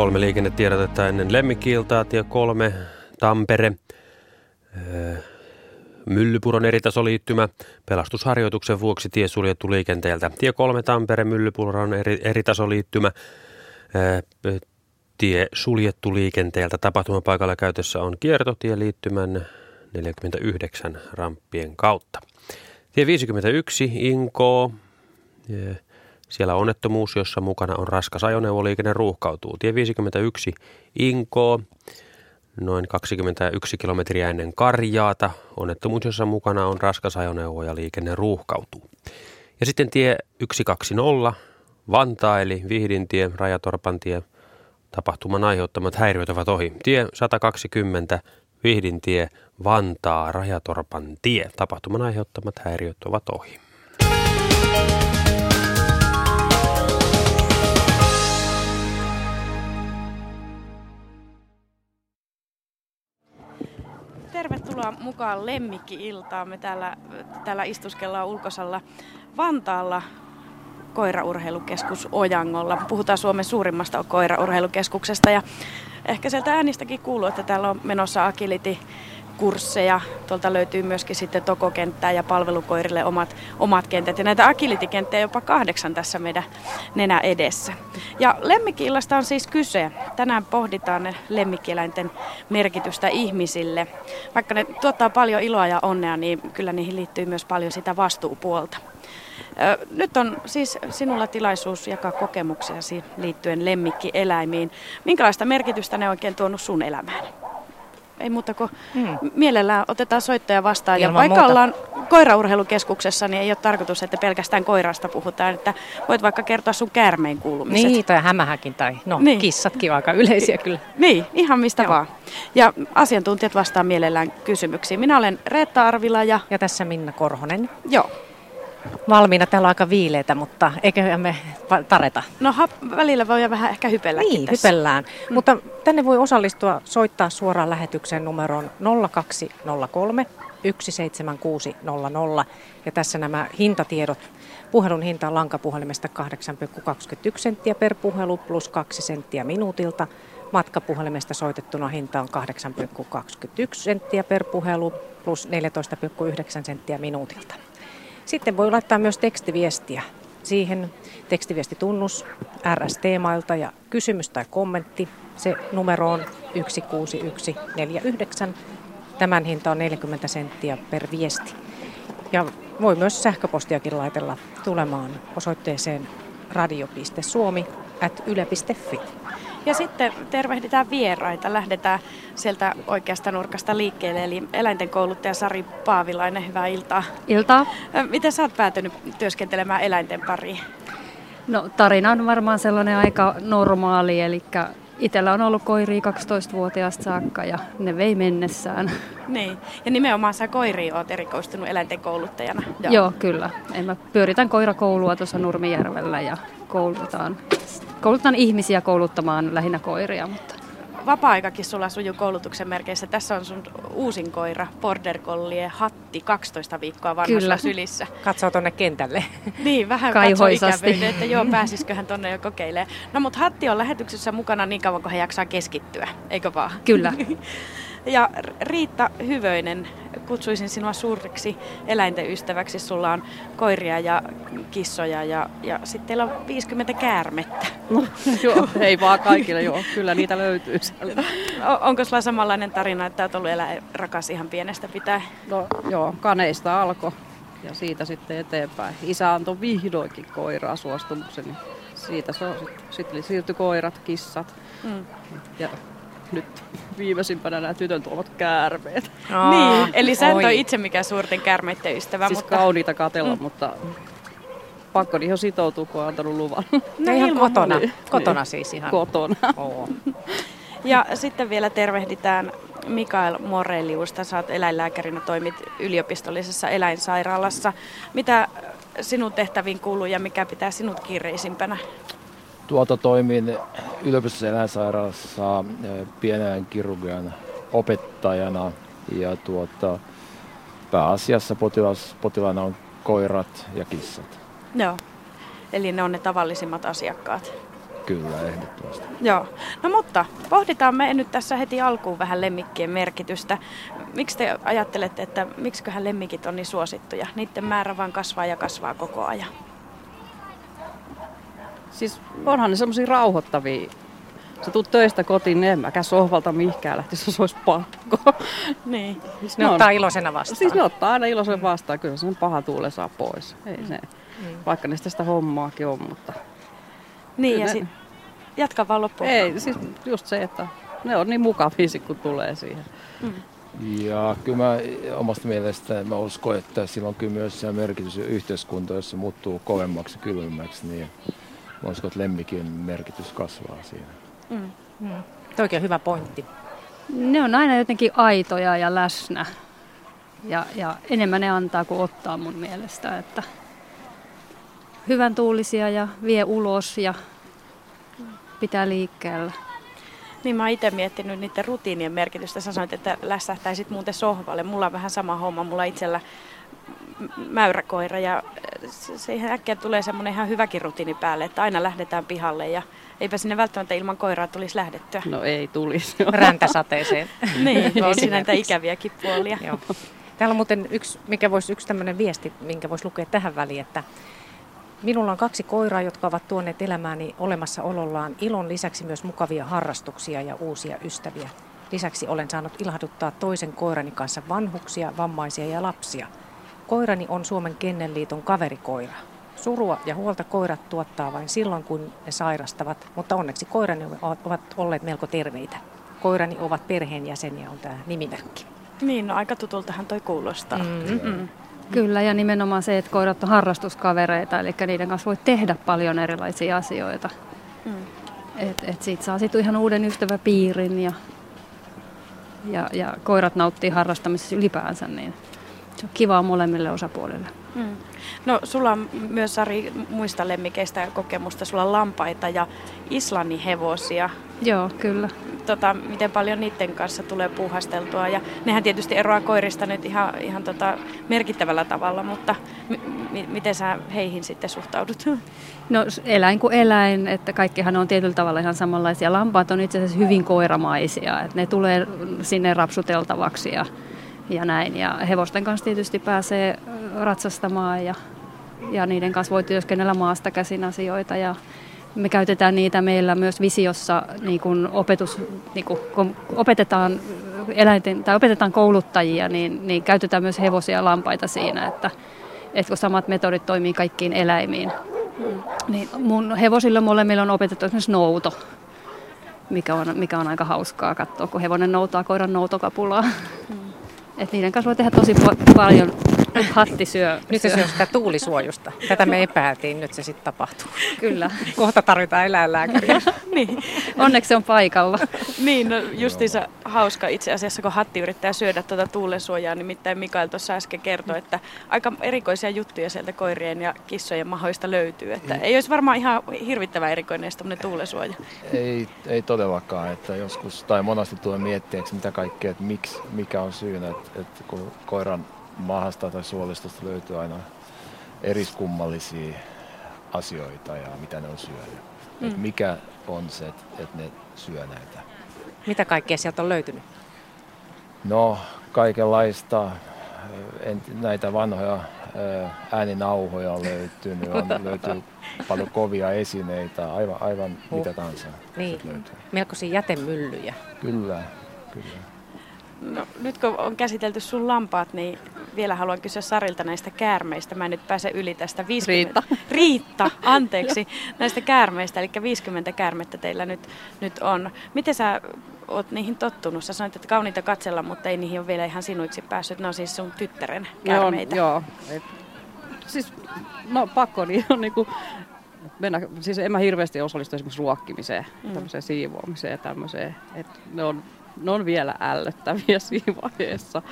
kolme liikennetiedotetta ennen lemmikkiiltaa. Tie kolme Tampere. Myllypuron eritasoliittymä. Pelastusharjoituksen vuoksi tie suljettu liikenteeltä. Tie kolme Tampere Myllypuron eri, eritasoliittymä. Tie suljettu liikenteeltä. Tapahtumapaikalla käytössä on kiertotie liittymän 49 ramppien kautta. Tie 51 Inko. Siellä onnettomuus, jossa mukana on raskas ajoneuvoliikenne ruuhkautuu. Tie 51 Inko, noin 21 kilometriä ennen Karjaata. Onnettomuus, jossa mukana on raskas ajoneuvo ja liikenne ruuhkautuu. Ja sitten tie 120 Vantaa eli Vihdintie, Rajatorpantie. Tapahtuman aiheuttamat häiriöt ovat ohi. Tie 120 Vihdintie, Vantaa, Rajatorpan tie. Tapahtuman aiheuttamat häiriöt ovat ohi. Tervetuloa mukaan Lemmikki-iltaan. Me täällä, täällä istuskellaan ulkosalla Vantaalla koiraurheilukeskus Ojangolla. Puhutaan Suomen suurimmasta koiraurheilukeskuksesta ja ehkä sieltä äänistäkin kuuluu, että täällä on menossa agility kursseja. Tuolta löytyy myöskin sitten tokokenttää ja palvelukoirille omat, omat kentät. Ja näitä agility-kenttiä jopa kahdeksan tässä meidän nenä edessä. Ja lemmikkillasta on siis kyse. Tänään pohditaan lemmikkieläinten merkitystä ihmisille. Vaikka ne tuottaa paljon iloa ja onnea, niin kyllä niihin liittyy myös paljon sitä vastuupuolta. Nyt on siis sinulla tilaisuus jakaa kokemuksiasi liittyen lemmikkieläimiin. Minkälaista merkitystä ne on oikein tuonut sun elämään? Ei muuta kuin hmm. mielellään otetaan soittaja vastaan. Ilman ja vaikka muuta. ollaan koiraurheilukeskuksessa, niin ei ole tarkoitus, että pelkästään koirasta puhutaan. Että voit vaikka kertoa sun käärmeen kuulumiset. Niin, tai hämähäkin tai no, niin. kissatkin aika yleisiä kyllä. Niin, ihan mistä Joo. vaan. Ja asiantuntijat vastaan mielellään kysymyksiin. Minä olen Reetta Arvila ja... Ja tässä Minna Korhonen. Joo valmiina. Täällä on aika viileitä, mutta eikö me tareta? No välillä voi vähän ehkä hypellä. Niin, tässä. hypellään. Mm. Mutta tänne voi osallistua, soittaa suoraan lähetykseen numeroon 0203 17600. Ja tässä nämä hintatiedot. Puhelun hinta on lankapuhelimesta 8,21 senttiä per puhelu plus 2 senttiä minuutilta. Matkapuhelimesta soitettuna hinta on 8,21 senttiä per puhelu plus 14,9 senttiä minuutilta. Sitten voi laittaa myös tekstiviestiä. Siihen tekstiviestitunnus RS-teemailta ja kysymys tai kommentti. Se numero on 16149. Tämän hinta on 40 senttiä per viesti. Ja voi myös sähköpostiakin laitella tulemaan osoitteeseen radio.suomi at yle.fi. Ja sitten tervehditään vieraita. Lähdetään sieltä oikeasta nurkasta liikkeelle, eli eläinten kouluttaja Sari Paavilainen, hyvää iltaa. Iltaa. Miten sä oot päätynyt työskentelemään eläinten pariin? No tarina on varmaan sellainen aika normaali, eli Itellä on ollut koiria 12-vuotiaasta saakka ja ne vei mennessään. Niin, ja nimenomaan sä koiriin oot erikoistunut eläinten kouluttajana. Joo, Joo kyllä. En mä pyöritän koirakoulua tuossa Nurmijärvellä ja koulutetaan, koulutetaan ihmisiä kouluttamaan lähinnä koiria. Mutta vapaa-aikakin sulla sujuu koulutuksen merkeissä. Tässä on sun uusin koira, Border Collie Hatti, 12 viikkoa vanhassa Kyllä. sylissä. Katsoo tonne kentälle. Niin, vähän katsoo ikävyyden, että joo, pääsisiköhän tonne jo kokeilemaan. No mutta Hatti on lähetyksessä mukana niin kauan, kun hän jaksaa keskittyä, eikö vaan? Kyllä. Ja Riitta Hyvöinen, kutsuisin sinua suureksi eläinten ystäväksi. Sulla on koiria ja kissoja ja, ja sitten teillä on 50 käärmettä. No, joo, ei vaan kaikille, joo. Kyllä niitä löytyy Onko sulla samanlainen tarina, että olet ollut eläin rakas ihan pienestä pitää? No joo, kaneista alkoi ja siitä sitten eteenpäin. Isä antoi vihdoinkin koiraa suostumuksen, niin siitä se on. Sitten siirtyi koirat, kissat. Mm. Ja nyt viimeisimpänä nämä tytön tuomat käärmeet. Aa, niin, eli sä et ole itse mikään suurten käärmeiden ystävä. Siis mutta... kauniita katella, mm. mutta pakko niihin sitoutua, kun on antanut luvan. No ihan kotona. Niin. Kotona siis ihan. Kotona. Oo. Ja sitten vielä tervehditään Mikael Moreliusta. Sä oot eläinlääkärinä, toimit yliopistollisessa eläinsairaalassa. Mitä sinun tehtäviin kuuluu ja mikä pitää sinut kiireisimpänä? Tuota toimin yliopistossa eläinsairaalassa pienen kirurgian opettajana ja tuota, pääasiassa potilas, potilaana on koirat ja kissat. Joo, eli ne on ne tavallisimmat asiakkaat. Kyllä, ehdottomasti. Joo. No mutta pohditaan me nyt tässä heti alkuun vähän lemmikkien merkitystä. Miksi te ajattelette, että miksiköhän lemmikit on niin suosittuja? Niiden määrä vaan kasvaa ja kasvaa koko ajan. Siis onhan ne semmoisia rauhoittavia. Sä tuut töistä kotiin, niin en mäkään sohvalta mihinkään lähtisi, jos olisi pakko. Niin. Siis Ne on- ottaa iloisena vastaan. Siis ne ottaa aina iloisen vastaan, kyllä sen paha tuule saa pois. Ei se, vaikka niistä sitä hommaakin on, mutta Niin Kyllä ja ne- sit, jatka vaan loppuun. ei, siis just se, että ne on niin mukavia, kun tulee siihen. Ja kyllä mä omasta mielestä mä uskon, että sillä on kyllä myös se merkitys yhteiskunta, jos se muuttuu kovemmaksi ja kylmemmäksi, niin että lemmikin merkitys kasvaa siinä. Toikin on hyvä pointti. Ne on aina jotenkin aitoja ja läsnä. Ja, ja enemmän ne antaa kuin ottaa mun mielestä. Että hyvän tuulisia ja vie ulos ja pitää liikkeellä. Niin mä oon itse miettinyt niiden rutiinien merkitystä. Sä sanoit, että lässähtäisit muuten sohvalle. Mulla on vähän sama homma. Mulla itsellä mäyräkoira ja äh, se- siihen äkkiä tulee semmoinen ihan hyväkin rutiini päälle, että aina lähdetään pihalle ja eipä sinne välttämättä ilman koiraa tulisi lähdettyä. No ei tulisi. Räntäsateeseen. Niin, on siinä näitä ikäviäkin puolia. Joo. Täällä on muuten yksi, mikä voisi yksi tämmöinen viesti, minkä voisi lukea tähän väliin, että minulla on kaksi koiraa, jotka ovat tuoneet elämääni olemassaolollaan ilon lisäksi myös mukavia harrastuksia ja uusia ystäviä. Lisäksi olen saanut ilahduttaa toisen koirani kanssa vanhuksia, vammaisia ja lapsia. Koirani on Suomen Kennelliiton kaverikoira. Surua ja huolta koirat tuottaa vain silloin, kun ne sairastavat, mutta onneksi koirani ovat olleet melko terveitä. Koirani ovat perheenjäseniä, on tämä nimimerkki. Niin, no aika tutultahan toi kuulostaa. Mm. Mm. Kyllä, ja nimenomaan se, että koirat on harrastuskavereita, eli niiden kanssa voi tehdä paljon erilaisia asioita. Mm. Et, et siitä saa sitten ihan uuden ystäväpiirin ja, ja, ja koirat nauttii harrastamisessa ylipäänsä, niin se on kivaa molemmille osapuolille. Mm. No sulla on myös Sari muista lemmikeistä kokemusta. Sulla on lampaita ja Islannin hevosia. Joo, kyllä. Tota, miten paljon niiden kanssa tulee puuhasteltua. Ja nehän tietysti eroaa koirista nyt ihan, ihan tota merkittävällä tavalla, mutta m- m- miten sä heihin sitten suhtaudut? No eläin kuin eläin, että kaikkihan on tietyllä tavalla ihan samanlaisia. Lampaat on itse asiassa hyvin koiramaisia, että ne tulee sinne rapsuteltavaksi ja, ja näin. Ja hevosten kanssa tietysti pääsee ratsastamaan ja, ja niiden kanssa voi työskennellä maasta käsin asioita ja me käytetään niitä meillä myös visiossa, niin kun opetus, niin kun, opetetaan eläinten, tai opetetaan kouluttajia, niin, niin käytetään myös hevosia ja lampaita siinä, että, että kun samat metodit toimii kaikkiin eläimiin. Niin mun hevosille molemmille on opetettu esimerkiksi nouto, mikä on, mikä on aika hauskaa katsoa, kun hevonen noutaa koiran noutokapulaa. Et niiden kanssa voi tehdä tosi pa- paljon. Hatti syö. Nyt se syö sitä tuulisuojusta. Tätä me epäiltiin, nyt se sitten tapahtuu. Kyllä. Kohta tarvitaan eläinlääkäriä. niin, Onneksi se on paikalla. niin no justiinsa hauska itse asiassa, kun Hatti yrittää syödä tuota tuulensuojaa, nimittäin Mikael tuossa äsken kertoi, että aika erikoisia juttuja sieltä koirien ja kissojen mahoista löytyy. Että ei olisi varmaan ihan hirvittävän erikoinen edes tuommoinen tuulensuoja. Ei, ei todellakaan, että joskus, tai monesti tulee miettiäksi mitä kaikkea, että miksi, mikä on syynä, että, että kun koiran mahasta tai suolistosta löytyy aina eriskummallisia asioita ja mitä ne on syönyt. Mm. Että mikä on se, että, ne syö näitä. Mitä kaikkea sieltä on löytynyt? No, kaikenlaista. En, näitä vanhoja ääninauhoja on löytynyt, on löytyy paljon kovia esineitä, aivan, aivan Huh. mitä tahansa Niin. Melkoisia jätemyllyjä. Kyllä, kyllä. No, nyt kun on käsitelty sun lampaat, niin vielä haluan kysyä Sarilta näistä käärmeistä. Mä en nyt pääse yli tästä 50... Riitta. Riitta, anteeksi. näistä käärmeistä, eli 50 käärmettä teillä nyt, nyt on. Miten sä oot niihin tottunut? Sä sanoit, että kauniita katsella, mutta ei niihin ole vielä ihan sinuiksi päässyt. Ne on siis sun tyttären Ne on, käärmeitä. joo. Et, siis, no pakko niin on niinku, mennä, siis en mä hirveästi osallistu esimerkiksi ruokkimiseen, mm. tämmöiseen siivoamiseen ja tämmöiseen. Et ne on ne on vielä ällöttäviä siinä vaiheessa.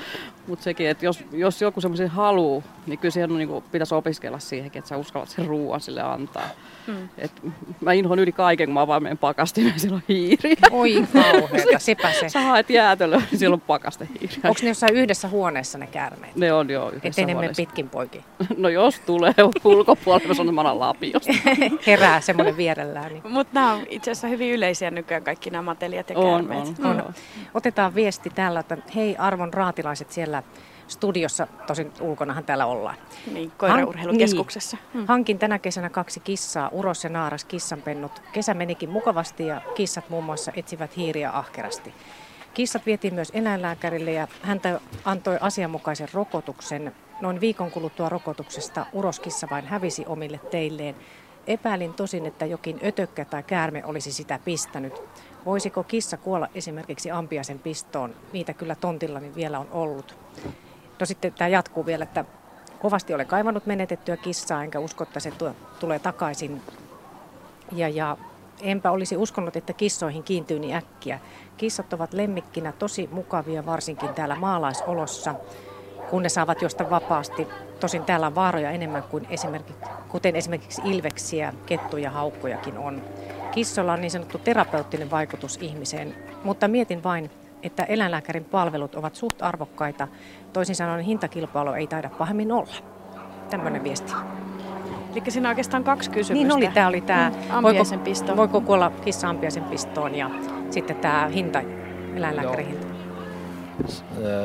Mutta sekin, että jos, jos joku semmoisen haluu, niin kyllä siihen on, niin kuin, pitäisi opiskella siihenkin, että sä uskallat sen ruoan sille antaa. Hmm. Et mä inhoan yli kaiken, kun mä vaan menen pakastimeen, siellä on hiiri. Oi kauheeta, sepä se. Sä haet jäätölöä, niin siellä on pakastehiiri. Onko ne jossain yhdessä huoneessa ne käärmeet? Ne on jo yhdessä Ettei ne mene pitkin poikin. No jos tulee ulkopuolella, se on manan lapiosta. Herää semmoinen vierellään. Niin. Mutta nämä on itse asiassa hyvin yleisiä nykyään kaikki nämä matelijat ja On, käärmeet. on. On. Otetaan viesti täällä, että hei arvon raatilaiset siellä studiossa, tosin ulkonahan täällä ollaan. Niin, koiraurheilukeskuksessa. Niin. Hankin tänä kesänä kaksi kissaa, Uros ja Naaras kissanpennut. Kesä menikin mukavasti ja kissat muun muassa etsivät hiiriä ahkerasti. Kissat vietiin myös eläinlääkärille ja häntä antoi asianmukaisen rokotuksen. Noin viikon kuluttua rokotuksesta uroskissa vain hävisi omille teilleen. Epäilin tosin, että jokin ötökkä tai käärme olisi sitä pistänyt. Voisiko kissa kuolla esimerkiksi ampiaisen pistoon? Niitä kyllä tontillani vielä on ollut. No sitten tämä jatkuu vielä, että kovasti olen kaivannut menetettyä kissaa, enkä usko, että se tuo, tulee takaisin. Ja, ja enpä olisi uskonut, että kissoihin kiintyy niin äkkiä. Kissat ovat lemmikkinä tosi mukavia, varsinkin täällä maalaisolossa, kun ne saavat josta vapaasti. Tosin täällä on vaaroja enemmän kuin esimerkiksi, kuten esimerkiksi ilveksiä, kettuja, haukkojakin on. Kissolla on niin sanottu terapeuttinen vaikutus ihmiseen, mutta mietin vain, että eläinlääkärin palvelut ovat suht arvokkaita. Toisin sanoen hintakilpailu ei taida pahemmin olla. Tämmöinen viesti. Eli siinä on oikeastaan kaksi kysymystä. Niin oli, tämä oli tämä, Mm, voiko, pisto. voiko kuolla kissa ampiaisen pistoon ja sitten tämä hinta, eläinlääkärin hinta.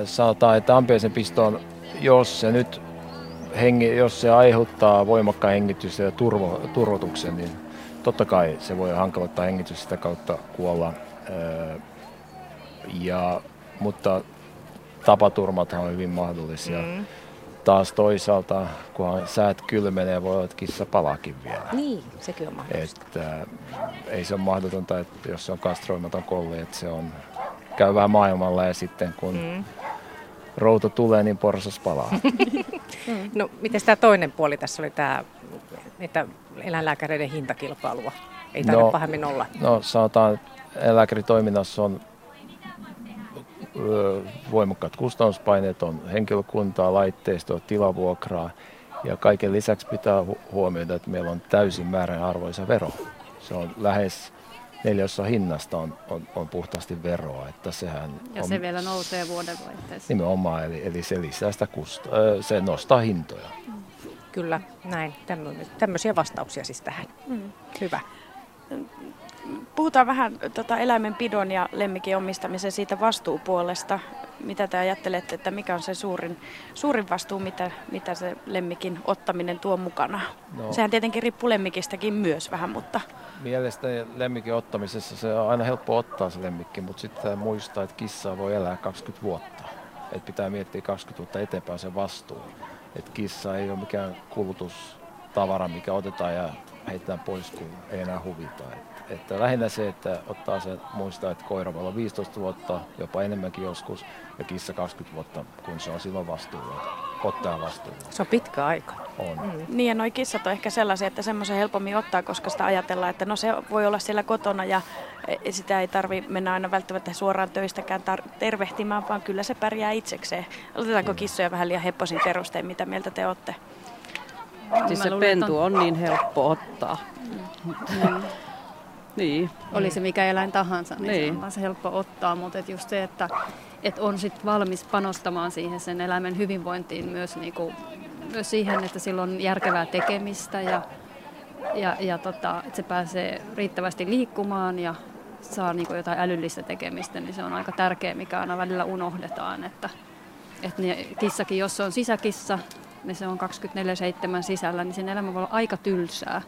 Sanotaan, että ampiaisen pistoon, jos se nyt hengi, jos se aiheuttaa voimakkaan hengitystä ja turvo, turvotuksen, niin totta kai se voi hankaloittaa hengitystä sitä kautta kuolla. Öö, Ja, mutta tapaturmathan on hyvin mahdollisia. Mm. Taas toisaalta, kunhan säät kylmenee, voi olla, että kissa palaakin vielä. Niin, sekin on mahdollista. Että äh, ei se ole mahdotonta, että jos se on kastroimaton kolli, että se on käy vähän maailmalla ja sitten kun mm. routo tulee, niin porsas palaa. No, miten tämä toinen puoli tässä oli tämä, että eläinlääkäreiden hintakilpailua ei taida No. pahemmin olla? No sanotaan, että eläinlääkäritoiminnassa on voimakkaat kustannuspaineet, on henkilökuntaa, laitteistoa, tilavuokraa ja kaiken lisäksi pitää hu- huomioida, että meillä on täysin määränarvoisa vero. Se on lähes neljäsosa hinnasta on, on, on puhtaasti veroa, että sehän Ja on se vielä nousee vuodenvaihteessa. nimenomaan, eli, eli se lisää sitä kusta, ö, se nostaa hintoja. Kyllä, näin. Tämmö- Tämmöisiä vastauksia siis tähän. Mm. Hyvä. Puhutaan vähän tota, eläimenpidon ja lemmikin omistamisen siitä vastuupuolesta. Mitä te ajattelette, että mikä on se suurin, suurin vastuu, mitä, mitä se lemmikin ottaminen tuo mukana? No. Sehän tietenkin riippuu lemmikistäkin myös vähän, mutta Mielestäni lemmikin ottamisessa se on aina helppo ottaa se lemmikki, mutta sitten muistaa, että kissaa voi elää 20 vuotta. Et pitää miettiä 20 vuotta eteenpäin se vastuu. Et kissa ei ole mikään kulutustavara, mikä otetaan ja heitetään pois, kun ei enää huvita. Et, että lähinnä se, että ottaa se, muistaa, että koira voi olla 15 vuotta, jopa enemmänkin joskus, ja kissa 20 vuotta, kun se on silloin vastuulla. Ottaa vastuulla. Se on pitkä aika. On. Mm. niin ja noi kissat on ehkä sellaisia, että semmoisen helpommin ottaa, koska sitä ajatellaan, että no se voi olla siellä kotona ja e, sitä ei tarvi mennä aina välttämättä suoraan töistäkään tar- tervehtimään, vaan kyllä se pärjää itsekseen. Otetaanko kissoja vähän liian hepposin perustein, mitä mieltä te olette? Siis se luulen, pentu on niin helppo ottaa. Niin. Oli se mikä eläin tahansa, niin, Niin. se on vaan se helppo ottaa, mutta et just se, että et on sit valmis panostamaan siihen sen eläimen hyvinvointiin myös, niinku, myös siihen, että sillä on järkevää tekemistä ja, ja, ja tota, että se pääsee riittävästi liikkumaan ja saa niinku jotain älyllistä tekemistä, niin se on aika tärkeä, mikä aina välillä unohdetaan, että, että ne kissakin, jos se on sisäkissa, niin se on 24-7 sisällä, niin sen elämä voi olla aika tylsää.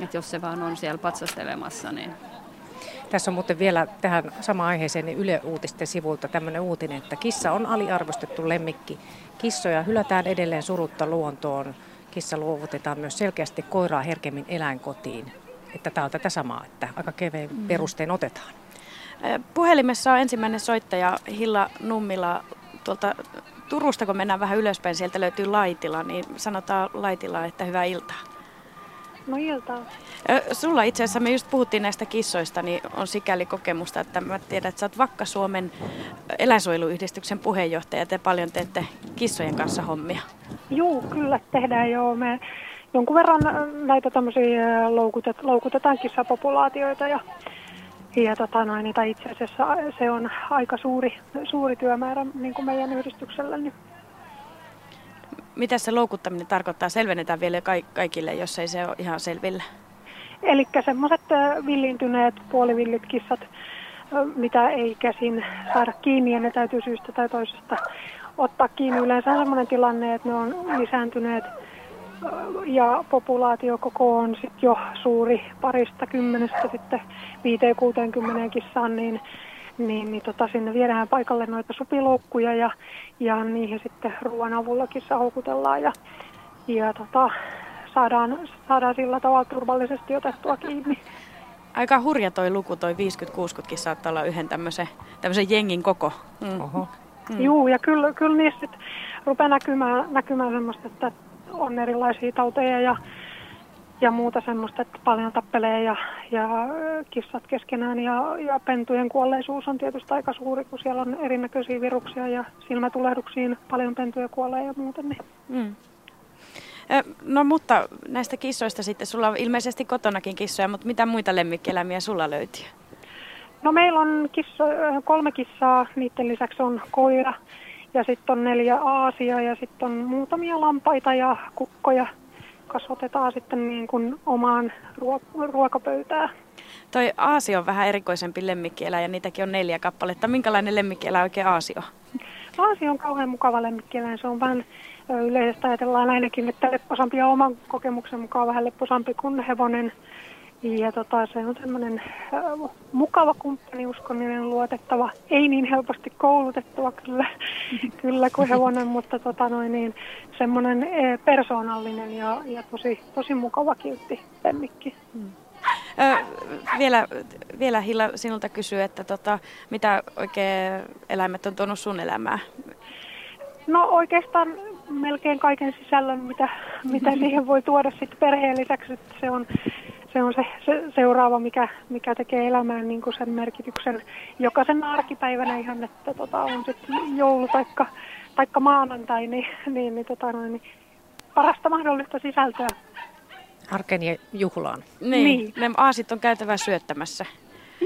Että jos se vaan on siellä patsastelemassa, niin Tässä on muuten vielä tähän samaan aiheeseen niin Yle Uutisten sivulta tämmöinen uutinen, että kissa on aliarvostettu lemmikki. Kissoja hylätään edelleen surutta luontoon. Kissa luovutetaan myös selkeästi koiraa herkemmin eläinkotiin. Että tämä on tätä samaa, että aika kevein perustein otetaan. Puhelimessa on ensimmäinen soittaja Hilla Nummila tuolta Turusta, kun mennään vähän ylöspäin, sieltä löytyy Laitila, niin sanotaan Laitila, että hyvää iltaa. No iltaa. Sulla itse asiassa, me just puhuttiin näistä kissoista, niin on sikäli kokemusta, että mä tiedän, että sä oot Vakka-Suomen eläinsuojeluyhdistyksen puheenjohtaja ja te paljon teette kissojen kanssa hommia. Joo, kyllä tehdään joo. Me jonkun verran näitä tämmöisiä loukutet, loukutetaan kissapopulaatioita ja, ja tota noin, tai itse asiassa se on aika suuri, suuri työmäärä niin kuin meidän yhdistyksellä. Niin. Mitä se loukuttaminen tarkoittaa? Selvennetään vielä kaikille, jos ei se ole ihan selvillä. Eli semmoiset villintyneet puolivillit kissat, mitä ei käsin saada kiinni ja ne täytyy syystä tai toisesta ottaa kiinni. Yleensä on tilanne, että ne on lisääntyneet ja populaatiokoko on sit jo suuri parista kymmenestä sitten 5-60 kissaan, niin, niin, niin tota, sinne viedään paikalle noita supiloukkuja ja, ja niihin sitten ruoan avulla kissa houkutellaan ja, ja tota, saadaan, saadaan sillä tavalla turvallisesti otettua kiinni. Aika hurja toi luku, toi 50-60 saattaa olla yhden tämmöisen, tämmöisen jengin koko. Mm. Oho. Mm. Juu, ja kyllä, kyllä niissä rupeaa näkymään, näkymään semmoista, että on erilaisia tauteja ja, ja muuta semmoista, että paljon tappelee ja, ja kissat keskenään ja, ja pentujen kuolleisuus on tietysti aika suuri, kun siellä on erinäköisiä viruksia ja silmätulehduksiin paljon pentuja kuolee ja muuten. Niin. Mm. No mutta näistä kissoista sitten, sulla on ilmeisesti kotonakin kissoja, mutta mitä muita lemmikkieläimiä sulla löytyy? No meillä on kisso, kolme kissaa, niiden lisäksi on koira ja sitten on neljä aasia ja sitten on muutamia lampaita ja kukkoja kasvatetaan sitten niin kuin omaan ruokapöytään. Toi aasi on vähän erikoisempi lemmikkieläin ja niitäkin on neljä kappaletta. Minkälainen lemmikkieläin oikein aasi on? Aasi on kauhean mukava lemmikkieläin. Se on vähän yleisesti ajatellaan ainakin, että lepposampi ja oman kokemuksen mukaan vähän lepposampi kuin hevonen. Ja tota, se on semmoinen äh, mukava kumppani, uskollinen, luotettava, ei niin helposti koulutettua kyllä, kyllä kuin hevonen, mutta tota noin, niin, semmoinen äh, persoonallinen ja, ja tosi, tosi mukava kiltti lemmikki. Hmm. Ö, vielä, vielä Hilla sinulta kysyy, että tota, mitä oikein eläimet on tuonut sun elämään? No oikeastaan melkein kaiken sisällön, mitä, mitä siihen voi tuoda sitten perheen lisäksi. Se on se on se, se seuraava, mikä, mikä tekee elämään niin kuin sen merkityksen jokaisen arkipäivänä ihan, että tota, on sitten joulu taikka, taikka maanantai, niin, niin, niin, tota, noin, niin parasta mahdollista sisältöä. Arken ja juhlaan. Niin, niin. ne aasit on käytävä syöttämässä.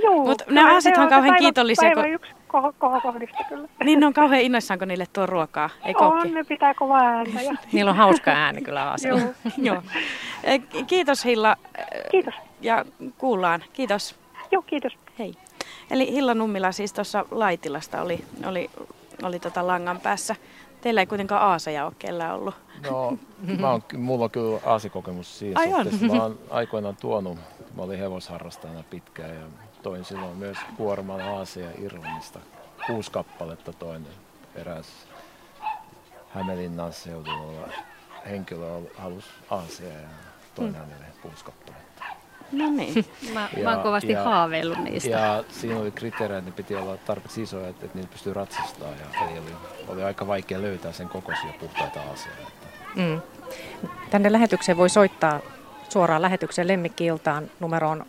Joo. Mutta ne aasit on kauhean päivä, kiitollisia. Päivä kun... yksi kohokohdista kyllä. Niin ne on kauhean innoissaan, kun niille tuo ruokaa, ei On, ne pitää kovaa ääntä. Ja... Niillä on hauska ääni kyllä aasilla. Joo. Joo. Kiitos Hilla. Kiitos. Ja kuullaan. Kiitos. Joo, kiitos. Hei. Eli Hilla Nummila siis tuossa Laitilasta oli, oli, oli tota langan päässä. Teillä ei kuitenkaan aaseja ole kellään ollut. No, mä oon, mulla on kyllä aasikokemus siinä Ai suhteessa. On. Mä oon aikoinaan tuonut, mä olin hevosharrastajana pitkään ja toin silloin myös kuorman Aasia Irlannista. Kuusi kappaletta toinen eräs Hämeenlinnan seudulla henkilö halusi Aasia ja toin mm. hänelle kuusi kappaletta. No niin, mä, ja, mä oon kovasti ja, haaveillut niistä. Ja siinä oli kriteerejä, että ne piti olla tarpeeksi isoja, että, että niitä pystyy ratsastamaan. Ja eli oli, oli aika vaikea löytää sen kokoisia puhtaita asioita. Mm. Tänne lähetykseen voi soittaa suoraan lähetyksen lemmikkiiltaan numeroon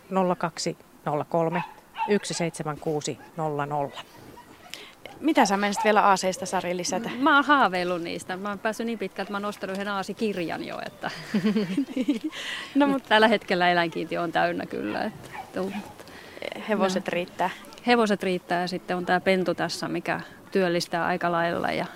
0203 17600. Mitä sä menisit vielä aaseista, Sari, lisätä? Mä oon haaveillut niistä. Mä oon päässyt niin pitkältä, että mä oon nostanut yhden aasikirjan jo. Että no, mutta tällä hetkellä eläinkiintiö on täynnä kyllä. Että, Hevoset no. riittää. Hevoset riittää ja sitten on tämä pentu tässä, mikä työllistää aika lailla. Ja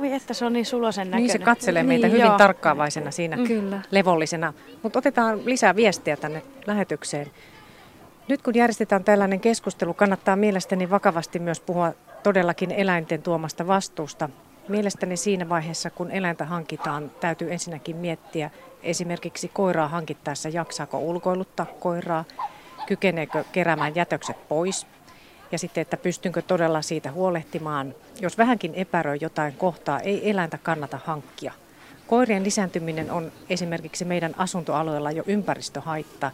voi että se on niin sulosen näköinen. Niin se katselee meitä niin, hyvin joo. tarkkaavaisena siinä Kyllä. levollisena. Mutta otetaan lisää viestiä tänne lähetykseen. Nyt kun järjestetään tällainen keskustelu, kannattaa mielestäni vakavasti myös puhua todellakin eläinten tuomasta vastuusta. Mielestäni siinä vaiheessa, kun eläintä hankitaan, täytyy ensinnäkin miettiä esimerkiksi koiraa hankittaessa, jaksaako ulkoiluttaa koiraa, kykeneekö keräämään jätökset pois ja sitten, että pystynkö todella siitä huolehtimaan. Jos vähänkin epäröi jotain kohtaa, ei eläintä kannata hankkia. Koirien lisääntyminen on esimerkiksi meidän asuntoalueella jo ympäristöhaitta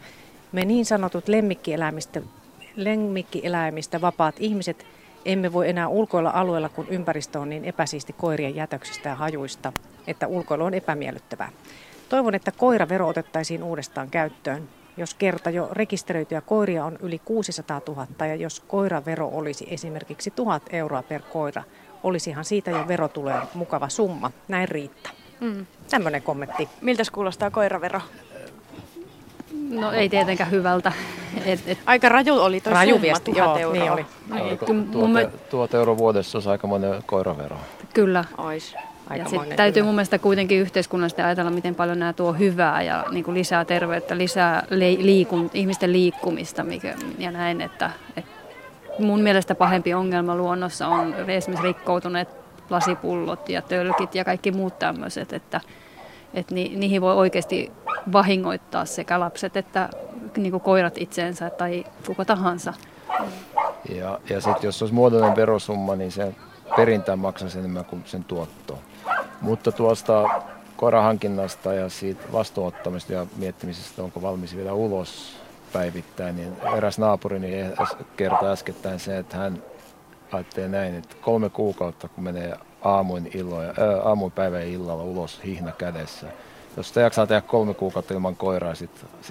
me niin sanotut lemmikkieläimistä, lemmikkieläimistä vapaat ihmiset emme voi enää ulkoilla alueella, kun ympäristö on niin epäsiisti koirien jätöksistä ja hajuista, että ulkoilu on epämiellyttävää. Toivon, että koiravero otettaisiin uudestaan käyttöön. Jos kerta jo rekisteröityjä koiria on yli 600 000 ja jos koiravero olisi esimerkiksi 1000 euroa per koira, olisihan siitä jo verotulojen mukava summa. Näin riittää. Mm. Tämmöinen kommentti. Miltä kuulostaa koiravero? No ei tietenkään hyvältä. Et, et, Aika raju oli tuo raju summa, tuhat joo, euroa. Niin oli. Niin. Tuhat, tuhat euroa vuodessa olisi aika monen koiravero. Kyllä. Ois. Ja sit täytyy mun mielestä kuitenkin yhteiskunnallisesti ajatella, miten paljon nämä tuo hyvää ja niin kuin lisää terveyttä, lisää liikun, ihmisten liikkumista mikä, ja näin. Että, että mun mielestä pahempi ongelma luonnossa on esimerkiksi rikkoutuneet lasipullot ja tölkit ja kaikki muut tämmöiset, että, että ni, niihin voi oikeasti vahingoittaa sekä lapset että niin kuin koirat itseensä tai kuka tahansa. Ja, ja sitten jos olisi muodollinen verosumma, niin se perintään maksaisi enemmän kuin sen tuotto. Mutta tuosta koirahankinnasta ja siitä vastuuttamista ja miettimisestä, onko valmis vielä ulos päivittäin, niin eräs naapurini kertoi äskettäin se, että hän ajattelee näin, että kolme kuukautta kun menee aamuin, illoja, ää, aamuin päivän illalla ulos hihna kädessä, jos sitä jaksaa tehdä kolme kuukautta ilman koiraa, sit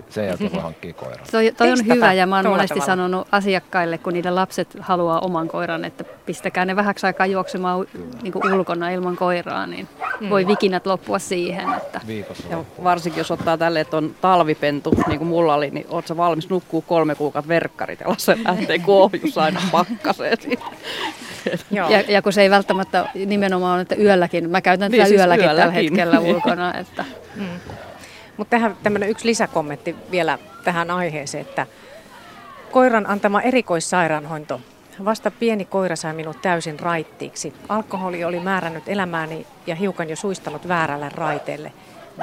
sen jälkeen voi hankkia koiran. Toi, toi on hyvä ja mä oon monesti tavalla. sanonut asiakkaille, kun niiden lapset haluaa oman koiran, että pistäkää ne vähäksi aikaa juoksemaan niin kuin ulkona ilman koiraa, niin mm. voi vikinät loppua siihen. Että... Ja varsinkin jos ottaa tälle, että on talvipentu, niin kuin mulla oli, niin oot sä valmis nukkuu kolme kuukautta verkkarit ja se lähtee kuohjus aina pakkaseen. Ja, ja kun se ei välttämättä nimenomaan ole, että yölläkin, mä käytän niin, tätä siis yölläkin, yölläkin tällä hetkellä ulkona. Että. Mm. Mutta tähän tämmöinen yksi lisäkommentti vielä tähän aiheeseen, että koiran antama erikoissairaanhoito. Vasta pieni koira sai minut täysin raittiiksi. Alkoholi oli määrännyt elämääni ja hiukan jo suistanut väärälle raiteelle.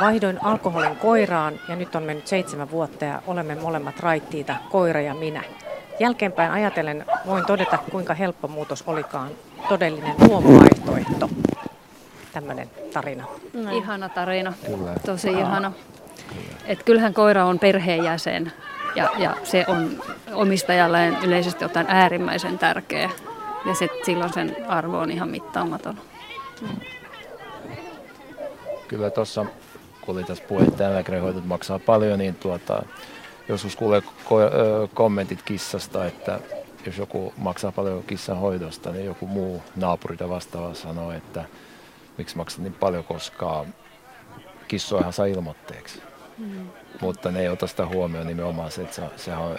Vaihdoin alkoholin koiraan ja nyt on mennyt seitsemän vuotta ja olemme molemmat raittiita, koira ja minä. Jälkeenpäin ajatellen voin todeta, kuinka helppo muutos olikaan. Todellinen luomuvaihtoehto. Tämmöinen tarina. No. Ihana tarina. Kyllä. Tosi ihana. Et kyllähän koira on perheenjäsen ja, ja se on omistajalleen yleisesti ottaen äärimmäisen tärkeä. Ja sit silloin sen arvo on ihan mittaamaton. Kyllä tuossa, kun oli tässä puhe, että eläinlääkärihoitot maksaa paljon, niin tuota, joskus kuulee ko- kommentit kissasta, että jos joku maksaa paljon kissan hoidosta, niin joku muu naapuri tai vastaava sanoo, että miksi maksat niin paljon, koska kissoihan saa ilmoitteeksi. Mm. Mutta ne ei ota sitä huomioon nimenomaan se, että se, sehän on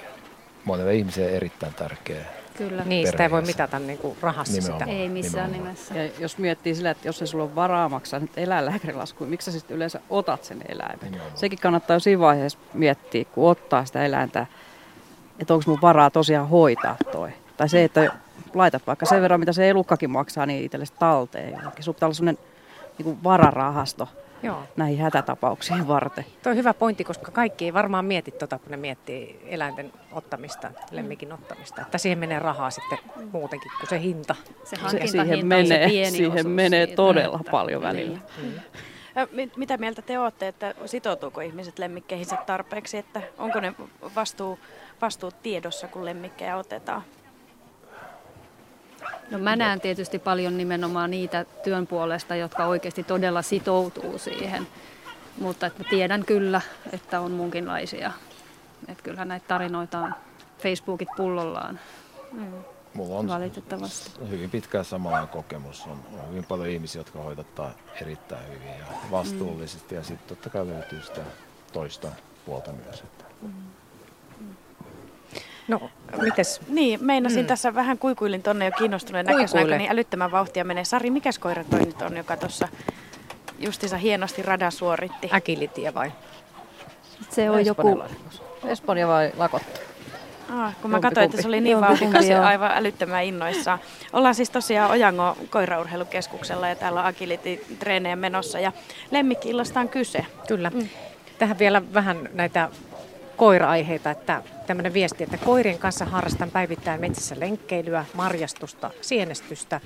monelle ihmiselle erittäin tärkeä Kyllä. Niin, sitä ei voi mitata niin kuin rahassa nimenomaan, sitä. Ei missään nimenomaan. nimessä. Ja jos miettii sillä, että jos ei sulla ole varaa maksaa nyt eläinlääkärilaskuja, miksi sä sitten yleensä otat sen eläimen? Nimenomaan. Sekin kannattaa jo siinä vaiheessa miettiä, kun ottaa sitä eläintä, että onko mun varaa tosiaan hoitaa toi. Tai se, että laitat vaikka sen verran, mitä se elukkakin maksaa, niin itsellesi talteen johonkin. Sun pitää olla sellainen niin vararahasto, Joo. näihin hätätapauksiin varten. Tuo on hyvä pointti, koska kaikki ei varmaan mieti tuota, kun ne miettii eläinten ottamista, lemmikin ottamista. Että siihen menee rahaa sitten muutenkin kuin se hinta. Se, se siihen menee, se siihen menee todella siitä. paljon välillä. Niin. Mm. Mitä mieltä te olette, että sitoutuuko ihmiset lemmikkeihinsä tarpeeksi, että onko ne vastuu, vastuut tiedossa, kun lemmikkejä otetaan? No mä näen tietysti paljon nimenomaan niitä työn puolesta, jotka oikeasti todella sitoutuu siihen. Mutta että tiedän kyllä, että on munkinlaisia. Että kyllähän näitä tarinoita on Facebookit pullollaan. Mm. Mulla on Valitettavasti. hyvin pitkä samanlainen kokemus. On, on hyvin paljon ihmisiä, jotka hoidattaa erittäin hyvin ja vastuullisesti. Mm. Ja sitten totta kai löytyy sitä toista puolta myös. Että. Mm. No, mites? Niin, meinasin mm. tässä vähän kuikuilin tonne jo kiinnostuneen näköisellä, niin älyttömän vauhtia menee. Sari, mikäs koira toi nyt on, joka tuossa justiinsa hienosti radan suoritti? Äkilitie vai? Se on joku... Espanja vai Lakotto? Ah, kun mä katsoin, että se oli niin vauhdikas ja aivan älyttömän innoissaan. Ollaan siis tosiaan Ojango koiraurheilukeskuksella ja täällä on agility-treenejä menossa ja lemmikki on kyse. Kyllä. Mm. Tähän vielä vähän näitä koira-aiheita, että tämmöinen viesti, että koirien kanssa harrastan päivittäin metsässä lenkkeilyä, marjastusta, sienestystä.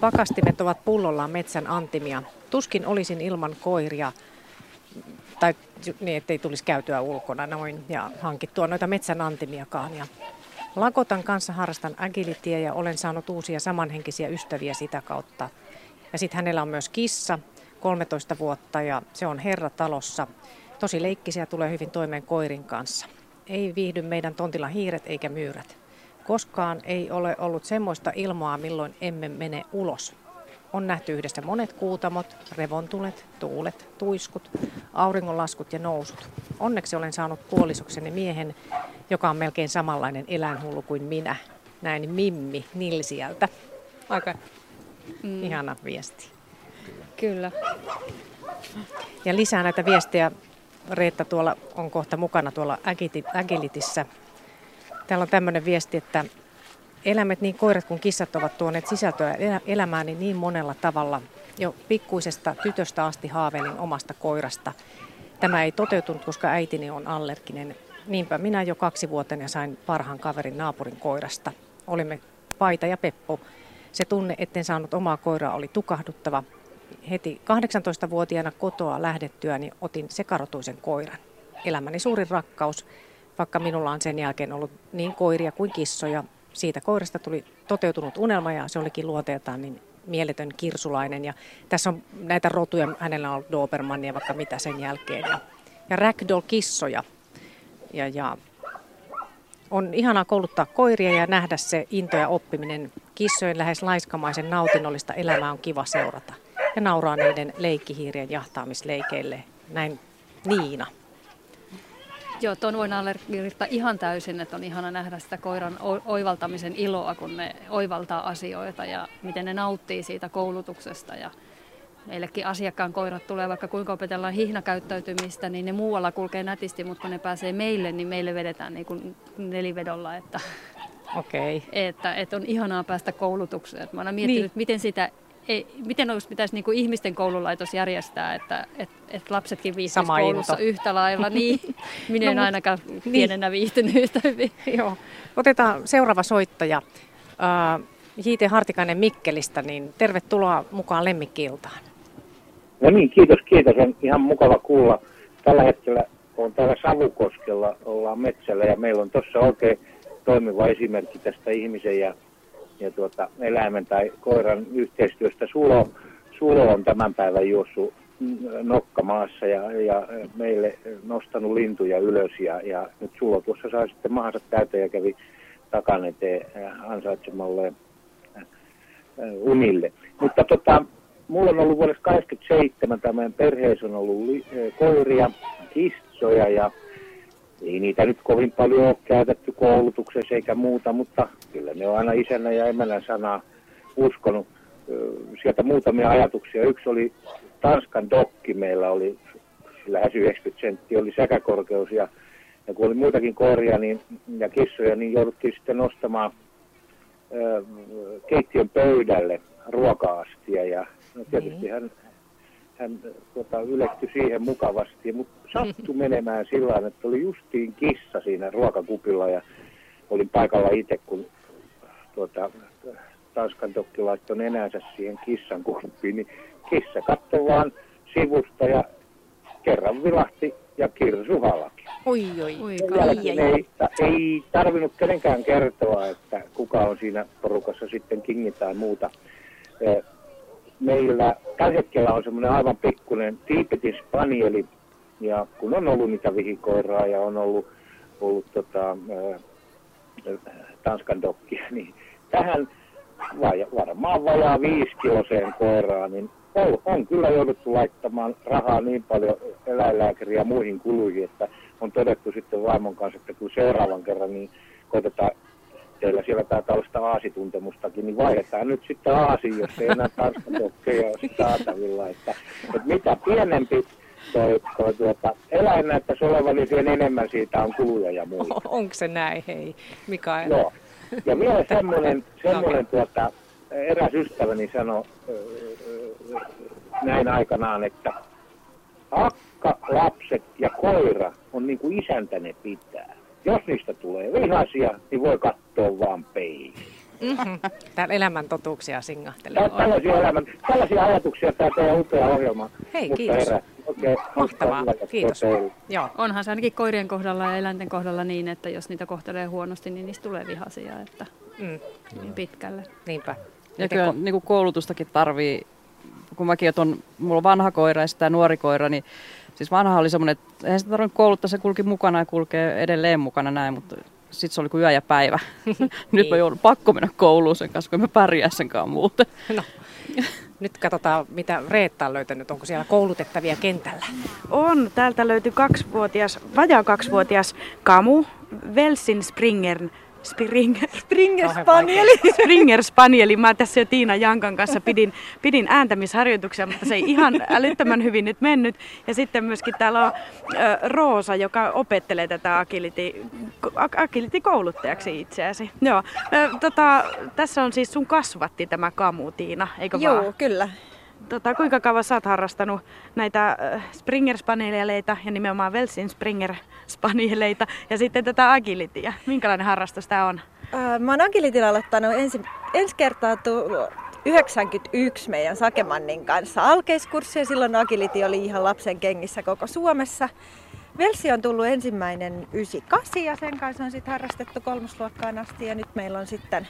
Pakastimet ovat pullollaan metsän antimia. Tuskin olisin ilman koiria, tai niin, ettei tulisi käytyä ulkona noin ja hankittua noita metsän antimiakaan. Ja Lakotan kanssa harrastan agilityä ja olen saanut uusia samanhenkisiä ystäviä sitä kautta. Ja sitten hänellä on myös kissa, 13 vuotta ja se on herratalossa. Tosi leikkisiä tulee hyvin toimeen koirin kanssa. Ei viihdy meidän tontilla hiiret eikä myyrät. Koskaan ei ole ollut semmoista ilmaa, milloin emme mene ulos. On nähty yhdessä monet kuutamot, revontulet, tuulet, tuiskut, auringonlaskut ja nousut. Onneksi olen saanut puolisokseni miehen, joka on melkein samanlainen eläinhullu kuin minä. Näin Mimmi Nilsiältä. Aika mm. ihana viesti. Kyllä. Ja lisää näitä viestejä. Reetta tuolla on kohta mukana tuolla Agilitissä. Täällä on tämmöinen viesti, että eläimet, niin koirat kuin kissat, ovat tuoneet sisältöä elämääni niin monella tavalla. Jo pikkuisesta tytöstä asti haaveilin omasta koirasta. Tämä ei toteutunut, koska äitini on allerginen. Niinpä minä jo kaksi vuotta sain parhaan kaverin naapurin koirasta. Olimme Paita ja Peppo. Se tunne, etten saanut omaa koiraa, oli tukahduttava. Heti 18-vuotiaana kotoa lähdettyäni otin sekarotuisen koiran. Elämäni suurin rakkaus, vaikka minulla on sen jälkeen ollut niin koiria kuin kissoja, siitä koirasta tuli toteutunut unelma ja se olikin luonteeltaan niin mieletön kirsulainen. Ja tässä on näitä rotuja, hänellä on ollut Dobermannia vaikka mitä sen jälkeen. Ja, ja ragdoll-kissoja. Ja, ja on ihanaa kouluttaa koiria ja nähdä se into ja oppiminen. Kissojen lähes laiskamaisen nautinnollista elämää on kiva seurata. Ja nauraa niiden leikkihiirien jahtaamisleikeille. Näin Niina. Joo, tuon voin allekirjoittaa ihan täysin, että on ihana nähdä sitä koiran oivaltamisen iloa, kun ne oivaltaa asioita ja miten ne nauttii siitä koulutuksesta. Ja meillekin asiakkaan koirat tulee, vaikka kuinka opetellaan hihnakäyttäytymistä, niin ne muualla kulkee nätisti, mutta kun ne pääsee meille, niin meille vedetään niin kuin nelivedolla. Että, okay. että, että on ihanaa päästä koulutukseen. Mä olen miettinyt, niin. miten sitä ei, miten olisi pitäisi niin kuin ihmisten koululaitos järjestää, että et, et lapsetkin viihtyisivät koulussa into. yhtä lailla. Niin, minä no, en ainakaan niin. pienenä viihtynyt yhtä hyvin. Joo. Otetaan seuraava soittaja. Uh, J.T. Hartikainen Mikkelistä, niin tervetuloa mukaan lemmikkiiltaan. No niin, kiitos, kiitos. On ihan mukava kuulla. Tällä hetkellä on täällä Savukoskella, ollaan metsällä ja meillä on tuossa oikein toimiva esimerkki tästä ihmisen ja ja tuota, eläimen tai koiran yhteistyöstä. Sulo, Sulo on tämän päivän juossut nokkamaassa ja, ja meille nostanut lintuja ylös ja, ja nyt Sulo tuossa sai sitten mahansa täyteen ja kävi takan eteen ansaitsemalle unille. Mutta tota, mulla on ollut vuodesta 87, tämän perheessä on ollut li, koiria, kissoja ja ei niitä nyt kovin paljon ole käytetty koulutuksessa eikä muuta, mutta kyllä ne on aina isänä ja emännän sanaa uskonut. Sieltä muutamia ajatuksia. Yksi oli Tanskan dokki, meillä oli lähes 90 senttiä, oli säkäkorkeus ja, ja kun oli muitakin koiria niin, ja kissoja, niin jouduttiin sitten nostamaan ö, keittiön pöydälle ruoka-astia ja no tietysti niin. hän hän tota, ylettyi siihen mukavasti, mutta sattui menemään sillä tavalla, että oli justiin kissa siinä ruokakupilla ja olin paikalla itse, kun tuota, Tanskan tokki laittoi nenänsä siihen kissan kuppiin, niin kissa katsoi vaan sivusta ja kerran vilahti ja kirsu halki. Oi, oi, oi. Ei, ei tarvinnut kenenkään kertoa, että kuka on siinä porukassa sitten kingi tai muuta meillä tällä hetkellä on semmoinen aivan pikkuinen Tiipetin spanieli, ja kun on ollut niitä vihikoiraa ja on ollut, ollut tota, Tanskan dokkia, niin tähän vaja, varmaan vajaa viisikiloseen koiraan, niin on, on kyllä jouduttu laittamaan rahaa niin paljon eläinlääkäriä ja muihin kuluihin, että on todettu sitten vaimon kanssa, että kun seuraavan kerran niin koitetaan teillä siellä taitaa olla sitä aasituntemustakin, niin vaihdetaan nyt sitten aasi, jos ei enää tanskatokkeja ole saatavilla. Että, että mitä pienempi toi, toi tuota, eläin näyttäisi olevan, niin sen enemmän siitä on kuluja ja muuta. Onko se näin, hei, Mikael? Joo. Ja vielä semmoinen, semmoinen tuota, eräs ystäväni sanoi näin aikanaan, että akka, lapset ja koira on niin kuin isäntäne pitää jos niistä tulee vihaisia, niin voi katsoa vaan peiliin. Mm-hmm. Täällä elämäntotuuksia singahtelee. Tällaisia, elämän, tällaisia ajatuksia tämä teidän upea ohjelma. Hei, kiitos. Okay, Mahtavaa, kiitos. Joo. Onhan se ainakin koirien kohdalla ja eläinten kohdalla niin, että jos niitä kohtelee huonosti, niin niistä tulee vihaisia että mm. niin pitkälle. Niinpä. Ja kyllä niin kuin koulutustakin tarvii kun mäkin on, mulla on vanha koira ja sitten nuori koira, niin siis vanha oli semmoinen, että eihän sitä tarvinnut kouluttaa, se kulki mukana ja kulkee edelleen mukana näin, mutta sitten se oli kuin yö ja päivä. Nyt mä joudun pakko mennä kouluun sen kanssa, kun mä pärjää sen kanssa muuten. No. Nyt katsotaan, mitä Reetta on löytänyt. Onko siellä koulutettavia kentällä? On. Täältä löytyy kaksivuotias, vajaa kaksivuotias Kamu, Velsin Springern Springer, Springer Spanieli. Springer Spanieli. Mä tässä jo Tiina Jankan kanssa pidin, pidin ääntämisharjoituksia, mutta se ei ihan älyttömän hyvin nyt mennyt. Ja sitten myöskin täällä on Roosa, joka opettelee tätä agility, agility-kouluttajaksi itseäsi. Joo. Tota, tässä on siis sun kasvatti tämä kamu, Tiina, eikö Joo, vaan? kyllä. Tota, kuinka kauan sä oot harrastanut näitä Springer-spanieleita ja nimenomaan Velsin Springer-spanieleita ja sitten tätä agilityä? Minkälainen harrastus tämä on? Mä oon agilitilla aloittanut ensi, ensi kertaa tullut 91 meidän Sakemannin kanssa alkeiskurssi ja silloin agility oli ihan lapsen kengissä koko Suomessa. Velsi on tullut ensimmäinen 98 ja sen kanssa on sitten harrastettu kolmosluokkaan asti ja nyt meillä on sitten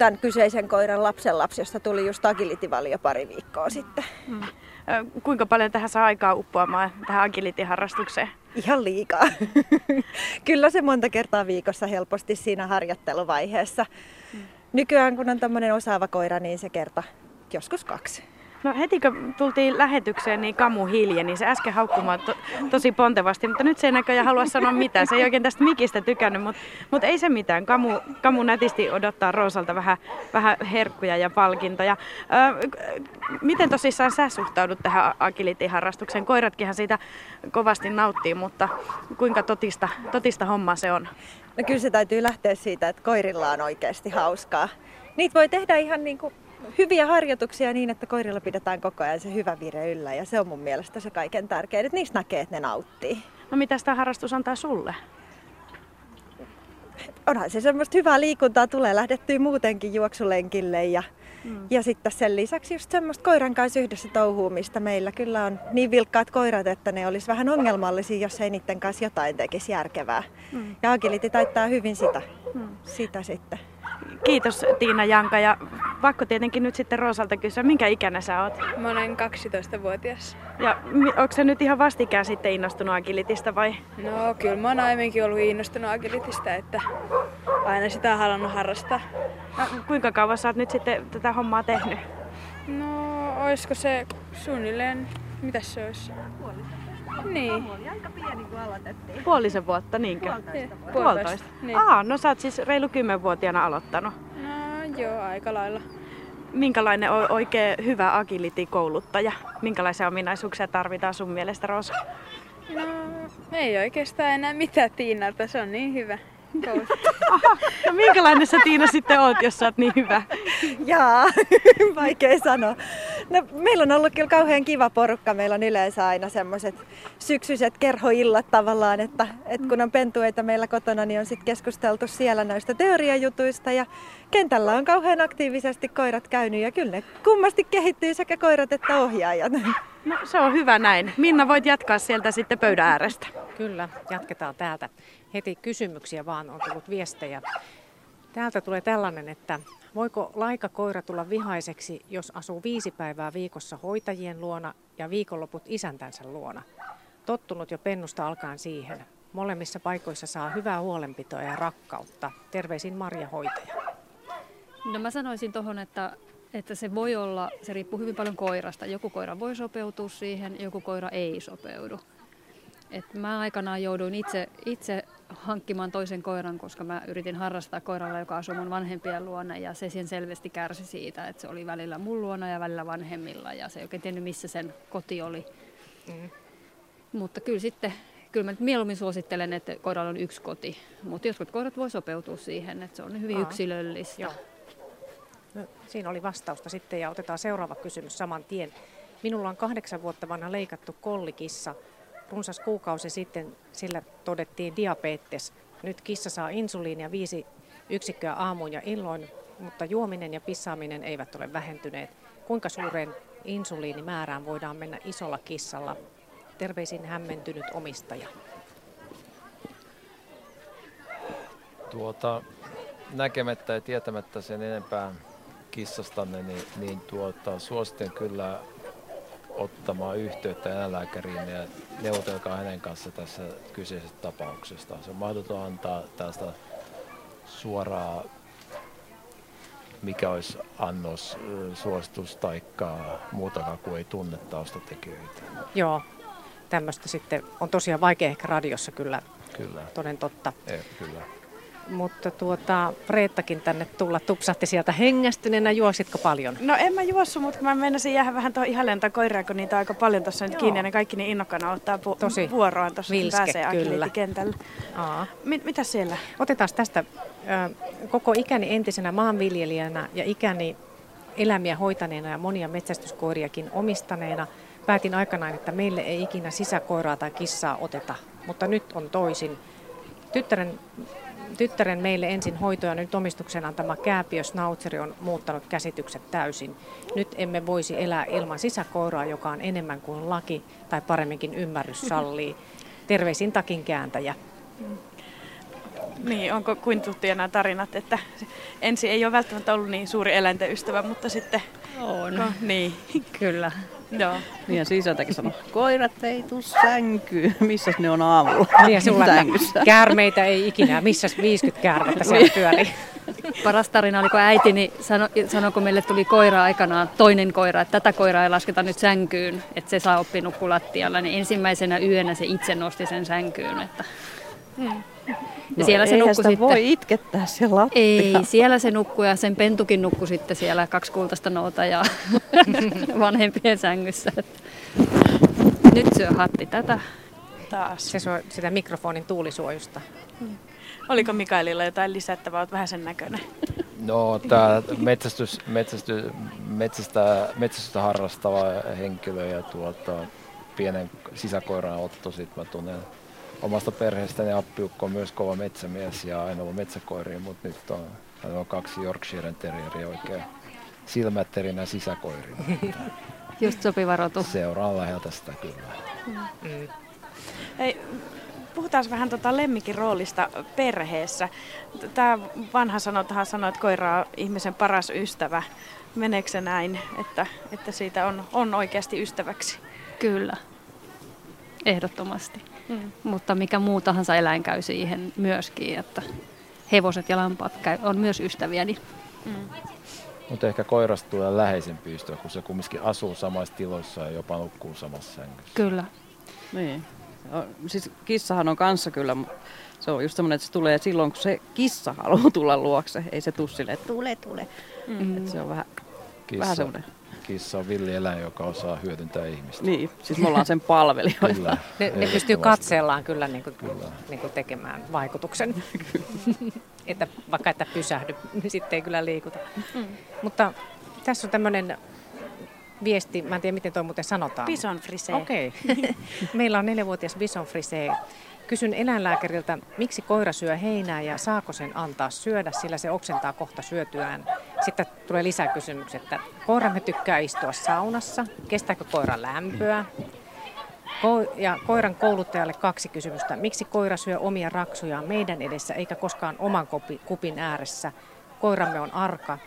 tämän kyseisen koiran lapsenlapsi, josta tuli just agility-valio pari viikkoa sitten. Hmm. Kuinka paljon tähän saa aikaa uppoamaan tähän agility-harrastukseen? Ihan liikaa. Kyllä se monta kertaa viikossa helposti siinä harjoitteluvaiheessa. Hmm. Nykyään kun on tämmöinen osaava koira, niin se kerta joskus kaksi. No heti kun tultiin lähetykseen, niin Kamu hiljeni. Niin se äsken haukkumaan to, tosi pontevasti, mutta nyt se ei näköjään halua sanoa mitään. Se ei oikein tästä mikistä tykännyt, mutta, mutta ei se mitään. Kamu, Kamu nätisti odottaa Roosalta vähän, vähän herkkuja ja palkintoja. Ö, miten tosissaan sä suhtaudut tähän agility-harrastukseen? Koiratkinhan siitä kovasti nauttii, mutta kuinka totista, totista homma se on? No kyllä se täytyy lähteä siitä, että koirilla on oikeasti hauskaa. Niitä voi tehdä ihan niin kuin hyviä harjoituksia niin, että koirilla pidetään koko ajan se hyvä vire yllä ja se on mun mielestä se kaiken tärkein, että niistä näkee, että ne nauttii. No mitä tämä harrastus antaa sulle? Onhan se semmoista hyvää liikuntaa, tulee lähdettyä muutenkin juoksulenkille ja, mm. ja sitten sen lisäksi just semmoista koiran kanssa yhdessä touhuumista. Meillä kyllä on niin vilkkaat koirat, että ne olisi vähän ongelmallisia, jos ei niiden kanssa jotain tekisi järkevää. Mm. Ja agility taittaa hyvin sitä, mm. sitä sitten. Kiitos Tiina Janka ja pakko tietenkin nyt sitten Roosalta kysyä, minkä ikäinen sä oot? Mä olen 12-vuotias. Ja onko sä nyt ihan vastikään sitten innostunut agilitista vai? No kyllä mä oon aiemminkin ollut innostunut agilitista, että aina sitä on halunnut harrastaa. No, kuinka kauan sä oot nyt sitten tätä hommaa tehnyt? No olisiko se suunnilleen, mitä se olisi? Niin. oli aika pieni, kun aloitettiin. Puolisen vuotta, niinkö? Puolitoista vuotta. Puolitoista. Niin. Aa, no sä oot siis reilu kymmenvuotiaana aloittanut. No joo, aika lailla. Minkälainen on oikein hyvä agility-kouluttaja? Minkälaisia ominaisuuksia tarvitaan sun mielestä, Rosa? No ei oikeastaan enää mitään Tiinalta, se on niin hyvä. Aha, no minkälainen sä Tiina sitten oot, jos sä oot niin hyvä? Jaa, vaikea sanoa. No, meillä on ollut kyllä kauhean kiva porukka. Meillä on yleensä aina semmoiset syksyiset kerhoillat tavallaan, että, että kun on pentueita meillä kotona, niin on sitten keskusteltu siellä näistä teoriajutuista ja kentällä on kauhean aktiivisesti koirat käynyt ja kyllä ne kummasti kehittyy sekä koirat että ohjaajat. No se on hyvä näin. Minna, voit jatkaa sieltä sitten pöydän äärestä. Kyllä, jatketaan täältä. Heti kysymyksiä vaan on tullut viestejä. Täältä tulee tällainen, että voiko laikakoira tulla vihaiseksi, jos asuu viisi päivää viikossa hoitajien luona ja viikonloput isäntänsä luona? Tottunut jo pennusta alkaen siihen. Molemmissa paikoissa saa hyvää huolenpitoa ja rakkautta. Terveisin Marja Hoitaja. No mä sanoisin tuohon, että, että se voi olla, se riippuu hyvin paljon koirasta. Joku koira voi sopeutua siihen, joku koira ei sopeudu. Et mä aikanaan jouduin itse, itse hankkimaan toisen koiran, koska mä yritin harrastaa koiralla, joka asui mun vanhempien luona ja se siihen selvästi kärsi siitä, että se oli välillä mun luona ja välillä vanhemmilla ja se ei oikein tiennyt missä sen koti oli. Mm. Mutta kyllä sitten, kyllä mä nyt mieluummin suosittelen, että koiralla on yksi koti, mutta jotkut koirat voi sopeutua siihen, että se on hyvin Aa. yksilöllistä. Joo. No, siinä oli vastausta sitten ja otetaan seuraava kysymys saman tien. Minulla on kahdeksan vuotta vanha leikattu kollikissa – runsas kuukausi sitten sillä todettiin diabetes. Nyt kissa saa insuliinia viisi yksikköä aamuun ja illoin, mutta juominen ja pissaaminen eivät ole vähentyneet. Kuinka suureen insuliinimäärään voidaan mennä isolla kissalla? Terveisin hämmentynyt omistaja. Tuota, näkemättä ja tietämättä sen enempää kissastanne, niin, niin tuota, suosittelen kyllä ottamaan yhteyttä eläinlääkäriin ja neuvotelkaa hänen kanssa tässä kyseisestä tapauksesta. Se on mahdoton antaa tästä suoraa, mikä olisi annos, suositus tai muutakaan kuin ei tunne taustatekijöitä. Joo, tämmöistä sitten on tosiaan vaikea ehkä radiossa kyllä, kyllä. toden totta. Ei, kyllä. Mutta tuota, Reettakin tänne tulla tupsahti sieltä hengästyneenä. Juositko paljon? No en mä juossu, mutta mä menisin jäädä vähän tuohon ihailemaan koiraa, kun niitä on aika paljon tuossa nyt kiinni ja ne kaikki niin innokkaana ottaa pu- Tosi vuoroaan tuossa, kun vilske, pääsee kyllä. Mit, mitä siellä? Otetaan tästä koko ikäni entisenä maanviljelijänä ja ikäni eläimiä hoitaneena ja monia metsästyskoiriakin omistaneena päätin aikanaan, että meille ei ikinä sisäkoiraa tai kissaa oteta, mutta nyt on toisin. Tyttären, tyttären meille ensin hoito ja nyt omistuksen antama kääpiö Snautseri on muuttanut käsitykset täysin. Nyt emme voisi elää ilman sisäkoiraa, joka on enemmän kuin laki tai paremminkin ymmärrys sallii. Terveisin takin kääntäjä. Niin, onko kuin tuttuja nämä tarinat, että ensi ei ole välttämättä ollut niin suuri eläinten ystävä, mutta sitten... On. Ko, niin. Kyllä. Joo. Niin ja sisältäkin sanoi, koirat ei tuu sänkyyn. Missäs ne on aamulla? Niin ja sulla Sängyssä. käärmeitä ei ikinä. Missä 50 käärmettä siellä pyörii? Paras tarina oli, kun äitini sano, sanoi, kun meille tuli koira aikanaan, toinen koira, että tätä koiraa ei lasketa nyt sänkyyn, että se saa oppi nukkua lattialla, niin ensimmäisenä yönä se itse nosti sen sänkyyn. Että... Hmm. Ja siellä se nukkui sitä sitten. voi itkettää siellä lattialla. Ei, siellä se nukkui ja sen pentukin nukkui sitten siellä kaksi kultaista noota ja vanhempien sängyssä. Nyt syö hatti tätä. Taas. Se suo sitä mikrofonin tuulisuojusta. Oliko Mikaelilla jotain lisättävää? Olet vähän sen näköinen. No, tämä metsästys, metsästy, metsästä, metsästystä harrastava henkilö ja tuota, pienen sisäkoiran otto, sit mä tunnen omasta perheestäni appiukko on myös kova metsämies ja aina ollut metsäkoiria, mutta nyt on, hän on kaksi Yorkshire Terrieria oikein silmätterinä sisäkoirina. Just sopiva rotu. Seuraan läheltä sitä kyllä. Mm. Hei, puhutaan vähän tota lemmikin roolista perheessä. Tämä vanha sanotahan sanoo, että koira on ihmisen paras ystävä. Meneekö se näin, että, että siitä on, on oikeasti ystäväksi? Kyllä, ehdottomasti. Mm. Mutta mikä muu tahansa eläin käy siihen myöskin, että hevoset ja lampaat käy, on myös ystäviäni. Mm. Mutta ehkä koirasta tulee läheisempi ystävä, kun se kumminkin asuu samassa tiloissa ja jopa nukkuu samassa sängyssä. Kyllä. Niin. Siis kissahan on kanssa kyllä, mutta se on just semmoinen, että se tulee silloin, kun se kissa haluaa tulla luokse. Ei se tuu silleen, että tule, tule. Mm. Et se on vähän, Kissa, vähän semmoinen. Kissa on villi eläin, joka osaa hyödyntää ihmistä. Niin, siis me ollaan sen palvelijoita. Kyllä. Ne, ne pystyy katseellaan kyllä, niin kuin, Kyllä. Niin kuin tekemään vaikutuksen. että vaikka että pysähdy, niin sitten ei kyllä liikuta. Mm. Mutta tässä on tämmöinen viesti, mä en tiedä miten toi muuten sanotaan. Bison frisee. Okei. Meillä on neljävuotias bison frisee. Kysyn eläinlääkäriltä, miksi koira syö heinää ja saako sen antaa syödä, sillä se oksentaa kohta syötyään. Sitten tulee lisäkysymys, että koiramme tykkää istua saunassa. Kestääkö koira lämpöä? Ko- ja koiran kouluttajalle kaksi kysymystä. Miksi koira syö omia raksujaan meidän edessä eikä koskaan oman kupin ääressä? Koiramme on arka.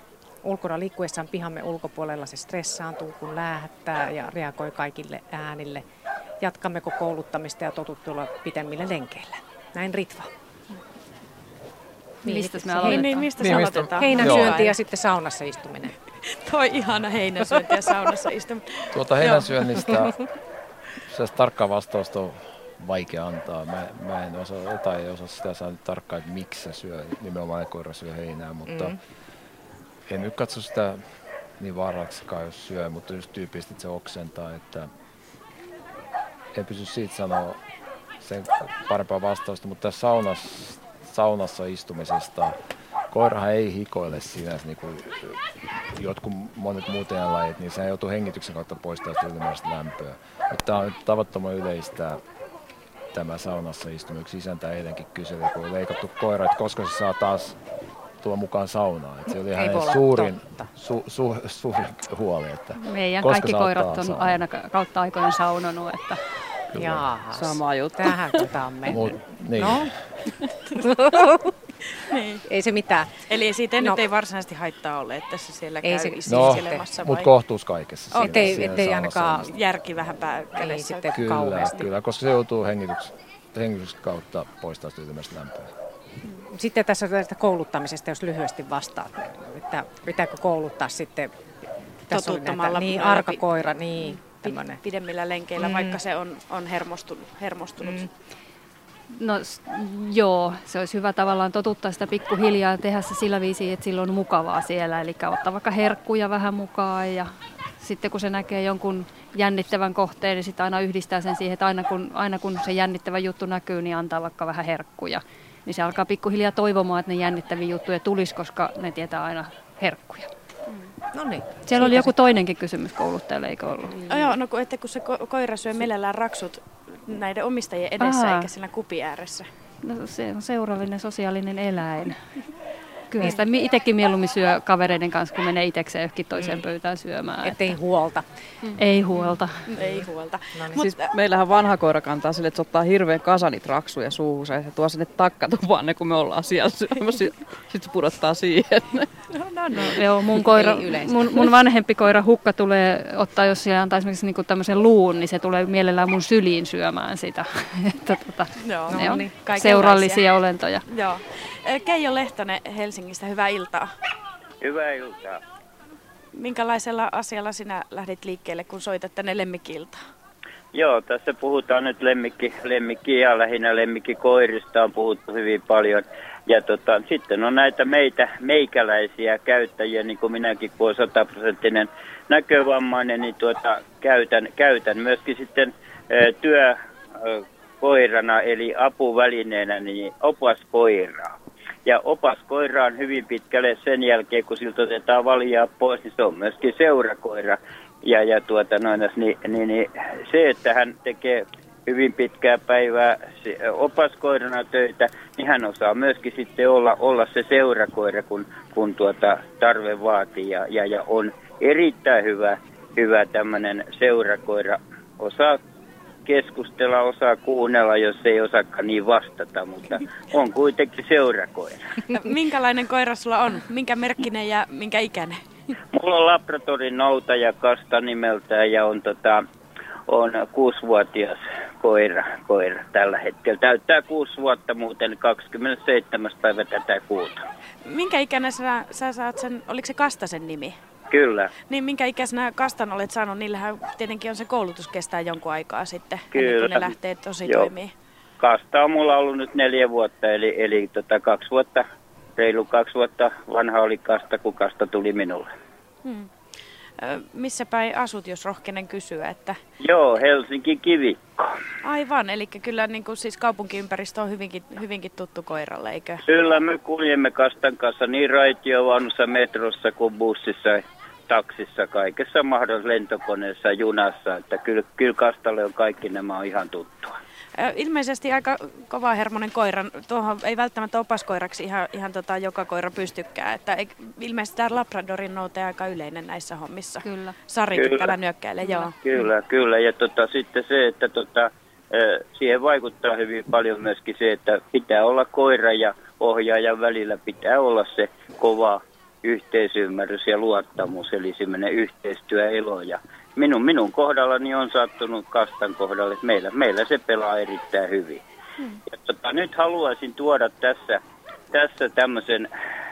Ulkona liikkuessaan pihamme ulkopuolella se stressaantuu, kun läähättää ja reagoi kaikille äänille. Jatkammeko kouluttamista ja totuttua pitemmille lenkeillä? Näin Ritva. Mistä me se aloitetaan? Niin, niin, mistä Niin, aloitetaan? Heinän Joo. syönti ja sitten saunassa istuminen. Toi ihana heinäsyönti ja saunassa istuminen. Tuota heinänsyönnistä se tarkkaa vastausta on vaikea antaa. Mä, mä en osaa, tai ei osaa sitä sanoa tarkkaan, että miksi se syö, nimenomaan koira syö heinää, mutta Mm. en nyt katso sitä niin vaaraksikaan, jos syö, mutta just tyypillisesti se oksentaa, että en pysy siitä sanoa sen parempaa vastausta, mutta tässä saunassa, saunassa istumisesta koirahan ei hikoile sinänsä niin kuin jotkut monet muut eläinlajit, niin sehän joutuu hengityksen kautta poistamaan ylimääräistä lämpöä. Mutta tämä on tavattoman yleistä tämä saunassa istuminen. Isäntä eilenkin kyseli, kun on leikattu koira, että koska se saa taas tulla mukaan saunaan. Että se oli Ei hänen olla suurin, totta. su, su, suurin huoli. Että Meidän koska kaikki koirat on saunaan. aina ka- kautta aikojen saunonut, että Kyllä. Jaahas. Sama juttu. Tähän tota on mennyt. Mut, niin. No, niin. Ei se mitään. Eli siitä no. nyt ei varsinaisesti haittaa ole, että se siellä ei käy se, no, mutta kohtuus kaikessa. Oh, ettei, ettei ainakaan järki vähän pääkädessä. Niin, sitten kyllä, kauheasti. Kyllä, koska se joutuu hengityksen, hengityksen kautta poistaa ytimestä lämpöä. Sitten tässä tästä kouluttamisesta, jos lyhyesti vastaat, että pitääkö kouluttaa sitten totuttamalla niin, arkakoira, niin, mm. pidemmillä lenkeillä, mm. vaikka se on, on hermostunut. hermostunut. Mm. No joo, se olisi hyvä tavallaan totuttaa sitä pikkuhiljaa ja tehdä se sillä viisi, että silloin on mukavaa siellä. Eli ottaa vaikka herkkuja vähän mukaan ja sitten kun se näkee jonkun jännittävän kohteen, niin sitten aina yhdistää sen siihen, että aina kun, aina kun se jännittävä juttu näkyy, niin antaa vaikka vähän herkkuja. Niin se alkaa pikkuhiljaa toivomaan, että ne jännittäviä juttuja tulisi, koska ne tietää aina herkkuja. No niin. Siellä oli joku toinenkin kysymys kouluttajalle, eikö ollut? Mm. Oh, joo, no kun, että kun se ko- koira syö mielellään raksut näiden omistajien edessä Aha. eikä siinä kupi ääressä. No se on seurallinen sosiaalinen eläin. Kyllä sitä itsekin mieluummin syö kavereiden kanssa, kun menee itsekseen johonkin toiseen mm. pöytään syömään. Että ei huolta. Mm. Ei huolta. Mm. Ei huolta. No niin. siis meillähän vanha koira kantaa sille, että se ottaa hirveän kasanit raksuja suuhun ja se tuo sinne takkatuvaan ne, kun me ollaan siellä syömässä. Sitten se pudottaa siihen. No, no, no. Joo, mun, koira, mun, mun vanhempi koira Hukka tulee ottaa, jos siellä antaa esimerkiksi niinku tämmöisen luun, niin se tulee mielellään mun syliin syömään sitä. että tota, Joo, ne no on niin, seurallisia olentoja. Joo. Keijo Lehtonen Helsingistä, hyvää iltaa. Hyvää iltaa. Minkälaisella asialla sinä lähdit liikkeelle, kun soitat tänne lemmikiltaan? Joo, tässä puhutaan nyt lemmikki, lemmikki ja lähinnä lemmikikoirista on puhuttu hyvin paljon. Ja tota, sitten on näitä meitä, meikäläisiä käyttäjiä, niin kuin minäkin, kun olen sataprosenttinen näkövammainen, niin tuota, käytän, käytän myöskin sitten työkoirana, eli apuvälineenä, niin opaskoiraa. Ja opaskoira on hyvin pitkälle sen jälkeen, kun siltä otetaan valjaa pois, niin se on myöskin seurakoira. Ja, ja tuota, noin, niin, niin, niin, se, että hän tekee hyvin pitkää päivää opaskoirana töitä, niin hän osaa myöskin sitten olla, olla se seurakoira, kun, kun tuota tarve vaatii ja, ja, ja on erittäin hyvä, hyvä tämmöinen seurakoira. Osaa keskustella, osaa kuunnella, jos ei osaakaan niin vastata, mutta on kuitenkin seurakoira. Minkälainen koira sulla on? Minkä merkkinen ja minkä ikäinen? Mulla on Labradorin noutaja kasta nimeltään ja on, tota, on kuusivuotias koira, koira tällä hetkellä. Täyttää kuusi vuotta muuten 27. päivä tätä kuuta. Minkä ikäinen sä, sä saat sen, oliko se Kastasen nimi? Kyllä. Niin minkä ikäisenä kastan olet saanut, niillähän tietenkin on se koulutus kestää jonkun aikaa sitten, Kyllä. ennen kuin ne lähtee tosi Joo. toimii. Kasta on mulla ollut nyt neljä vuotta, eli, eli tota kaksi vuotta, reilu kaksi vuotta vanha oli kasta, kun kasta tuli minulle. Hmm. missä päin asut, jos rohkenen kysyä? Että... Joo, Helsinki Kivikko. Aivan, eli kyllä niin kuin, siis kaupunkiympäristö on hyvinkin, hyvinkin tuttu koiralle, eikö? Kyllä, me kuljemme Kastan kanssa niin raitiovaunussa, metrossa kuin bussissa taksissa, kaikessa mahdollisessa lentokoneessa, junassa, että kyllä, kyllä Kastalle on kaikki nämä on ihan tuttua. Ilmeisesti aika kova hermonen koira. Tuohon ei välttämättä opaskoiraksi ihan, ihan tota, joka koira pystykään. Että ei, ilmeisesti tämä Labradorin noute aika yleinen näissä hommissa. Kyllä. Sari kyllä. nyökkäilee, joo. Kyllä, kyllä. Ja tota, sitten se, että tota, siihen vaikuttaa hyvin paljon myöskin se, että pitää olla koira ja ohjaajan välillä pitää olla se kova yhteisymmärrys ja luottamus, eli semmoinen yhteistyöelo. Ja minun, minun kohdallani on sattunut Kastan kohdalle, että meillä, meillä se pelaa erittäin hyvin. Hmm. Ja tota, nyt haluaisin tuoda tässä, tässä tämmöisen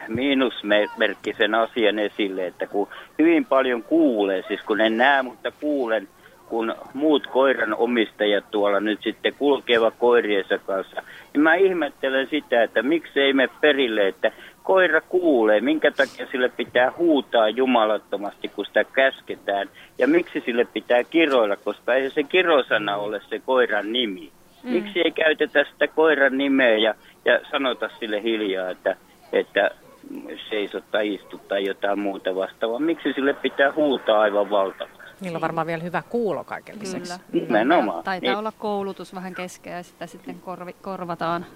miinusmerkkisen asian esille, että kun hyvin paljon kuulee, siis kun en näe, mutta kuulen, kun muut koiran omistajat tuolla nyt sitten kulkevat koiriensa kanssa, niin mä ihmettelen sitä, että miksei me perille, että koira kuulee, minkä takia sille pitää huutaa jumalattomasti, kun sitä käsketään, ja miksi sille pitää kiroilla, koska ei se kirosana ole se koiran nimi. Mm. Miksi ei käytetä sitä koiran nimeä ja, ja sanota sille hiljaa, että, että seisot tai istut tai jotain muuta vastaavaa. Miksi sille pitää huutaa aivan valtavasti? Niillä on varmaan vielä hyvä kuulo kaiken lisäksi. Kyllä. Nimenomaan. Taitaa niin. olla koulutus vähän keskeä ja sitä sitten korvi, korvataan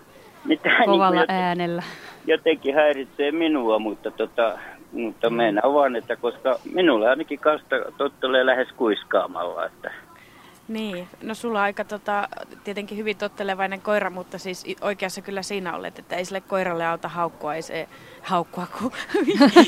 mitä, kovalla niin äänellä. Jotenkin häiritsee minua, mutta, tota, mutta mennään vaan, että koska minulle ainakin kasta tottelee lähes kuiskaamalla. Että. Niin, no sulla on aika tota, tietenkin hyvin tottelevainen koira, mutta siis oikeassa kyllä siinä olet, että ei sille koiralle auta haukkua, ei se haukkua, kun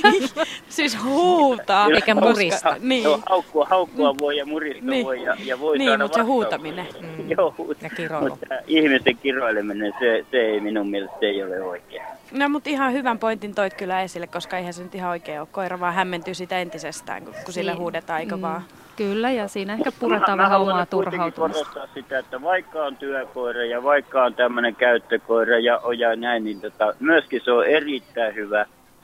siis huutaa. Eikä murista. Niin. Joo, haukkua, haukkua voi ja murista Niin. voi ja, ja voi Niin, saada mutta se huutaminen. Mm. Joo, huut- Ja kiroilu. mutta ihmisten kiroileminen, se, se ei minun mielestä ei ole oikein. No mutta ihan hyvän pointin toit kyllä esille, koska eihän se nyt ihan oikein ole. Koira vaan hämmentyy sitä entisestään, kun, kun sille Niin. huudetaan, eikö Mm. vaan? Kyllä, ja siinä ehkä puretaan Mä vähän omaa turhautumista. korostaa sitä, että vaikka on työkoira ja vaikka on tämmöinen käyttökoira ja, ja näin, niin tota, myöskin se on erittäin hyvä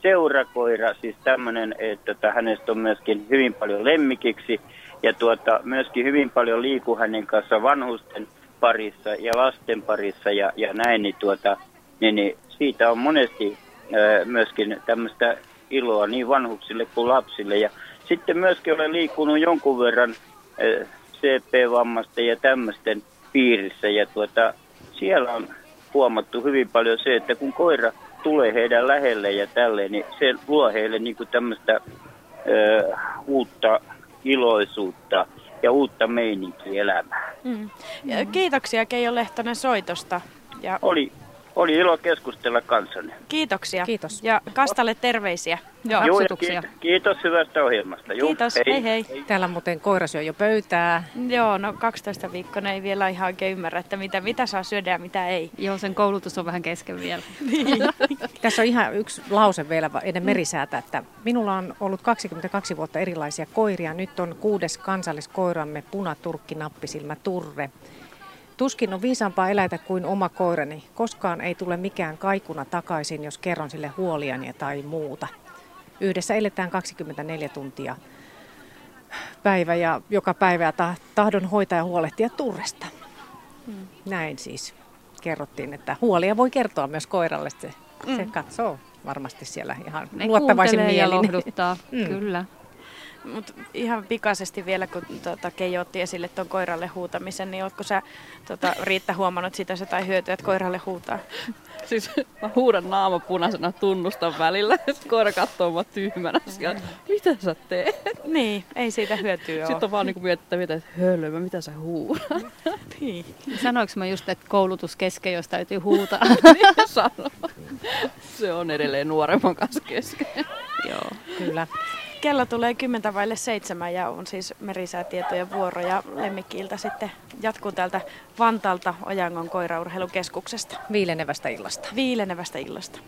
seurakoira, siis tämmöinen, että hänestä on myöskin hyvin paljon lemmikiksi. Ja tuota, myöskin hyvin paljon liiku hänen kanssa vanhusten parissa ja lasten parissa ja, ja näin, niin, tuota, niin, niin siitä on monesti ää, myöskin tämmöistä iloa niin vanhuksille kuin lapsille. Ja sitten myöskin olen liikkunut jonkun verran eh, CP-vammaisten ja tämmöisten piirissä. Ja tuota, siellä on huomattu hyvin paljon se, että kun koira tulee heidän lähelle ja tälleen, niin se luo heille niin kuin tämmöistä ö, uutta iloisuutta ja uutta meininkiä elämään. Mm. Ja Kiitoksia Keijo Lehtonen soitosta. Ja Oli, oli ilo keskustella kanssanne. kiitoksia. Kiitos. Ja Kastalle terveisiä. Joo, Joo, kiitos, kiitos hyvästä ohjelmasta. Joo, Kiitos, hei hei. Täällä muuten koira syö jo pöytää. Joo, no 12 viikkoa ei vielä ihan oikein ymmärrä, että mitä, mitä saa syödä ja mitä ei. Joo, sen koulutus on vähän kesken vielä. Tässä on ihan yksi lause vielä ennen merisäätä, että minulla on ollut 22 vuotta erilaisia koiria. Nyt on kuudes kansalliskoiramme punaturkki nappisilmä turve. Tuskin on viisaampaa eläitä kuin oma koirani. Koskaan ei tule mikään kaikuna takaisin, jos kerron sille huoliani tai muuta. Yhdessä eletään 24 tuntia päivä ja joka päivä ta- tahdon hoitaa ja huolehtia turresta. Näin siis kerrottiin, että huolia voi kertoa myös koiralle. Se, se katsoo varmasti siellä ihan Ne luottavaisin ja mielin. lohduttaa, Mm. kyllä. Mutta ihan pikaisesti vielä, kun tuota, Keijo otti esille tuon koiralle huutamisen, niin ootko sä tuota, Riitta huomannut sitä se tai hyötyä, että koiralle huutaa? Siis mä huudan naama punaisena tunnustan välillä. Sitten koira katsoo mua tyhmänä. Siellä, mitä sä teet? Niin, ei siitä hyötyä ole. Sitten on vaan niinku mietittä, mitä hölmö, mitä sä huudat. Niin. Sanoinko mä just, että koulutus kesken, jos täytyy huutaa? Sano. Se on edelleen nuoremman kanssa kesken. Joo. Kyllä. Kello tulee kymmentä vaille seitsemän ja on siis merisäätietojen vuoro ja lemmikkiiltä sitten jatkuu täältä Vantaalta Ojangon koiraurheilukeskuksesta. Viilenevästä illasta. Viilenevästä illasta.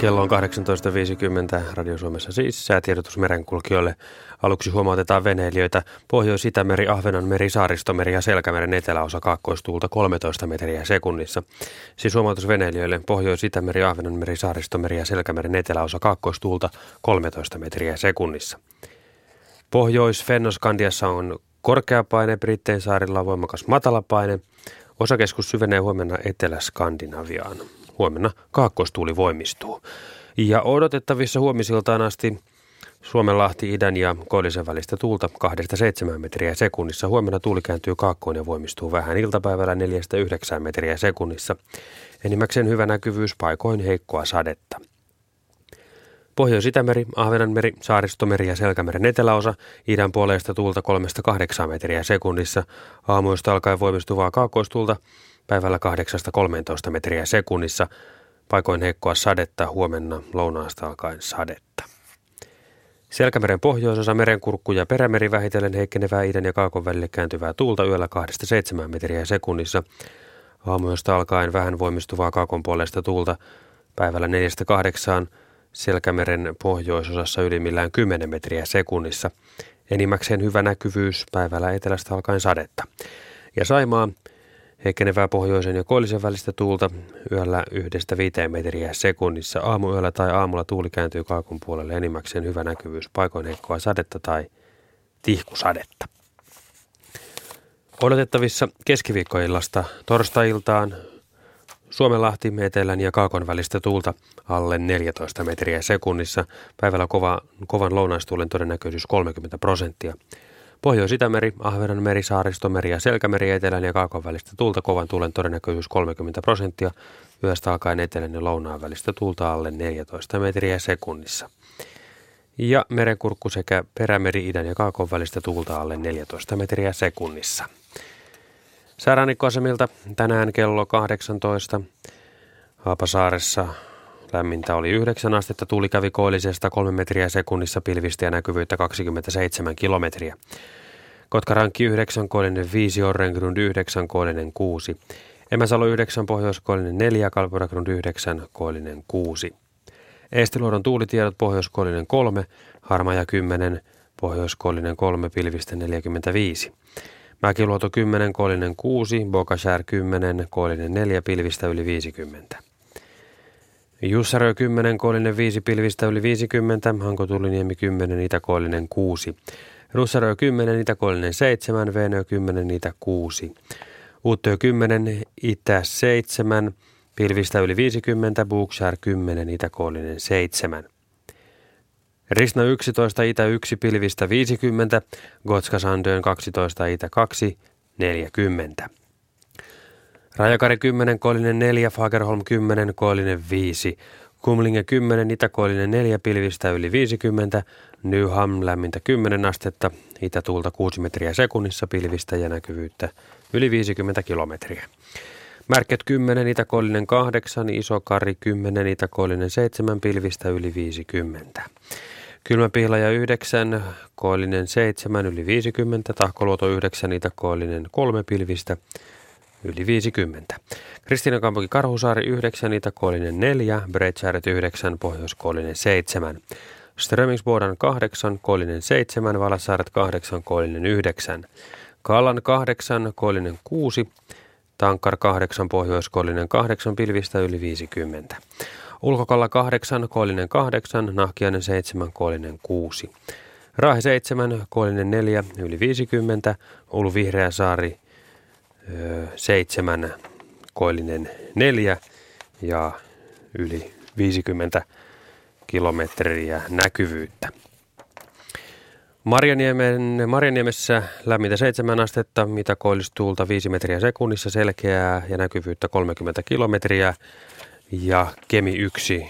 Kello on 18.50 Radio Suomessa siis säätiedotus merenkulkijoille. Aluksi huomautetaan veneilijöitä Pohjois-Itämeri, Ahvenanmeri, Saaristomeri ja Selkämeren eteläosa kaakkoistuulta 13 metriä sekunnissa. Siis huomautus veneilijöille Pohjois-Itämeri, Ahvenanmeri, Saaristomeri ja Selkämeren eteläosa kaakkoistuulta 13 metriä sekunnissa. Pohjois-Fennoskandiassa on korkeapaine, Brittein saarilla on voimakas matalapaine. Osakeskus syvenee huomenna Etelä-Skandinaviaan. Huomenna kaakkoistuuli voimistuu. Ja odotettavissa huomisiltaan asti Suomenlahti idän ja koillisen välistä tuulta 2-7 metriä sekunnissa. Huomenna tuuli kääntyy kaakkoon ja voimistuu vähän iltapäivällä 4-9 metriä sekunnissa. Enimmäkseen hyvä näkyvyys, paikoin heikkoa sadetta. Pohjois-Itämeri, Ahvenanmeri, Saaristomeri ja Selkämeren eteläosa, idän puoleista tuulta 3-8 metriä sekunnissa, aamuista alkaen voimistuvaa kaakkoistuulta, päivällä 8-13 metriä sekunnissa, paikoin heikkoa sadetta, huomenna lounaasta alkaen sadetta. Selkämeren pohjoisosa merenkurkku ja perämeri vähitellen heikkenevää idän ja kaakon välille kääntyvää tuulta yöllä 2-7 metriä sekunnissa, aamuista alkaen vähän voimistuvaa kaakon puolesta tuulta, päivällä 4-8 Selkämeren pohjoisosassa ylimmillään 10 metriä sekunnissa. Enimmäkseen hyvä näkyvyys, päivällä etelästä alkaen sadetta. Ja Saimaa, heikkenevää pohjoisen ja koillisen välistä tuulta, yöllä yhdestä viiteen metriä sekunnissa. Aamuyöllä tai aamulla tuuli kääntyy kaakon puolelle, enimmäkseen hyvä näkyvyys, paikoin heikkoa sadetta tai tihkusadetta. Odotettavissa keskiviikkoillasta torstai-iltaan Suomenlahti, etelän ja kaakon välistä tuulta alle 14 metriä sekunnissa. Päivällä kova, kovan lounaistuulen todennäköisyys 30 prosenttia. Pohjois-Itämeri, Ahvenanmeri, Saaristomeri ja Selkämeri etelän ja kaakon välistä tuulta kovan tuulen todennäköisyys 30 prosenttia. Yöstä alkaen etelän ja lounaan välistä tuulta alle 14 metriä sekunnissa. Ja merenkurkku sekä perämeri idän ja kaakon välistä tuulta alle 14 metriä sekunnissa. Säärannikkoasemilta tänään kello 18. Haapasaaressa lämmintä oli 9 astetta, tuuli kävi koillisesta 3 metriä sekunnissa pilvistä ja näkyvyyttä 27 kilometriä. Kotkarankki 9, koillinen 5, Orrengrund 9, koillinen 6. Emäsalo 9, Pohjoiskoillinen 4, Kalpuragrund 9, koillinen 6. Eestiluodon tuulitiedot Pohjoiskoillinen 3, Harmaja 10, Pohjoiskoillinen 3, pilvistä 45. Mäkiluoto 10, koillinen 6, Bokashär 10, koillinen 4, pilvistä yli 50. Jussarö 10, koillinen 5, pilvistä yli 50, Hankotuliniemi 10, itäkoillinen 6. Russarö 10, itäkoillinen 7, Venö 10, itä 6. Uuttöö 10, itä 7, pilvistä yli 50, Bookshare 10, itäkoillinen 7. Risna 11, itä 1, pilvistä 50, Gotska Sandön 12, itä 2, 40. Rajakari 10, koillinen 4, Fagerholm 10, koillinen 5. Kumlinge 10, itäkoillinen 4, pilvistä yli 50, Nyham lämmintä 10 astetta, itätuulta 6 metriä sekunnissa, pilvistä ja näkyvyyttä yli 50 kilometriä. Märket 10, itäkoillinen 8, Isokari 10, itäkoillinen 7, pilvistä yli 50. Kylmäpihlaja 9, koillinen 7, yli 50, Tahkoluoto 9, itäkoillinen 3, pilvistä yli 50. Kristiina Kampoki Karhusaari 9, itäkoillinen 4, Breitsääret 9, pohjoiskoillinen 7. Strömingsbodan 8, koillinen 7, Valassaaret 8, koillinen 9. Kallan 8, koillinen 6, Tankkar 8, pohjoiskoillinen 8, pilvistä yli 50. Ulkokalla 8, koillinen 8, Nahkiainen 7, koillinen 6. Raahe 7, koillinen 4, yli 50, Ulu Vihreä saari 7, koillinen 4 ja yli 50 kilometriä näkyvyyttä. Marjaniemen, Marjaniemessä lämmintä 7 astetta, mitä koillistuulta 5 metriä sekunnissa, selkeää ja näkyvyyttä 30 kilometriä. Ja Kemi 1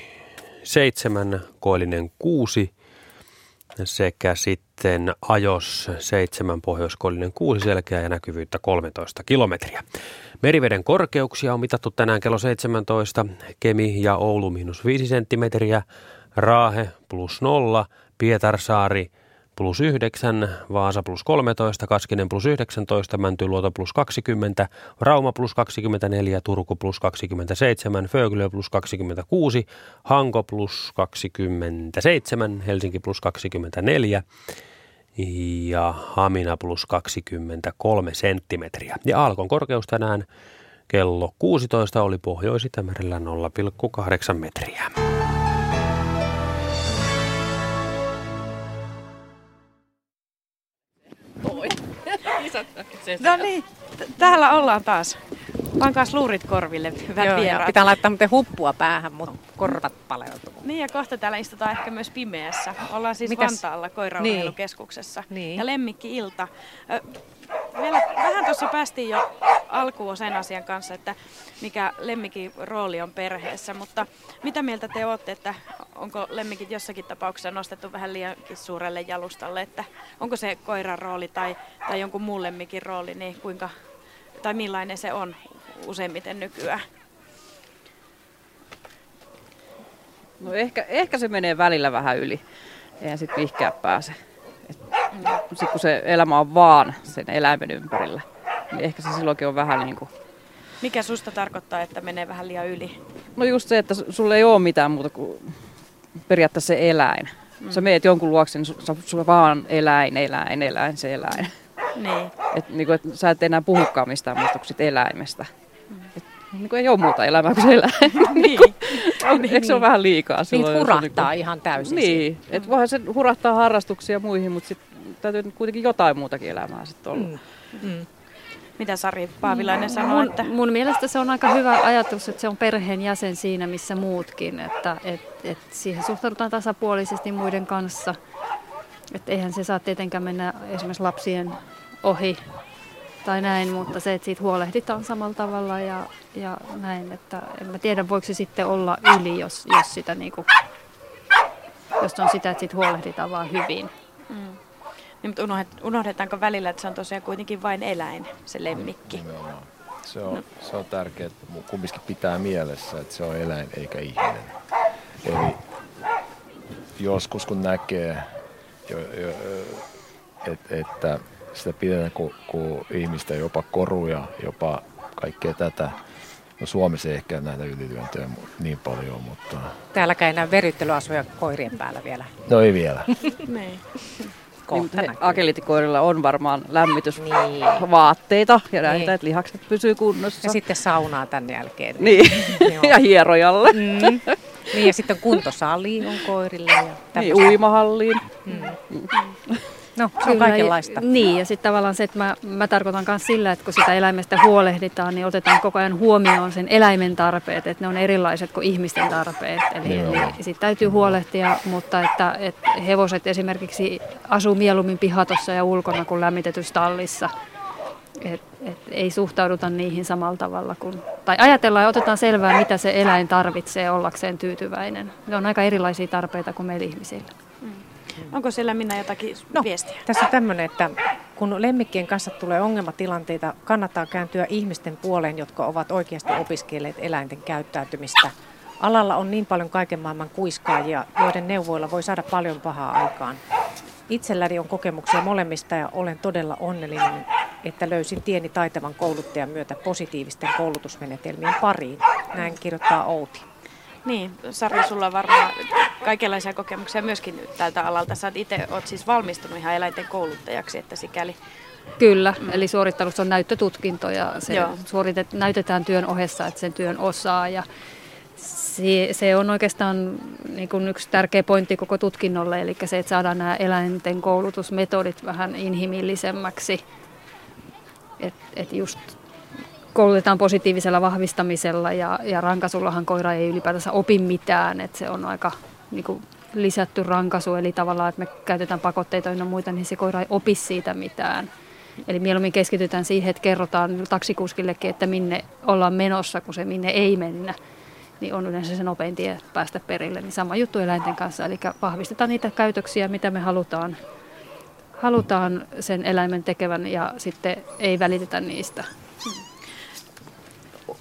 7, koillinen 6 sekä sitten Ajos 7, pohjoiskoillinen 6 selkeää ja näkyvyyttä 13 kilometriä. Meriveden korkeuksia on mitattu tänään kello 17, Kemi ja Oulu miinus 5 senttimetriä, Raahe plus 0, Pietarsaari plus 9, Vaasa plus 13, Kaskinen plus 19, Mäntyluoto plus 20, Rauma plus 24, Turku plus 27, Föglö plus 26, Hanko plus 27, Helsinki plus 24 ja Hamina plus 23 senttimetriä. Ja Alkon korkeus tänään kello 16 oli Pohjois-Itämerellä 0,8 metriä. No niin, täällä ollaan taas. Pankaas luurit korville, hyvät Joo, vieraat. pitää laittaa muuten huppua päähän, mutta korvat paleutuu. Niin ja kohta täällä istutaan ehkä myös pimeässä. Ollaan siis Mitäs? Vantaalla koiraurheilukeskuksessa. Niin. Ja lemmikki-ilta. Ö, Vielä vähän tuossa päästiin jo alkuun sen asian kanssa, että mikä lemmikin rooli on perheessä, mutta mitä mieltä te olette, että onko lemmikit jossakin tapauksessa nostettu vähän liiankin suurelle jalustalle, että onko se koiran rooli tai, tai jonkun muun lemmikin rooli, niin kuinka, tai millainen se on useimmiten nykyään? No ehkä, ehkä se menee välillä vähän yli. Eihän sitten vihkää pääse. Sitten kun se elämä on vaan sen eläimen ympärillä, niin ehkä se silloinkin on vähän niin kuin... Mikä susta tarkoittaa, että menee vähän liian yli? No just se, että sulla ei ole mitään muuta kuin periaatteessa se eläin. Mm. Sä meet jonkun luokse, niin sulla su, vaan eläin, eläin, eläin, se eläin. Niin. Et, niin kuin, et sä et enää puhukaan mistään muusta kuin eläimestä. Niin kuin ei ole muuta elämää kuin se eläin. Niin. on, eikö se ole vähän liikaa silloin? Niitä hurahtaa niinku- ihan täysin. Niin, että voihan se hurahtaa harrastuksia ja muihin, mutta sitten täytyy kuitenkin jotain muutakin elämää sitten olla. Mm. Mm. Mitä Sari Paavilainen sanoo, Mun, että mun mielestä se on aika hyvä ajatus, että se on perheen jäsen siinä, missä muutkin, että et, et siihen suhtaudutaan tasapuolisesti muiden kanssa. Että eihän se saa tietenkään mennä esimerkiksi lapsien ohi tai näin, mutta se, että siitä huolehditaan samalla tavalla ja, ja näin, että en mä tiedä voiko se sitten olla yli, jos, jos sitä niinku, jos on sitä, että siitä huolehditaan vaan hyvin. Mm. Niin, mutta unohdetaanko välillä, että se on tosiaan kuitenkin vain eläin, se lemmikki? Nimenomaan. Se on, no. se on tärkeää, että kumminkin pitää mielessä, että se on eläin eikä ihminen. Eli joskus kun näkee, jo, jo, et, että sitä pidetään kuin, kuin ihmistä, jopa koruja, jopa kaikkea tätä. No Suomessa ei ehkä näitä ylilyöntejä niin paljon, mutta... Täälläkään enää veryttelyasuja koirien päällä vielä. No ei vielä. niin. Niin, agelitikoirilla on varmaan lämmitysvaatteita niin. ja näitä, niin. että lihakset pysyy kunnossa. Ja sitten saunaa tänne jälkeen. Niin, ja hierojalle. Mm. Niin ja sitten kuntosaliin on koirille. Ja niin, uimahalliin. No, se on kaikenlaista. Niin, ja sitten tavallaan se, että mä, mä tarkoitan myös sillä, että kun sitä eläimestä huolehditaan, niin otetaan koko ajan huomioon sen eläimen tarpeet, että ne on erilaiset kuin ihmisten tarpeet. Eli, eli siitä täytyy huolehtia, mutta että, että hevoset esimerkiksi asuu mieluummin pihatossa ja ulkona kuin lämmitetyssä tallissa. Et, et ei suhtauduta niihin samalla tavalla kuin, tai ajatellaan ja otetaan selvää, mitä se eläin tarvitsee ollakseen tyytyväinen. Ne on aika erilaisia tarpeita kuin meillä ihmisillä. Onko siellä minä jotakin no, viestiä? Tässä on tämmöinen, että kun lemmikkien kanssa tulee ongelmatilanteita, kannattaa kääntyä ihmisten puoleen, jotka ovat oikeasti opiskelleet eläinten käyttäytymistä. Alalla on niin paljon kaiken maailman kuiskaajia, joiden neuvoilla voi saada paljon pahaa aikaan. Itselläni on kokemuksia molemmista ja olen todella onnellinen, että löysin tieni taitavan kouluttajan myötä positiivisten koulutusmenetelmien pariin. Näin kirjoittaa Outi. Niin, Sari, sulla on varmaan kaikenlaisia kokemuksia myöskin tältä alalta. Sä itse oot siis valmistunut ihan eläinten kouluttajaksi, että sikäli... Kyllä, mm. eli suorittanut on näyttötutkinto ja se suoritet, näytetään työn ohessa, että sen työn osaa ja se, se on oikeastaan niin kuin yksi tärkeä pointti koko tutkinnolle, eli se, että saadaan nämä eläinten koulutusmetodit vähän inhimillisemmäksi. Että et just koulutetaan positiivisella vahvistamisella ja, ja rankasullahan koira ei ylipäätänsä opi mitään, että se on aika niin kuin, lisätty rankasu, eli tavallaan, että me käytetään pakotteita ja muita, niin se koira ei opi siitä mitään. Eli mieluummin keskitytään siihen, että kerrotaan taksikuskillekin, että minne ollaan menossa, kun se minne ei mennä, niin on yleensä se nopein tie päästä perille. Niin sama juttu eläinten kanssa, eli vahvistetaan niitä käytöksiä, mitä me halutaan, halutaan sen eläimen tekevän ja sitten ei välitetä niistä.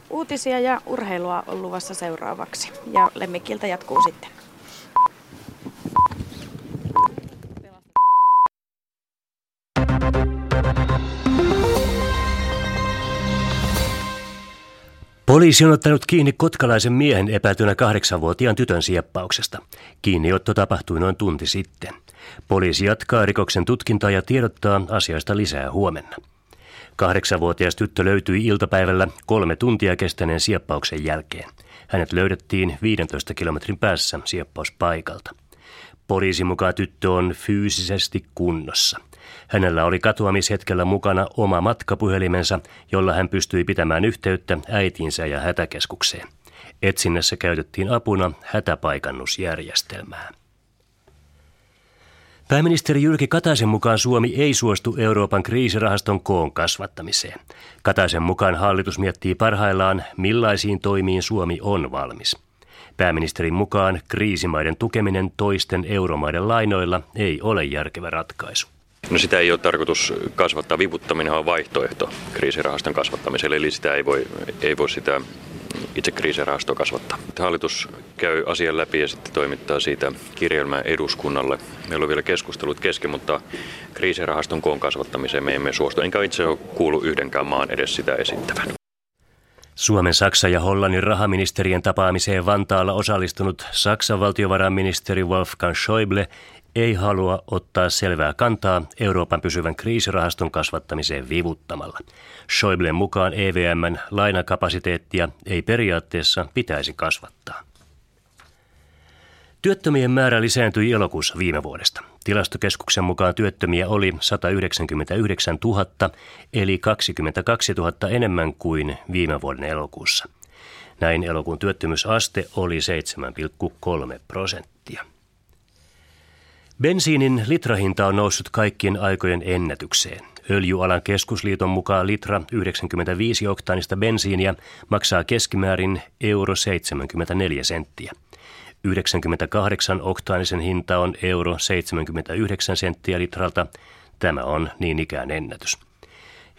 Uutisia ja urheilua on luvassa seuraavaksi ja lemmikiltä jatkuu sitten. Poliisi on ottanut kiinni kotkalaisen miehen epäiltynä kahdeksanvuotiaan tytön sieppauksesta. Kiinniotto tapahtui noin tunti sitten. Poliisi jatkaa rikoksen tutkintaa ja tiedottaa asiasta lisää huomenna. Kahdeksanvuotias tyttö löytyi iltapäivällä kolme tuntia kestäneen sieppauksen jälkeen. Hänet löydettiin 15 kilometrin päässä sieppauspaikalta. Poliisin mukaan tyttö on fyysisesti kunnossa. Hänellä oli katoamishetkellä mukana oma matkapuhelimensa, jolla hän pystyi pitämään yhteyttä äitinsä ja hätäkeskukseen. Etsinnässä käytettiin apuna hätäpaikannusjärjestelmää. Pääministeri Jyrki Kataisen mukaan Suomi ei suostu Euroopan kriisirahaston koon kasvattamiseen. Kataisen mukaan hallitus miettii parhaillaan, millaisiin toimiin Suomi on valmis. Pääministerin mukaan kriisimaiden tukeminen toisten euromaiden lainoilla ei ole järkevä ratkaisu. No sitä ei ole tarkoitus kasvattaa. Vivuttaminen on vaihtoehto kriisirahaston kasvattamiselle, eli sitä ei voi, ei voi sitä itse kriisirahastoa kasvattaa. Hallitus käy asian läpi ja sitten toimittaa siitä kirjelmää eduskunnalle. Meillä on vielä keskustelut kesken, mutta kriisirahaston koon kasvattamiseen me emme suostu. Enkä itse ole kuullut yhdenkään maan edes sitä esittävän. Suomen, Saksa ja Hollannin rahaministerien tapaamiseen Vantaalla osallistunut Saksan valtiovarainministeri Wolfgang Schäuble ei halua ottaa selvää kantaa Euroopan pysyvän kriisirahaston kasvattamiseen vivuttamalla. Schäublen mukaan EVMn lainakapasiteettia ei periaatteessa pitäisi kasvattaa. Työttömien määrä lisääntyi elokuussa viime vuodesta. Tilastokeskuksen mukaan työttömiä oli 199 000, eli 22 000 enemmän kuin viime vuoden elokuussa. Näin elokuun työttömyysaste oli 7,3 prosenttia. Bensiinin litrahinta on noussut kaikkien aikojen ennätykseen. Öljyalan keskusliiton mukaan litra 95 oktaanista bensiiniä maksaa keskimäärin euro 74 senttiä. 98 oktaanisen hinta on euro 79 senttiä litralta. Tämä on niin ikään ennätys.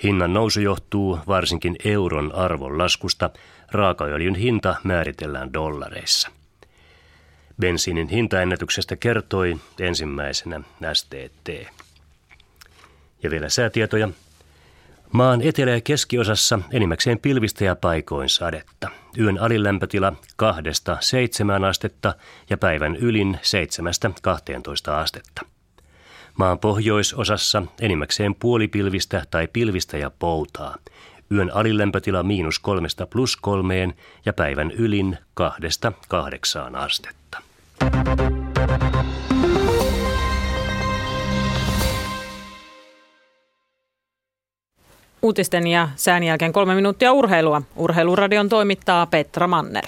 Hinnan nousu johtuu varsinkin euron arvon laskusta. Raakaöljyn hinta määritellään dollareissa. Bensiinin hintaennätyksestä kertoi ensimmäisenä STT. Ja vielä säätietoja. Maan etelä- ja keskiosassa enimmäkseen pilvistä ja paikoin sadetta. Yön alilämpötila kahdesta seitsemään astetta ja päivän ylin seitsemästä 12 astetta. Maan pohjoisosassa enimmäkseen puolipilvistä tai pilvistä ja poutaa. Yön alilämpötila miinus kolmesta plus kolmeen ja päivän ylin kahdesta kahdeksaan astetta. Uutisten ja sään jälkeen kolme minuuttia urheilua. Urheiluradion toimittaa Petra Manner.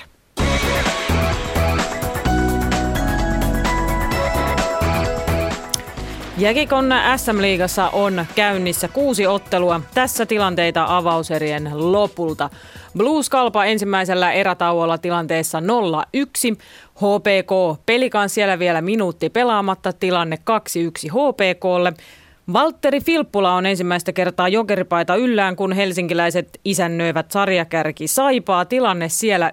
Jäkikon SM-liigassa on käynnissä kuusi ottelua. Tässä tilanteita avauserien lopulta. Blues Kalpa ensimmäisellä erätauolla tilanteessa 0-1. HPK pelikaan siellä vielä minuutti pelaamatta tilanne 2-1 HPKlle. Valtteri Filppula on ensimmäistä kertaa jokeripaita yllään, kun helsinkiläiset isännöivät sarjakärki Saipaa. Tilanne siellä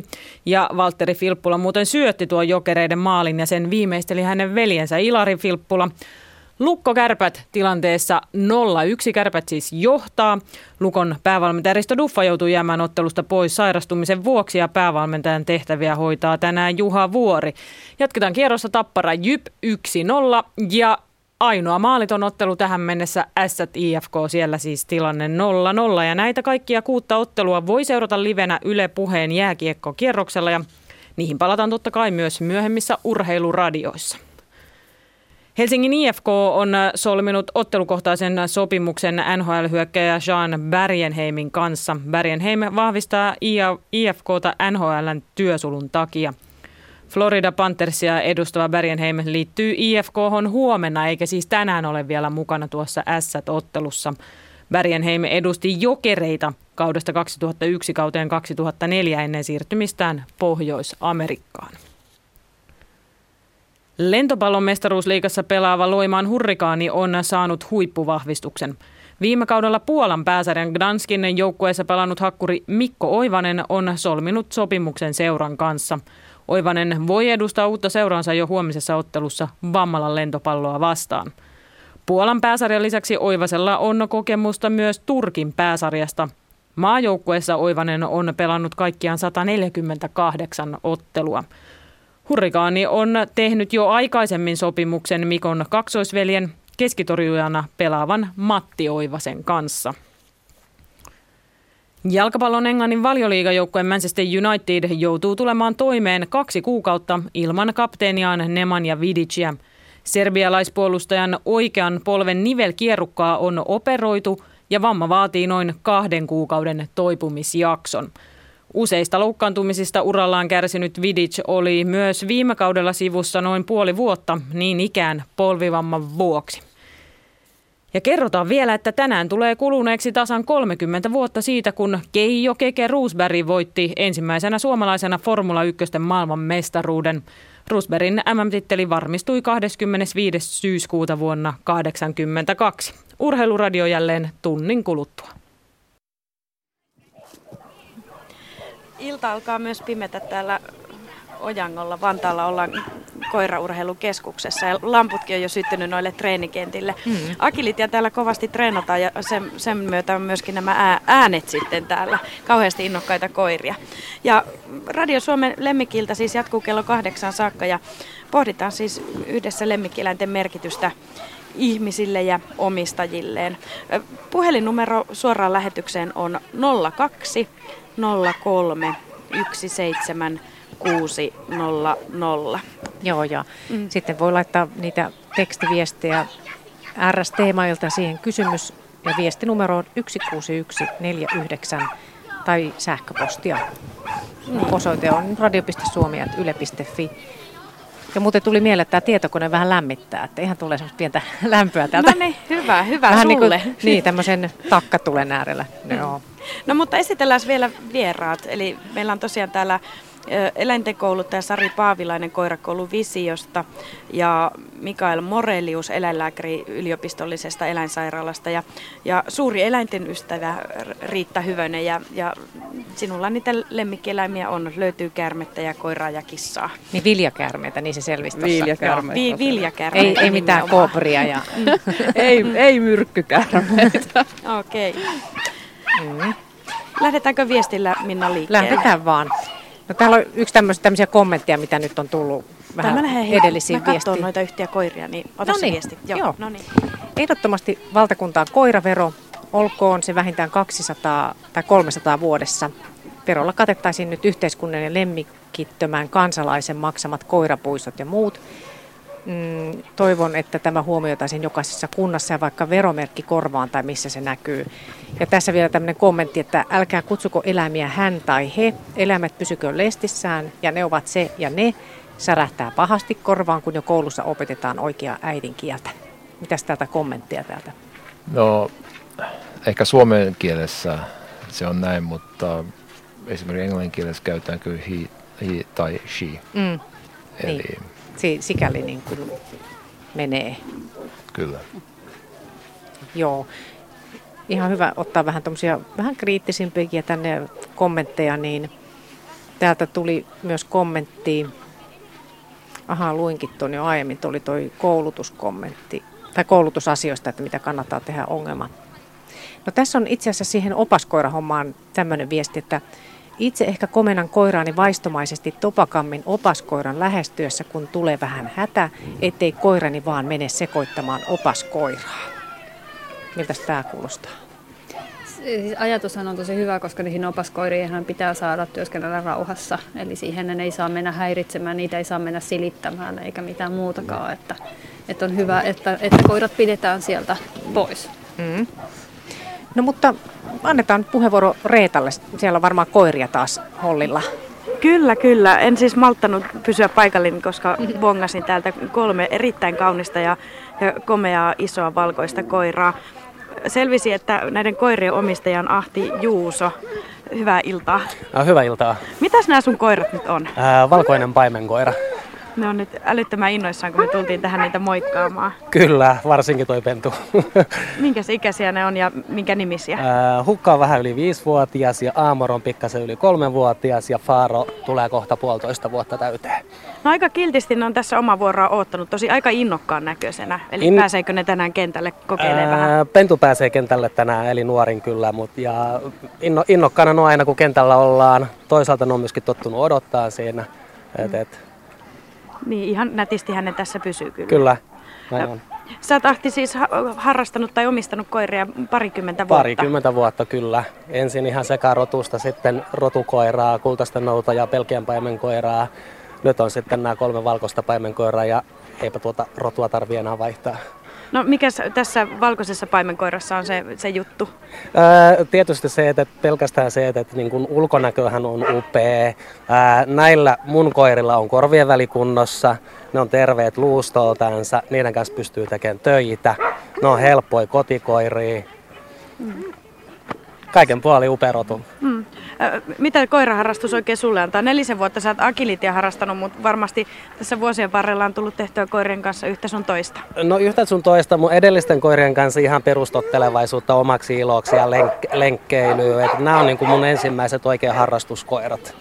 1-2 ja Valtteri Filppula muuten syötti tuon jokereiden maalin ja sen viimeisteli hänen veljensä Ilari Filppula. Lukko Kärpät tilanteessa 0-1. Kärpät siis johtaa. Lukon päävalmentaja Risto Duffa joutuu jäämään ottelusta pois sairastumisen vuoksi ja päävalmentajan tehtäviä hoitaa tänään Juha Vuori. Jatketaan kierrossa Tappara Jyp 1-0 ja ainoa maaliton ottelu tähän mennessä Ässät IFK, siellä siis tilanne 0-0. Ja näitä kaikkia kuutta ottelua voi seurata livenä Yle Puheen jääkiekkokierroksella ja niihin palataan totta kai myös myöhemmissä urheiluradioissa. Helsingin IFK on solminut ottelukohtaisen sopimuksen NHL-hyökkäjä Jean Bergenheimin kanssa. Bergenheim vahvistaa IFKta NHLn työsulun takia – Florida Panthersia edustava Bergenheim liittyy IFK huomenna, eikä siis tänään ole vielä mukana tuossa S-ottelussa. Bergenheim edusti jokereita kaudesta 2001 kauteen 2004 ennen siirtymistään Pohjois-Amerikkaan. Lentopallon mestaruusliigassa pelaava Loimaan hurrikaani on saanut huippuvahvistuksen. Viime kaudella Puolan pääsarjan Gdanskin joukkueessa pelannut hakkuri Mikko Oivanen on solminut sopimuksen seuran kanssa – Oivanen voi edustaa uutta seuraansa jo huomisessa ottelussa Vammalan lentopalloa vastaan. Puolan pääsarjan lisäksi Oivasella on kokemusta myös Turkin pääsarjasta. Maajoukkueessa Oivanen on pelannut kaikkiaan 148 ottelua. Hurrikaani on tehnyt jo aikaisemmin sopimuksen Mikon kaksoisveljen keskitorjujana pelaavan Matti Oivasen kanssa. Jalkapallon Englannin valioliigajoukkueen Manchester United joutuu tulemaan toimeen kaksi kuukautta ilman kapteeniaan Nemanja Vidicia. Serbialaispuolustajan oikean polven nivelkierrukkaa on operoitu ja vamma vaatii noin kahden kuukauden toipumisjakson. Useista loukkaantumisista urallaan kärsinyt Vidic oli myös viime kaudella sivussa noin puoli vuotta niin ikään polvivamman vuoksi. Ja kerrotaan vielä, että tänään tulee kuluneeksi tasan 30 vuotta siitä, kun Keijo Keke Roosberg voitti ensimmäisenä suomalaisena Formula 1 maailman mestaruuden. Roosbergin MM-titteli varmistui 25. syyskuuta vuonna 1982. Urheiluradio jälleen tunnin kuluttua. Ilta alkaa myös pimetä täällä Ojangolla, Vantaalla ollaan koiraurheilukeskuksessa ja lamputkin on jo syttynyt noille treenikentille. Mm. Akilitia täällä kovasti treenataan ja sen, sen myötä myöskin nämä äänet sitten täällä. Kauheasti innokkaita koiria. Ja Radio Suomen lemmikiltä siis jatkuu kello kahdeksan saakka ja pohditaan siis yhdessä lemmikkieläinten merkitystä ihmisille ja omistajilleen. Puhelinnumero suoraan lähetykseen on 02 03 17 600. Joo, ja mm. sitten voi laittaa niitä tekstiviestejä RS-teemailta siihen kysymys ja viestinumeroon 16149 tai sähköpostia. Mm. Osoite on radio.suomi.yle.fi. Ja muuten tuli mieleen, että tämä tietokone vähän lämmittää, että ihan tulee semmoista pientä lämpöä täältä. No niin, hyvä, hyvä vähän sulle. Niin, kuin, niin, tämmöisen takkatulen äärellä. No. No mutta esitellään vielä vieraat. Eli meillä on tosiaan täällä eläintenkouluttaja Sari Paavilainen koirakoulu Visiosta ja Mikael Morelius eläinlääkäri yliopistollisesta eläinsairaalasta ja, ja suuri eläinten ystävä Riitta Hyvönen ja, ja sinulla niitä lemmikkieläimiä on, löytyy käärmettä ja koiraa ja kissaa. Niin viljakäärmeitä, niin se selvisi tuossa. Viljakäärmeitä. Vi, viljakäärmeitä. Ei, ei mitään koopria. Ja... ei, ei myrkkykäärmeitä. Okei. Okay. Mm. Lähdetäänkö viestillä Minna liikkeelle? Lähdetään vaan. No täällä on yksi tämmöisiä kommentteja, mitä nyt on tullut vähän mä edellisiin viestiin. noita yhtiä koiria, niin ota no se viesti. Joo, joo. No niin. Ehdottomasti valtakuntaan koiravero, olkoon se vähintään 200 tai 300 vuodessa. Verolla katettaisiin nyt yhteiskunnan lemmikittömän kansalaisen maksamat koirapuistot ja muut mm, toivon, että tämä huomioitaisiin jokaisessa kunnassa ja vaikka veromerkki korvaan tai missä se näkyy. Ja tässä vielä tämmöinen kommentti, että älkää kutsuko eläimiä hän tai he, eläimet pysykö lestissään ja ne ovat se ja ne, särähtää pahasti korvaan, kun jo koulussa opetetaan oikeaa äidinkieltä. Mitäs täältä kommenttia täältä? No, ehkä suomen kielessä se on näin, mutta esimerkiksi englannin kielessä käytetään kyllä he, he tai she. Mm. Eli niin sikäli niin kuin menee. Kyllä. Joo. Ihan hyvä ottaa vähän tuommoisia vähän kriittisimpiäkin tänne kommentteja, niin täältä tuli myös kommentti, aha luinkin tuon jo aiemmin, tuli toi koulutuskommentti, tai koulutusasioista, että mitä kannattaa tehdä ongelma. No tässä on itse asiassa siihen opaskoirahommaan tämmöinen viesti, että itse ehkä komenan koiraani vaistomaisesti topakammin opaskoiran lähestyessä, kun tulee vähän hätä, ettei koirani vaan mene sekoittamaan opaskoiraa. Miltä tämä kuulostaa? Siis ajatushan on tosi hyvä, koska niihin opaskoiriin pitää saada työskennellä rauhassa. Eli siihen ei saa mennä häiritsemään, niitä ei saa mennä silittämään eikä mitään muutakaan. Että, että on hyvä, että, että koirat pidetään sieltä pois. Mm. No mutta annetaan puheenvuoro Reetalle. Siellä on varmaan koiria taas hollilla. Kyllä, kyllä. En siis malttanut pysyä paikallinen, koska bongasin täältä kolme erittäin kaunista ja, ja komeaa isoa valkoista koiraa. Selvisi, että näiden koirien omistaja on Ahti Juuso. Hyvää iltaa. No, hyvää iltaa. Mitäs nämä sun koirat nyt on? Ää, valkoinen paimenkoira. Ne on nyt älyttömän innoissaan, kun me tultiin tähän niitä moikkaamaan. Kyllä, varsinkin toi pentu. Minkä ikäisiä ne on ja minkä nimisiä? Äh, Hukka on vähän yli viisivuotias ja Aamor on pikkasen yli kolmenvuotias ja Faaro tulee kohta puolitoista vuotta täyteen. No aika kiltisti ne on tässä oma vuoroa oottanut, tosi aika innokkaan näköisenä. Eli In... pääseekö ne tänään kentälle kokeilemaan äh, vähän? Pentu pääsee kentälle tänään, eli nuorin kyllä, mutta ja inno, innokkaana on aina kun kentällä ollaan. Toisaalta ne on myöskin tottunut odottaa siinä. Mm. Et, et, niin, ihan nätisti hänen tässä pysyy kyllä. Kyllä, näin on. Sä oot Ahti siis harrastanut tai omistanut koiria parikymmentä vuotta. Parikymmentä vuotta kyllä. Ensin ihan sekarotusta, sitten rotukoiraa, kultaista nouta ja pelkiän paimenkoiraa. Nyt on sitten nämä kolme valkoista paimenkoiraa ja eipä tuota rotua tarvitse enää vaihtaa. No mikä tässä valkoisessa paimenkoirassa on se, se juttu? Ää, tietysti se, että pelkästään se, että niin kun ulkonäköhän on upea. Ää, näillä mun koirilla on korvien välikunnossa, ne on terveet luustoltansa, niiden kanssa pystyy tekemään töitä. Ne on helppoja kotikoiria. Mm. Kaiken puoli uperotu. Mm. Mitä koiraharrastus oikein sulle antaa? Nelisen vuotta sä oot agilitia harrastanut, mutta varmasti tässä vuosien varrella on tullut tehtyä koirien kanssa yhtä sun toista. No yhtä sun toista. Mun edellisten koirien kanssa ihan perustottelevaisuutta omaksi iloksi ja lenk- lenkkeilyä. Et nämä on niin kuin mun ensimmäiset oikein harrastuskoirat.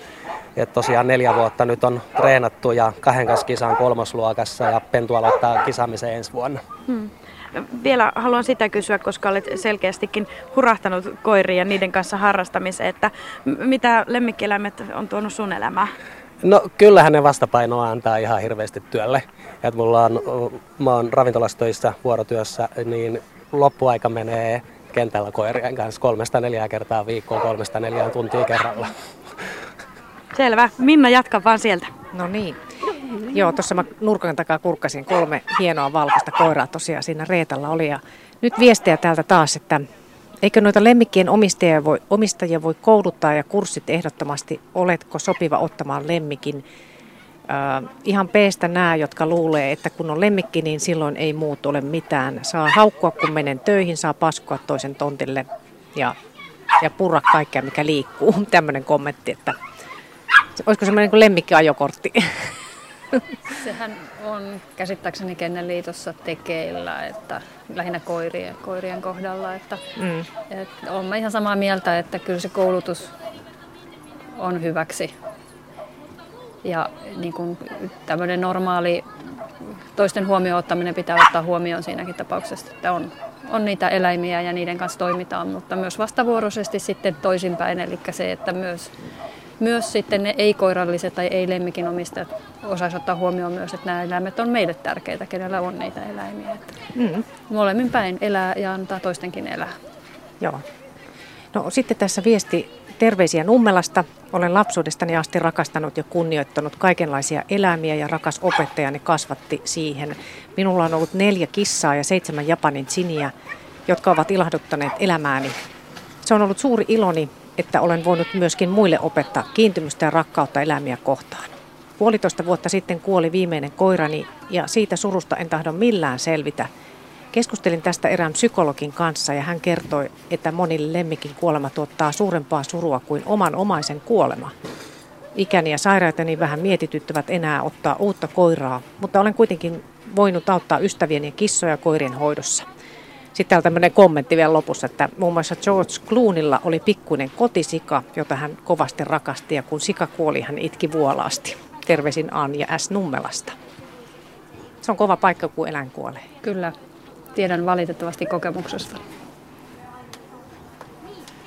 Et tosiaan neljä vuotta nyt on treenattu ja kahden kanssa kisaan kolmosluokassa ja Pentu aloittaa kisaamisen ensi vuonna. Hmm. Vielä haluan sitä kysyä, koska olet selkeästikin hurahtanut koiriin ja niiden kanssa harrastamiseen, että mitä lemmikkieläimet on tuonut sun elämään? No kyllähän ne vastapainoa antaa ihan hirveästi työlle. Et mulla on, mä oon ravintolastöissä vuorotyössä, niin loppuaika menee kentällä koirien kanssa kolmesta neljää kertaa viikkoon, kolmesta neljään tuntia kerralla. Selvä. Minna, jatka vaan sieltä. No niin. Joo, tuossa mä nurkan takaa kurkkasin kolme hienoa valkoista koiraa tosiaan siinä Reetalla oli. Ja nyt viestiä täältä taas, että eikö noita lemmikkien omistajia voi, omistajia voi kouluttaa ja kurssit ehdottomasti, oletko sopiva ottamaan lemmikin Äh, ihan peestä nämä, jotka luulee, että kun on lemmikki, niin silloin ei muut ole mitään. Saa haukkua, kun menen töihin, saa paskua toisen tontille ja, ja purra kaikkea, mikä liikkuu. Tämmöinen kommentti, että olisiko semmoinen niin lemmikkiajokortti? Sehän on käsittääkseni Kennelliitossa tekeillä, että lähinnä koirien, koirien kohdalla. Että, mm. että olen ihan samaa mieltä, että kyllä se koulutus on hyväksi. Ja niin kuin tämmöinen normaali toisten huomioon ottaminen pitää ottaa huomioon siinäkin tapauksessa, että on, on niitä eläimiä ja niiden kanssa toimitaan, mutta myös vastavuoroisesti sitten toisinpäin, eli se, että myös myös sitten ne ei-koiralliset tai ei-lemmikin omistajat osaisivat ottaa huomioon myös, että nämä eläimet on meille tärkeitä, kenellä on niitä eläimiä. Että mm. Molemmin päin elää ja antaa toistenkin elää. Joo. No sitten tässä viesti terveisiä Nummelasta. Olen lapsuudestani asti rakastanut ja kunnioittanut kaikenlaisia eläimiä ja rakas opettajani kasvatti siihen. Minulla on ollut neljä kissaa ja seitsemän Japanin siniä, jotka ovat ilahduttaneet elämääni. Se on ollut suuri iloni että olen voinut myöskin muille opettaa kiintymystä ja rakkautta eläimiä kohtaan. Puolitoista vuotta sitten kuoli viimeinen koirani ja siitä surusta en tahdo millään selvitä. Keskustelin tästä erään psykologin kanssa ja hän kertoi, että monille lemmikin kuolema tuottaa suurempaa surua kuin oman omaisen kuolema. Ikäni ja sairauteni vähän mietityttävät enää ottaa uutta koiraa, mutta olen kuitenkin voinut auttaa ystävieni kissoja koirien hoidossa. Sitten täällä tämmöinen kommentti vielä lopussa, että muun muassa George Cloonilla oli pikkuinen kotisika, jota hän kovasti rakasti ja kun sika kuoli, hän itki vuolaasti. Terveisin Anja S. Nummelasta. Se on kova paikka, kun eläin kuolee. Kyllä, tiedän valitettavasti kokemuksesta.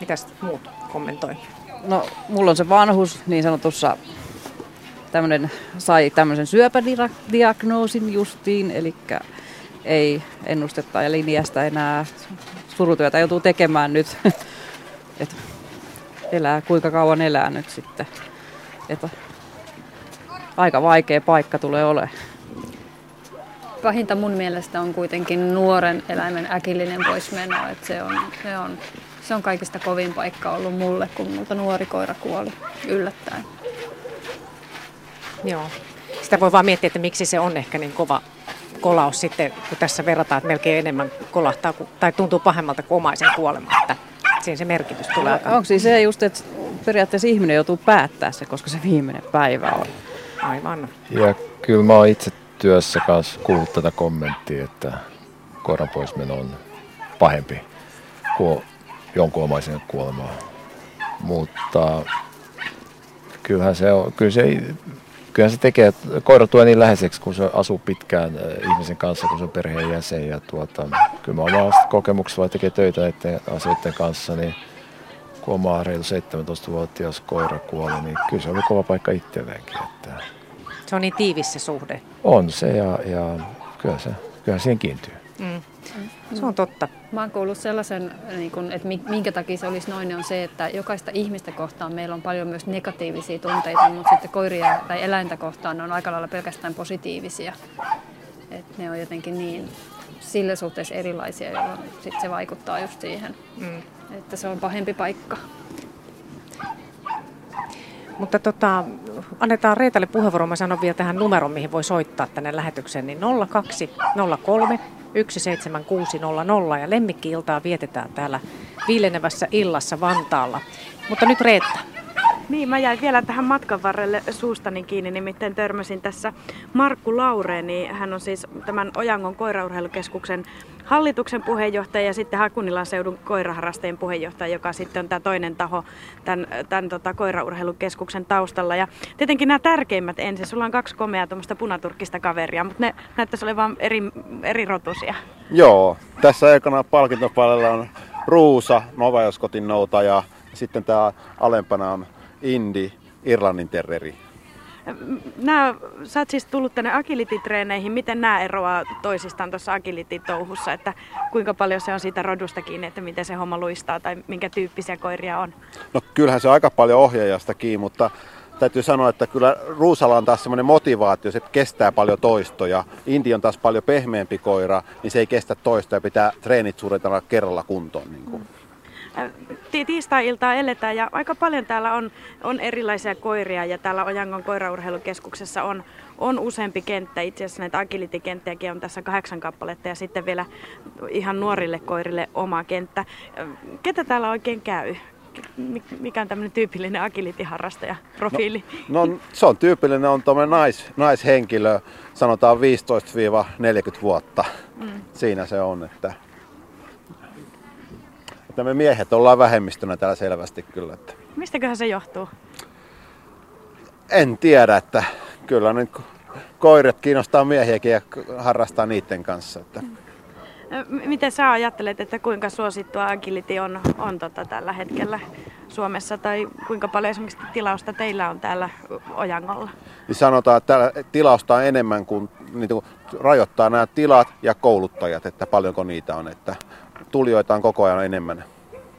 Mitäs muut kommentoi? No, mulla on se vanhus niin sanotussa tämmönen, sai tämmöisen syöpädiagnoosin justiin, eli ei ennustetta ja linjasta enää surutyötä joutuu tekemään nyt. Et elää, kuinka kauan elää nyt sitten. Et aika vaikea paikka tulee ole. Pahinta mun mielestä on kuitenkin nuoren eläimen äkillinen poismeno. Et se, on, se, on, se on kaikista kovin paikka ollut mulle, kun multa nuori koira kuoli yllättäen. Joo. Sitä voi vaan miettiä, että miksi se on ehkä niin kova kolaus sitten, kun tässä verrataan, että melkein enemmän kolahtaa tai tuntuu pahemmalta kuin omaisen kuolema. Että siinä se merkitys tulee aika. Onko siis se just, että periaatteessa ihminen joutuu päättää se, koska se viimeinen päivä on? Aivan. Ja kyllä mä oon itse työssä kanssa kuullut tätä kommenttia, että koiran poismeno on pahempi kuin jonkun omaisen kuolemaa. Mutta kyllähän se on, kyllä se kyllähän se tekee, koira tulee niin läheiseksi, kun se asuu pitkään äh, ihmisen kanssa, kun se on perheenjäsen. Ja tuota, kyllä mä omasta kokemuksella tekee töitä näiden asioiden kanssa, niin kun oma reilu 17-vuotias koira kuoli, niin kyllä se oli kova paikka itselleenkin. Että se on niin tiivis se suhde. On se ja, ja kyllä, se, kyllä siihen kiintyy. Mm. Se on totta. Mä oon kuullut sellaisen, niin että minkä takia se olisi noin, on se, että jokaista ihmistä kohtaan meillä on paljon myös negatiivisia tunteita, mutta sitten koiria tai eläintä kohtaan ne on aika lailla pelkästään positiivisia. Et ne on jotenkin niin sillä suhteessa erilaisia, jolloin sit se vaikuttaa just siihen, mm. että se on pahempi paikka. Mutta tota, annetaan Reetalle puheenvuoro. Mä sanon vielä tähän numeroon, mihin voi soittaa tänne lähetykseen, niin 0203 17600 ja lemmikki-iltaa vietetään täällä viilenevässä illassa Vantaalla. Mutta nyt Reetta. Niin, mä jäin vielä tähän matkan varrelle suustani kiinni, nimittäin törmäsin tässä Markku Laureeni. Hän on siis tämän Ojangon koiraurheilukeskuksen hallituksen puheenjohtaja ja sitten Hakunilan seudun koiraharrasteen puheenjohtaja, joka sitten on tämä toinen taho tämän, tämän tota, koiraurheilukeskuksen taustalla. Ja tietenkin nämä tärkeimmät ensin. Sulla on kaksi komeaa tuommoista punaturkista kaveria, mutta ne näyttäisi olevan eri, eri rotusia. Joo, tässä aikana palkintopalella on Ruusa, Novajoskotin nouta ja sitten tämä alempana on Indi, Irlannin terrieri. Nämä, sä oot siis tullut tänne agility-treeneihin. Miten nämä eroaa toisistaan tuossa agility-touhussa? Että kuinka paljon se on siitä rodusta kiinni, että miten se homma luistaa tai minkä tyyppisiä koiria on? No kyllähän se aika paljon ohjaajasta kiinni, mutta täytyy sanoa, että kyllä Ruusalla on taas semmoinen motivaatio, se kestää paljon toistoja. Inti on taas paljon pehmeämpi koira, niin se ei kestä toistoja ja pitää treenit suunnitella kerralla kuntoon. Niin kuin. Tiistai-iltaa eletään ja aika paljon täällä on, on erilaisia koiria ja täällä Ojangon koiraurheilukeskuksessa on, on useampi kenttä. Itse asiassa näitä agilitikenttiäkin on tässä kahdeksan kappaletta ja sitten vielä ihan nuorille koirille oma kenttä. Ketä täällä oikein käy? mikä on tämmöinen tyypillinen agility-harrastaja profiili? No, no, se on tyypillinen, on tuommoinen nais, naishenkilö, sanotaan 15-40 vuotta. Mm. Siinä se on, että, että me miehet ollaan vähemmistönä täällä selvästi kyllä. Että. Mistäköhän se johtuu? En tiedä, että kyllä nyt koirat kiinnostaa miehiäkin ja harrastaa niiden kanssa. Että. Miten sä ajattelet, että kuinka suosittua agility on, on tota tällä hetkellä Suomessa tai kuinka paljon esimerkiksi tilausta teillä on täällä Ojangolla? Niin sanotaan, että tilausta on enemmän kuin, niin kuin rajoittaa nämä tilat ja kouluttajat, että paljonko niitä on. Että tulijoita on koko ajan enemmän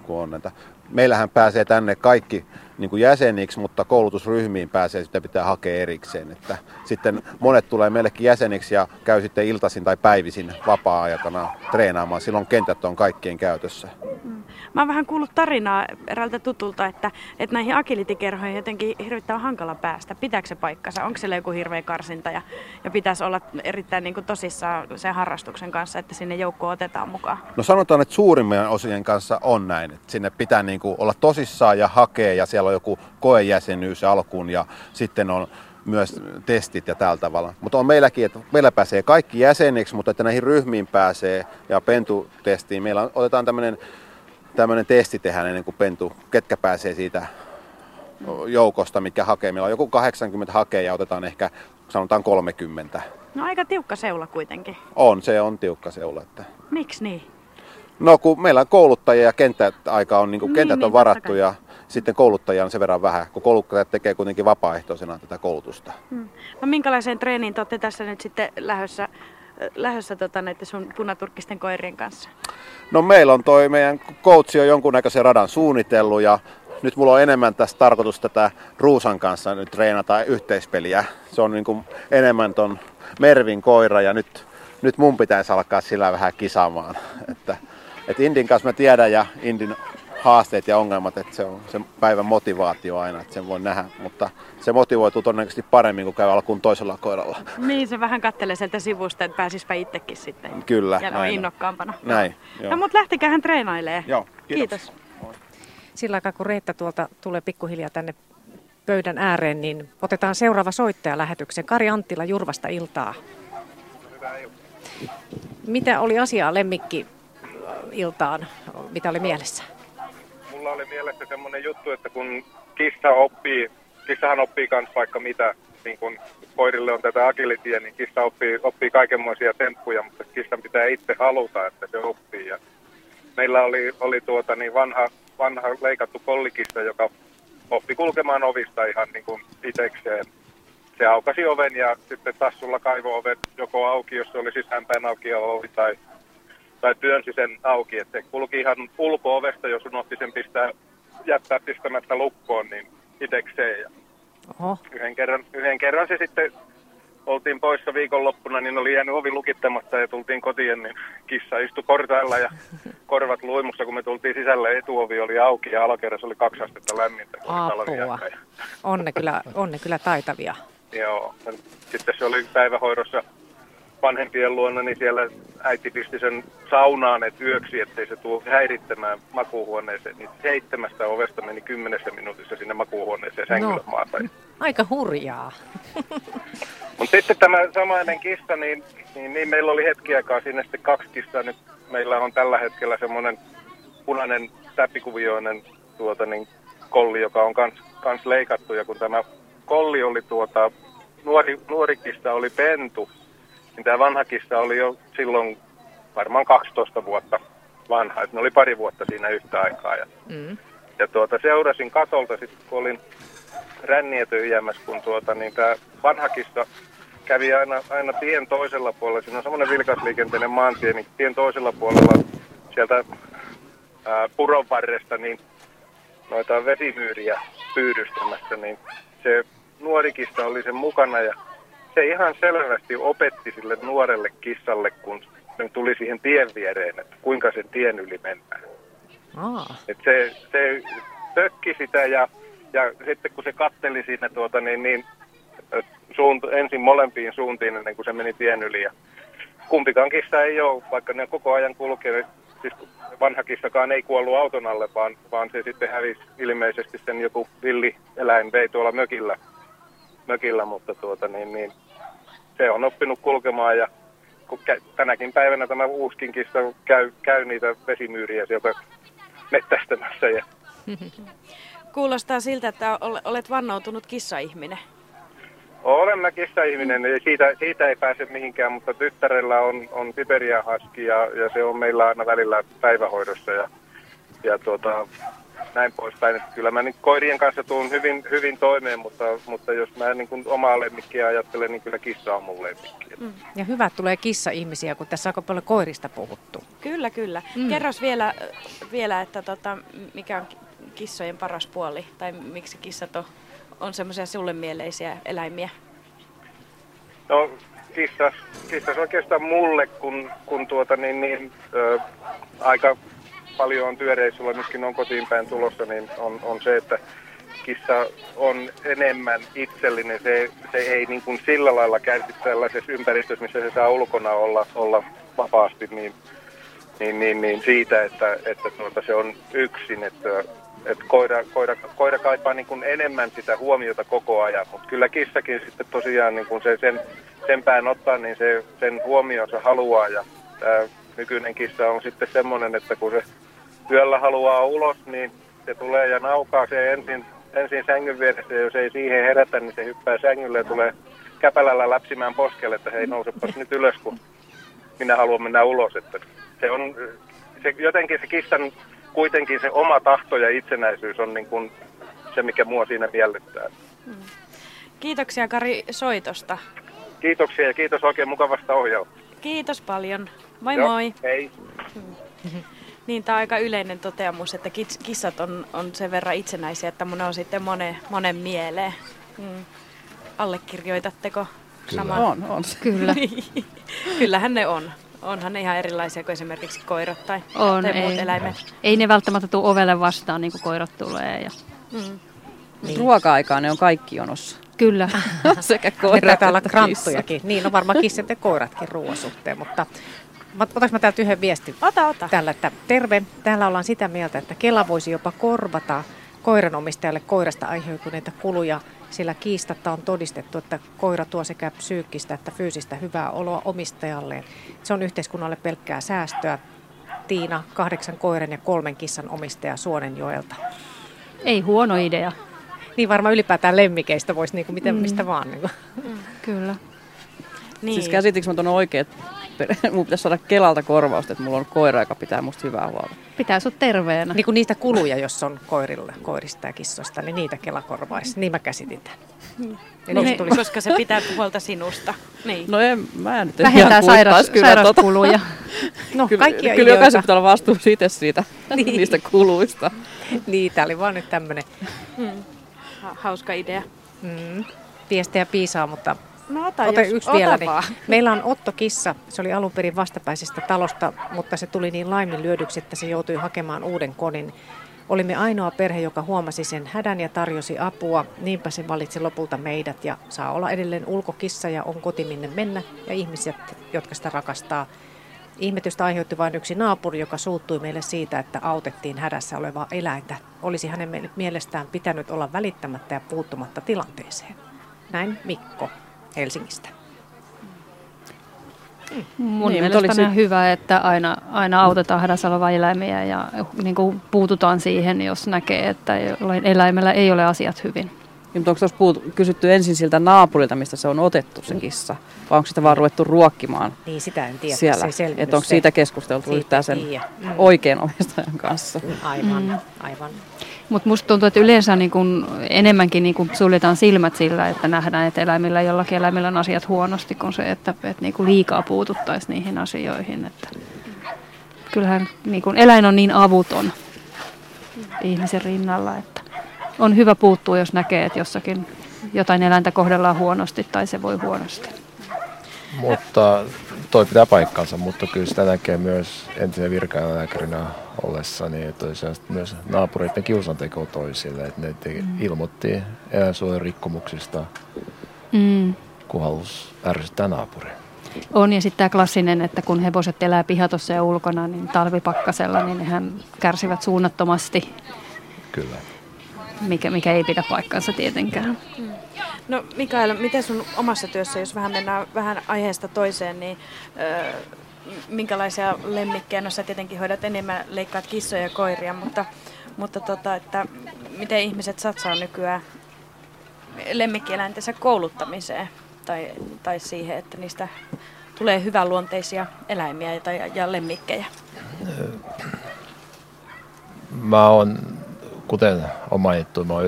kuin on näitä. Meillähän pääsee tänne kaikki niin kuin jäseniksi, mutta koulutusryhmiin pääsee, sitä pitää hakea erikseen. Että sitten monet tulee meillekin jäseniksi ja käy sitten iltaisin tai päivisin vapaa-aikana treenaamaan. Silloin kentät on kaikkien käytössä. Mm. Mä oon vähän kuullut tarinaa eräältä tutulta, että, että näihin agilitikerhoihin jotenkin hirvittävän hankala päästä. Pitääkö se paikkansa? Onko siellä joku hirveä karsinta ja, ja pitäisi olla erittäin niin kuin tosissaan sen harrastuksen kanssa, että sinne joukko otetaan mukaan? No sanotaan, että suurimmien osien kanssa on näin. Että sinne pitää niin kuin olla tosissaan ja hakea ja siellä on joku koejäsenyys alkuun ja sitten on myös testit ja tällä tavalla. Mutta on meilläkin, että meillä pääsee kaikki jäseniksi, mutta että näihin ryhmiin pääsee ja pentutestiin. Meillä on, otetaan tämmöinen tämmöinen testi tehdään ennen kuin pentu, ketkä pääsee siitä joukosta, mikä hakee. Meillä on joku 80 hakee ja otetaan ehkä sanotaan 30. No aika tiukka seula kuitenkin. On, se on tiukka seula. Että... Miksi niin? No kun meillä on kouluttajia ja kenttäaika on, niin kuin niin, kentät niin, on varattu ja sitten kouluttajia on sen verran vähän, kun kouluttajat tekee kuitenkin vapaaehtoisena tätä koulutusta. Hmm. No minkälaiseen treeniin te olette tässä nyt sitten lähdössä, lähdössä tota, näiden sun punaturkkisten koirien kanssa? No meillä on toi meidän coachi on jonkunnäköisen radan suunnitellut ja nyt mulla on enemmän tässä tarkoitus tätä Ruusan kanssa nyt treenata yhteispeliä. Se on niin kuin enemmän ton Mervin koira ja nyt, nyt mun pitäisi alkaa sillä vähän kisaamaan. Että, että Indin kanssa mä tiedän ja Indin haasteet ja ongelmat, että se on se päivän motivaatio aina, että sen voi nähdä, mutta se motivoituu todennäköisesti paremmin, kuin käy alkuun toisella koiralla. Niin, se vähän kattelee sieltä sivusta, että pääsispä itsekin sitten. Kyllä, Ja näin. innokkaampana. Näin, joo. No, mutta lähtikää hän treenailee. Joo, kiitos. kiitos. Sillä aikaa, kun Reetta tuolta tulee pikkuhiljaa tänne pöydän ääreen, niin otetaan seuraava soittaja lähetyksen. Kari Anttila Jurvasta iltaa. Mitä oli asiaa lemmikki iltaan? Mitä oli mielessä? Mulla oli mielessä semmoinen juttu, että kun kissa oppii, kissahan oppii kans vaikka mitä, niin kun koirille on tätä agilityä, niin kissa oppii, oppii kaikenmoisia temppuja, mutta kissan pitää itse haluta, että se oppii. Ja meillä oli, oli tuota niin vanha, vanha leikattu kollikissa, joka oppi kulkemaan ovista ihan niin kuin itsekseen. Se aukasi oven ja sitten tassulla kaivo oven joko auki, jos se oli sisäänpäin auki ovi tai tai työnsi sen auki, että se kulki ihan ulko-ovesta, jos unohti sen pistää, jättää pistämättä lukkoon, niin itekseen. Ja Oho. Yhden, kerran, yhden kerran se sitten oltiin poissa viikonloppuna, niin oli jäänyt ovi lukittamatta ja tultiin kotiin, niin kissa istui portailla ja korvat luimussa, kun me tultiin sisälle, etuovi oli auki ja alakerrassa oli kaksi astetta lämmintä. Apua. On ne kyllä, on ne kyllä taitavia. Joo. Sitten se oli päivähoidossa vanhempien luona, niin siellä äiti pisti sen saunaan et yöksi, ettei se tule häirittämään makuuhuoneeseen. Niin seitsemästä ovesta meni kymmenessä minuutissa sinne makuuhuoneeseen sängyllä no, maata. Aika hurjaa. Mutta sitten tämä samainen kissa, niin, niin, niin, meillä oli hetki aikaa sinne sitten kaksi kissaa. Nyt meillä on tällä hetkellä semmoinen punainen täppikuvioinen tuota, niin, kolli, joka on kans, kans leikattu. Ja kun tämä kolli oli tuota, nuori, nuori kissa oli pentu, niin tämä vanha kissa oli jo silloin varmaan 12 vuotta vanha, että ne oli pari vuotta siinä yhtä aikaa. Ja, mm. ja tuota, seurasin katolta sitten, kun olin ränniä tyhjäämässä, kun tuota, niin tämä vanha kissa kävi aina, aina tien toisella puolella. Siinä on semmoinen vilkasliikenteinen maantie, niin tien toisella puolella sieltä ää, puron varresta niin noita vesimyyriä pyydystämässä, niin se nuorikista oli sen mukana ja se ihan selvästi opetti sille nuorelle kissalle, kun ne tuli siihen tien viereen, että kuinka sen tien yli mennään. Aa. Et se, se tökki sitä ja, ja sitten kun se katteli siinä tuota, niin, niin suunt, ensin molempiin suuntiin ennen kuin se meni tien yli. Ja kumpikaan kissa ei ole, vaikka ne koko ajan kulkee, siis vanha kissakaan ei kuollut auton alle, vaan, vaan se sitten hävisi ilmeisesti sen joku villi eläin vei tuolla mökillä, mökillä mutta tuota, niin, niin, se on oppinut kulkemaan ja kun kä- tänäkin päivänä tämä uuskin kissa käy, käy niitä vesimyyriä sieltä mettästämässä. Ja... Kuulostaa siltä, että olet vannoutunut kissaihminen. Olen mä kissaihminen ja siitä, siitä ei pääse mihinkään, mutta tyttärellä on, on Siberian haski ja, ja, se on meillä aina välillä päivähoidossa ja, ja tuota, näin poispäin. Että kyllä mä niin koirien kanssa tuun hyvin, hyvin toimeen, mutta, mutta jos mä niin kuin omaa lemmikkiä ajattelen, niin kyllä kissa on mun lemmikki. Mm. Ja hyvä tulee kissa-ihmisiä, kun tässä on aika paljon koirista puhuttu. Kyllä, kyllä. Mm. Kerros vielä, vielä että tota, mikä on kissojen paras puoli, tai miksi kissat on, on semmoisia sulle mieleisiä eläimiä? No, kissas, kissas oikeastaan mulle, kun, kun tuota, niin, niin, ö, aika paljon on työreissulla, nytkin on kotiin päin tulossa, niin on, on se, että kissa on enemmän itsellinen. Se, se ei niin kuin sillä lailla kärsi tällaisessa ympäristössä, missä se saa ulkona olla, olla vapaasti, niin, niin, niin, niin siitä, että, että tuota, se on yksin. Että, että koira, koira, koira kaipaa niin kuin enemmän sitä huomiota koko ajan, mutta kyllä kissakin sitten tosiaan niin kuin se sen, sen pään ottaa, niin se sen huomionsa haluaa ja tämä nykyinen kissa on sitten semmoinen, että kun se yöllä haluaa ulos, niin se tulee ja naukaa se ensin, ensin sängyn vieressä. Ja jos ei siihen herätä, niin se hyppää sängylle ja tulee käpälällä läpsimään poskelle, että hei nousepas nyt ylös, kun minä haluan mennä ulos. Että se on, se, jotenkin se kissan kuitenkin se oma tahto ja itsenäisyys on niin kuin se, mikä mua siinä miellyttää. Hmm. Kiitoksia Kari soitosta. Kiitoksia ja kiitos oikein mukavasta ohjausta. Kiitos paljon. Moi Joo, moi. Hei. Niin, tämä on aika yleinen toteamus, että kissat on, on sen verran itsenäisiä, että mun on sitten monen, monen mieleen. Mm. Allekirjoitatteko Kyllä. saman? On, on. Kyllä. Kyllähän ne on. Onhan ne ihan erilaisia kuin esimerkiksi koirat tai, on, tai ei, muut eläimet. Ei ne välttämättä tule ovelle vastaan niin kuin koirat tulee. Ja... Mm. Niin. Ruoka-aikaa ne on kaikki jonossa. Kyllä. Sekä koirat että olla kranttujakin. Niin, no varmaan kissat ja koiratkin ruoan suhteen, mutta Otaks mä täältä yhden viestin? Ota, ota. Täällä, että terve. Täällä ollaan sitä mieltä, että Kela voisi jopa korvata koiranomistajalle koirasta aiheutuneita kuluja, sillä kiistatta on todistettu, että koira tuo sekä psyykkistä että fyysistä hyvää oloa omistajalleen. Se on yhteiskunnalle pelkkää säästöä. Tiina, kahdeksan koiran ja kolmen kissan omistaja Suonenjoelta. Ei huono idea. Niin varmaan ylipäätään lemmikeistä voisi niin kuin miten, mm. mistä vaan. Niin kuin. Mm. Kyllä. Niin. Siis käsitikö mä tuon oikein, että mun pitäisi saada Kelalta korvausta, että mulla on koira, joka pitää musta hyvää huolta. Pitää sut terveenä. Niin kuin niitä kuluja, jos on koirille, koirista ja kissoista, niin niitä Kela korvaisi. Niin mä käsitin tämän. Hmm. No, niin, tulisi... Koska se pitää huolta sinusta. Niin. No en, mä en nyt Vähentää sairas, kyllä sairauskuluja. no, kyllä, kaikkia kyllä jokaisen pitää olla vastuussa itse siitä, niin. niistä kuluista. niin, tää oli vaan nyt tämmönen. Hmm. Hauska idea. Mm. Viestejä piisaa, mutta No ota, ota jos, yksi ota vielä. Niin. Meillä on Otto Kissa. Se oli alun perin vastapäisestä talosta, mutta se tuli niin laiminlyödyksi, että se joutui hakemaan uuden kodin. Olimme ainoa perhe, joka huomasi sen hädän ja tarjosi apua. Niinpä se valitsi lopulta meidät ja saa olla edelleen ulkokissa ja on koti minne mennä ja ihmiset, jotka sitä rakastaa. Ihmetystä aiheutti vain yksi naapuri, joka suuttui meille siitä, että autettiin hädässä olevaa eläintä. Olisi hänen mielestään pitänyt olla välittämättä ja puuttumatta tilanteeseen. Näin Mikko. Helsingistä. Mun niin, mielestä olisi... on hyvä, että aina, aina autetaan hädässä eläimiä ja niin kuin puututaan siihen, jos näkee, että eläimellä ei ole asiat hyvin. Niin, mutta onko tuossa puhut, kysytty ensin siltä naapurilta, mistä se on otettu se kissa? Vai onko sitä vaan ruvettu ruokkimaan Niin, sitä en tiedä. Siellä. Se että onko siitä keskusteltu siitä yhtään sen mm. oikean omistajan kanssa? Aivan, mm. aivan. Mutta musta tuntuu, että yleensä niin kun enemmänkin niin kun suljetaan silmät sillä, että nähdään, että eläimillä jollakin eläimillä on asiat huonosti, kuin se, että, että niin liikaa puututtaisiin niihin asioihin. Että kyllähän niin kun eläin on niin avuton ihmisen rinnalla, että on hyvä puuttua, jos näkee, että jossakin jotain eläintä kohdellaan huonosti tai se voi huonosti. Mutta toi pitää paikkansa, mutta kyllä sitä näkee myös entisen virkailälääkärinä ollessa, niin että myös naapureiden kiusanteko toisille, että ne te- mm. ilmoitti eläinsuojelun rikkomuksista, mm. kun halusi ärsyttää naapuria. On ja sitten tämä klassinen, että kun hevoset elää pihatossa ja ulkona, niin talvipakkasella, niin nehän kärsivät suunnattomasti. Kyllä. Mikä, mikä ei pidä paikkansa tietenkään. Mm. No Mikael, miten sun omassa työssä, jos vähän mennään vähän aiheesta toiseen, niin ö, minkälaisia lemmikkejä, no sä tietenkin hoidat enemmän, leikkaat kissoja ja koiria, mutta, mutta tota, että miten ihmiset satsaa nykyään lemmikkieläintensä kouluttamiseen tai, tai siihen, että niistä tulee hyvänluonteisia eläimiä tai, ja lemmikkejä? Mä oon, kuten on mainittu, mä oon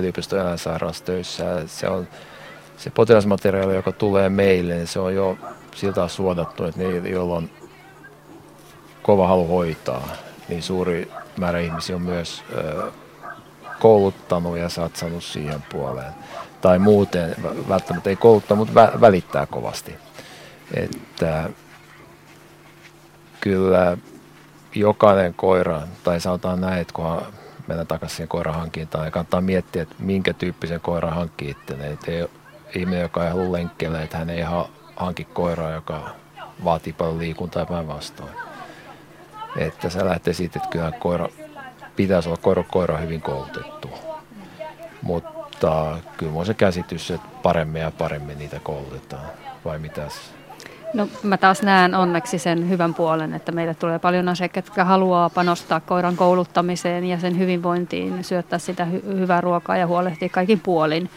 töissä. Se on se potilasmateriaali, joka tulee meille, niin se on jo siltä suodattu, että ne, joilla on kova halu hoitaa, niin suuri määrä ihmisiä on myös ö, kouluttanut ja satsannut siihen puoleen. Tai muuten, välttämättä ei kouluttaa, mutta vä, välittää kovasti. Että kyllä jokainen koira, tai sanotaan näin, että kun mennään takaisin siihen koirahankintaan, niin kannattaa miettiä, että minkä tyyppisen koiran hankkii itselleen. Että ei ihminen, joka ei halua lenkkeelle, että hän ei hanki koiraa, joka vaatii paljon liikuntaa ja päinvastoin. Että se lähtee siitä, että kyllä koira, pitäisi olla koira, koira hyvin koulutettu. Mutta kyllä on se käsitys, että paremmin ja paremmin niitä koulutetaan. Vai mitäs? No mä taas näen onneksi sen hyvän puolen, että meille tulee paljon asiakkaita, jotka haluaa panostaa koiran kouluttamiseen ja sen hyvinvointiin, syöttää sitä hy- hyvää ruokaa ja huolehtia kaikin puolin.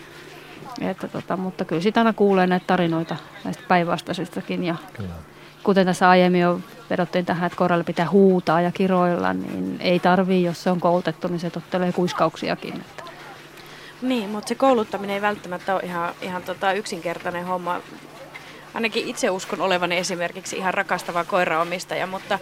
Että tota, mutta kyllä sitä aina kuulee näitä tarinoita näistä päinvastaisistakin. Ja kyllä. kuten tässä aiemmin jo vedottiin tähän, että koiralle pitää huutaa ja kiroilla, niin ei tarvii, jos se on koulutettu, niin se tottelee kuiskauksiakin. Että. Niin, mutta se kouluttaminen ei välttämättä ole ihan, ihan tota yksinkertainen homma ainakin itse uskon olevani esimerkiksi ihan rakastava koiraomistaja, mutta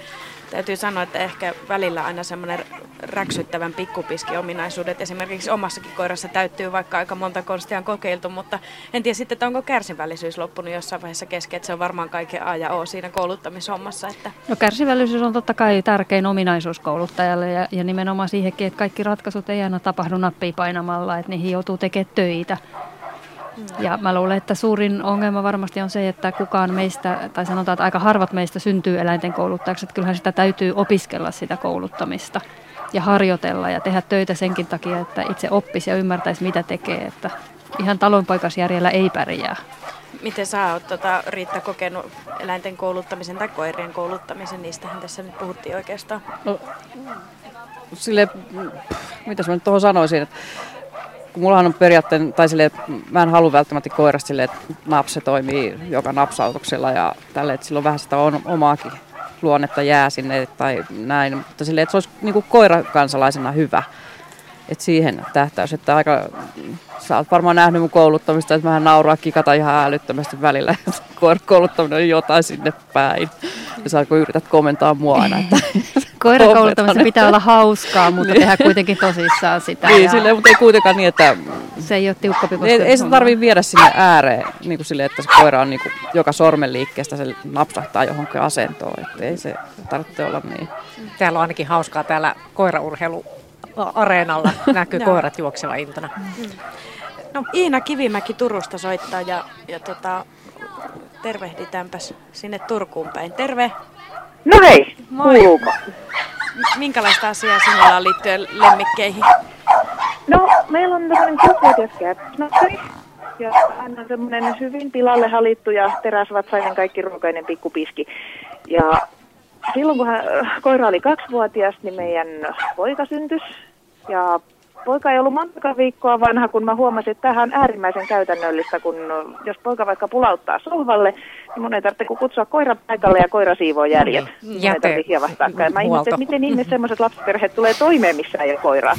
täytyy sanoa, että ehkä välillä aina semmoinen räksyttävän pikkupiski ominaisuudet esimerkiksi omassakin koirassa täyttyy, vaikka aika monta konstia on kokeiltu, mutta en tiedä sitten, että onko kärsivällisyys loppunut jossain vaiheessa kesken, että se on varmaan kaiken A ja O siinä kouluttamishommassa. Että... No kärsivällisyys on totta kai tärkein ominaisuus kouluttajalle ja, ja nimenomaan siihenkin, että kaikki ratkaisut ei aina tapahdu nappia painamalla, että niihin joutuu tekemään töitä. Ja mä luulen, että suurin ongelma varmasti on se, että kukaan meistä, tai sanotaan, että aika harvat meistä syntyy eläinten kouluttajaksi, että kyllähän sitä täytyy opiskella sitä kouluttamista ja harjoitella ja tehdä töitä senkin takia, että itse oppisi ja ymmärtäisi, mitä tekee, että ihan talonpoikasjärjellä ei pärjää. Miten sä oot tota, Riitta kokenut eläinten kouluttamisen tai koirien kouluttamisen? Niistähän tässä nyt puhuttiin oikeastaan. No, sille, mitä mä nyt tuohon sanoisin, että mullahan on periaatteen, tai sille, mä en halua välttämättä koirasta sille, että napse toimii joka napsautuksella ja tälle, että silloin vähän sitä on, omaakin luonnetta jää sinne tai näin, mutta sille, että se olisi niin kuin koirakansalaisena hyvä. että siihen tähtäys, että aika, sä oot varmaan nähnyt mun kouluttamista, että mähän nauraa kikata ihan älyttömästi välillä, että kouluttaminen on jotain sinne päin. Ja sä kun yrität komentaa mua aina, että Koirakouluttamisen pitää olla hauskaa, mutta niin. tehdä kuitenkin tosissaan sitä. Niin, ja... silleen, mutta ei kuitenkaan niin, että... Se ei ole tiukka Ei, ei se tarvitse viedä sinne ääreen, niin kuin sille, että se koira on niin kuin, joka sormen liikkeestä se napsahtaa johonkin asentoon. Että ei se tarvitse olla niin. Täällä on ainakin hauskaa täällä koiraurheilu areenalla näkyy koirat juokseva iltana. Mm. No Iina Kivimäki Turusta soittaa ja, ja tota, tervehditäänpäs sinne Turkuun päin. Terve! No hei, Moi. kuuluuko? Minkälaista asiaa sinulla on liittyen lemmikkeihin? No, meillä on tämmöinen kuusivuotias käpsnappi, ja hän on semmoinen hyvin pilalle halittu ja teräsvatsainen kaikki ruokainen pikkupiski. Ja silloin kun hän, koira oli kaksivuotias, niin meidän poika syntys. Ja poika ei ollut monta viikkoa vanha, kun mä huomasin, että tämähän on äärimmäisen käytännöllistä, kun jos poika vaikka pulauttaa sohvalle, mun ei tarvitse kutsua koira paikalle ja koira siivoo järjet. Mm. Jäte. Mä ihmettelin, että miten ihme sellaiset lapsiperheet tulee toimeen, missä ei ole koiraa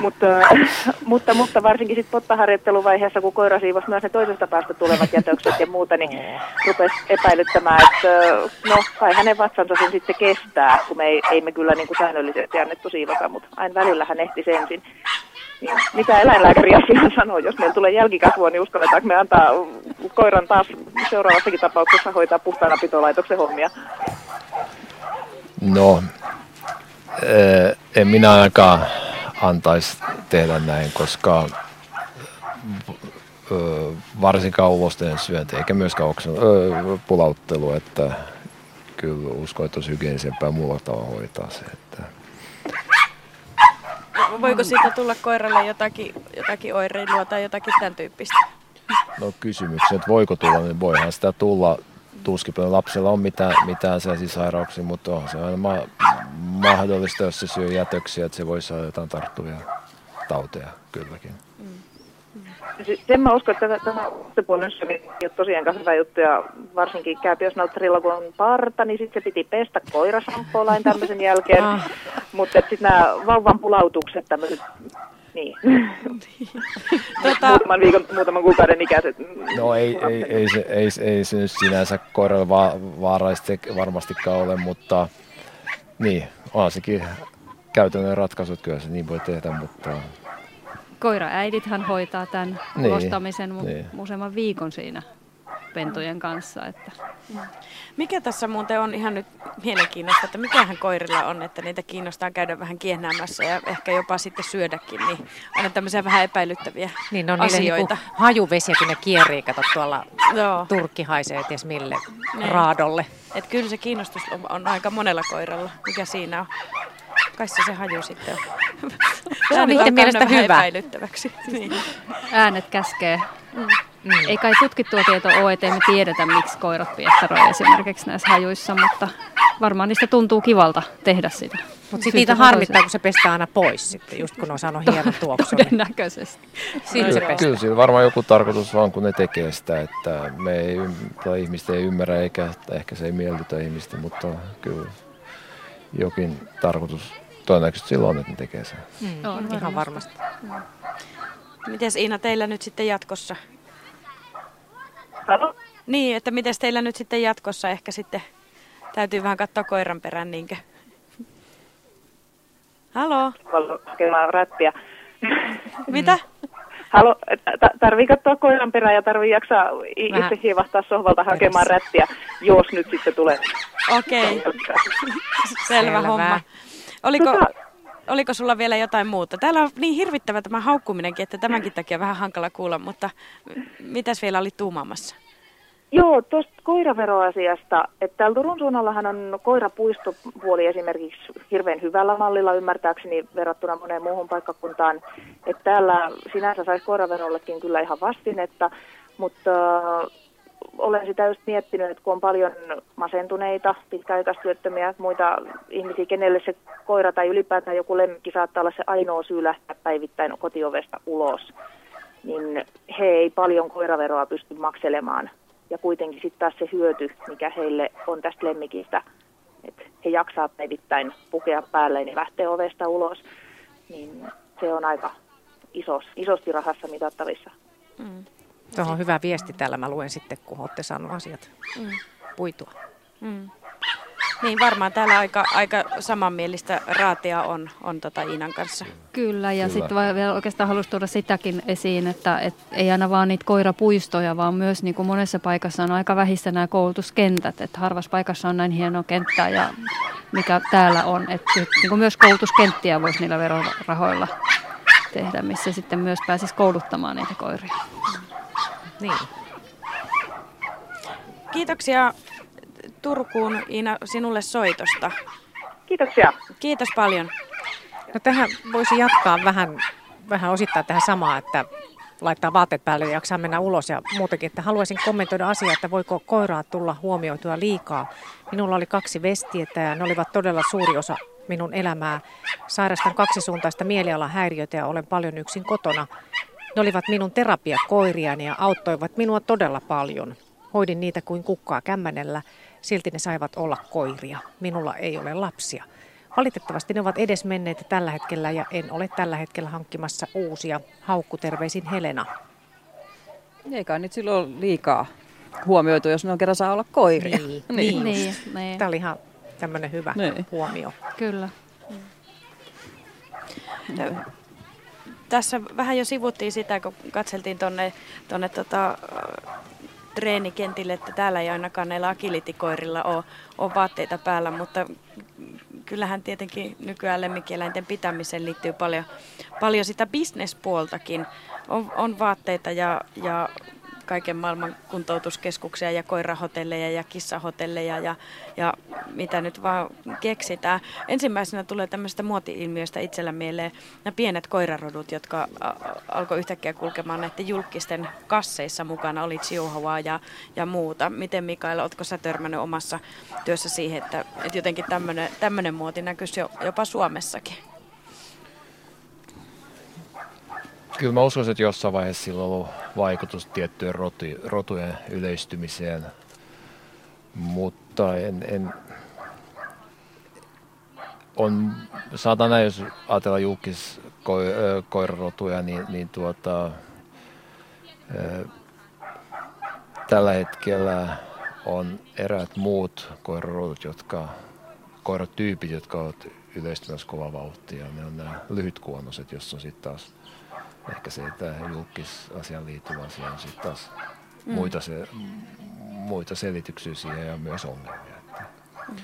mutta, mutta, mutta varsinkin sitten pottaharjoitteluvaiheessa, kun koira siivosi myös ne toisesta päästä tulevat jätökset ja muuta, niin rupesi epäilyttämään, että no kai hänen vatsansa sen sitten kestää, kun me ei, ei me kyllä niin kuin säännöllisesti annettu siivota, mutta aina välillä hän ehti ensin. Mitä eläinlääkäri asiaan sanoo, jos meillä tulee jälkikasvua, niin uskalletaanko me antaa koiran taas seuraavassakin tapauksessa hoitaa puhtaana pitolaitoksen hommia? No, eh, en minä ainakaan antaisi tehdä näin, koska ö, varsinkaan ulosten syönti, eikä myöskään oksen, ö, pulauttelu, että kyllä uskon, että olisi hygienisempää muulla tavalla hoitaa se. Voiko siitä tulla koiralle jotakin, jotakin oireilua tai jotakin tämän tyyppistä? No kysymykset, että voiko tulla, niin voihan sitä tulla. Tuskin lapsella on mitään, mitään sairauksia, mutta on se aina ma- mahdollista, jos se syö jätöksiä, että se voi saada jotain tarttuvia tauteja kylläkin. Sen mä uskon, että tämä puolen ei ole tosiaankaan hyvä juttu ja varsinkin kääpiösnauttarilla kun on parta, niin sitten se piti pestä koirasamppolain tämmöisen jälkeen. Ah. Mutta sitten nämä vauvan pulautukset tämmöiset niin. tota... muutaman viikon, muutaman kuukauden ikäiset. No ei, ei, ei, se, ei, ei se nyt sinänsä koiralle va- vaaraista varmastikaan ole, mutta niin, on sekin käytännön ratkaisut, kyllä se niin voi tehdä, mutta koiraäidithän hoitaa tämän niin, ostamisen niin. useamman viikon siinä pentujen kanssa. Että. Mikä tässä muuten on ihan nyt mielenkiintoista, että mikähän koirilla on, että niitä kiinnostaa käydä vähän kiehnäämässä ja ehkä jopa sitten syödäkin, niin on tämmöisiä vähän epäilyttäviä niin, on asioita. Niin hajuvesiä, kun ne kierii, kato tuolla Joo. turkki haisee ties mille niin. raadolle. Et kyllä se kiinnostus on, on aika monella koiralla, mikä siinä on. Kai se se haju sitten on. Se on niiden mielestä hyvä. Niin. Äänet käskee. Mm. Mm. Ei kai tutkittua tietoa ole, ettei me tiedetä, miksi koirat piettaroi esimerkiksi näissä hajuissa, mutta varmaan niistä tuntuu kivalta tehdä sitä. Mutta sitten niitä harmittaa, kun se pestää aina pois sitten, just kun on saanut hienon tuoksun. Todennäköisesti. Niin. Kyllä, kyllä siinä varmaan joku tarkoitus vaan, kun ne tekee sitä, että me ei, tai ihmiset ei ymmärrä, eikä ehkä se ei miellytä ihmistä, mutta kyllä jokin tarkoitus todennäköisesti silloin, että ne tekee sen. Mm, on, ihan varmasti. Mm. Miten Iina teillä nyt sitten jatkossa? Halo? Niin, että miten teillä nyt sitten jatkossa ehkä sitten täytyy vähän katsoa koiran perään niinkö? Halo? Haluan räppiä. Mitä? Halo, tarvii katsoa koiran perään ja tarvii jaksaa itse hiivahtaa sohvalta hakemaan räppiä, jos nyt sitten tulee. Okei, okay. selvä homma. Oliko, tota... oliko sulla vielä jotain muuta? Täällä on niin hirvittävä tämä haukkuminenkin, että tämänkin takia vähän hankala kuulla, mutta mitäs vielä oli tuumaamassa? Joo, tuosta koiraveroasiasta, että täällä Turun suunnallahan on koirapuistopuoli esimerkiksi hirveän hyvällä mallilla ymmärtääkseni verrattuna moneen muuhun paikkakuntaan. Että täällä sinänsä saisi koiraverollekin kyllä ihan vastinetta, mutta olen sitä just miettinyt, että kun on paljon masentuneita, pitkäaikaistyöttömiä, muita ihmisiä, kenelle se koira tai ylipäätään joku lemmikki saattaa olla se ainoa syy lähteä päivittäin kotiovesta ulos, niin he ei paljon koiraveroa pysty makselemaan. Ja kuitenkin sitten taas se hyöty, mikä heille on tästä lemmikistä, että he jaksaa päivittäin pukea päälle ja lähteä ovesta ulos, niin se on aika isos, isosti rahassa mitattavissa. Mm. Tuohon on hyvä viesti täällä, mä luen sitten, kun olette saanut asiat mm. puitua. Mm. Niin varmaan täällä aika, aika samanmielistä raatia on, on tota Iinan kanssa. Kyllä, ja sitten vielä oikeastaan haluaisin tuoda sitäkin esiin, että et ei aina vaan niitä koirapuistoja, vaan myös niin kuin monessa paikassa on aika vähissä nämä koulutuskentät. Että harvassa paikassa on näin hieno kenttä, ja mikä täällä on. Että niin kuin myös koulutuskenttiä voisi niillä verorahoilla tehdä, missä sitten myös pääsisi kouluttamaan niitä koiria. Niin. Kiitoksia Turkuun Iina sinulle soitosta. Kiitoksia. Kiitos paljon. No tähän voisi jatkaa vähän, vähän osittain tähän samaa, että laittaa vaatteet päälle ja jaksaa mennä ulos ja muutenkin, että haluaisin kommentoida asiaa, että voiko koiraa tulla huomioitua liikaa. Minulla oli kaksi vestiä ja ne olivat todella suuri osa minun elämää. Sairastan kaksisuuntaista mielialahäiriötä ja olen paljon yksin kotona. Ne olivat minun terapiakoiriani ja auttoivat minua todella paljon. Hoidin niitä kuin kukkaa kämmänellä, silti ne saivat olla koiria. Minulla ei ole lapsia. Valitettavasti ne ovat edes menneet tällä hetkellä ja en ole tällä hetkellä hankkimassa uusia. Haukku terveisin Helena. Eikä nyt silloin liikaa huomioitu, jos ne on kerran saa olla koiria. Niin, niin. niin. niin. Tämä oli ihan tämmöinen hyvä niin. huomio. Kyllä. tässä vähän jo sivuttiin sitä, kun katseltiin tuonne tonne tota, treenikentille, että täällä ei ainakaan näillä akilitikoirilla ole, ole vaatteita päällä, mutta kyllähän tietenkin nykyään lemmikkieläinten pitämiseen liittyy paljon, paljon sitä bisnespuoltakin. On, on vaatteita ja, ja kaiken maailman kuntoutuskeskuksia ja koirahotelleja ja kissahotelleja ja, ja mitä nyt vaan keksitään. Ensimmäisenä tulee tämmöistä muoti-ilmiöstä itsellä mieleen nämä pienet koirarodut, jotka alkoi yhtäkkiä kulkemaan näiden julkisten kasseissa mukana, oli chihuahua ja, ja muuta. Miten Mikael, oletko sä törmännyt omassa työssä siihen, että, että jotenkin tämmöinen muoti näkyisi jo, jopa Suomessakin? Kyllä mä uskon, että jossain vaiheessa sillä on ollut vaikutus tiettyjen rotu, rotujen yleistymiseen, mutta en, en on, saatan näin, jos ajatella julkis ko, koirarotuja, niin, niin tuota, tällä hetkellä on eräät muut koirarodut, jotka, koiratyypit, jotka ovat yleistymässä kova vauhtia. Ne on nämä lyhytkuonoset, jossa on sitten taas ehkä se, että julkisasiaan liittyvä asia on sitten taas mm. muita, se, muita selityksiä siihen ja myös ongelmia. Että. Mm.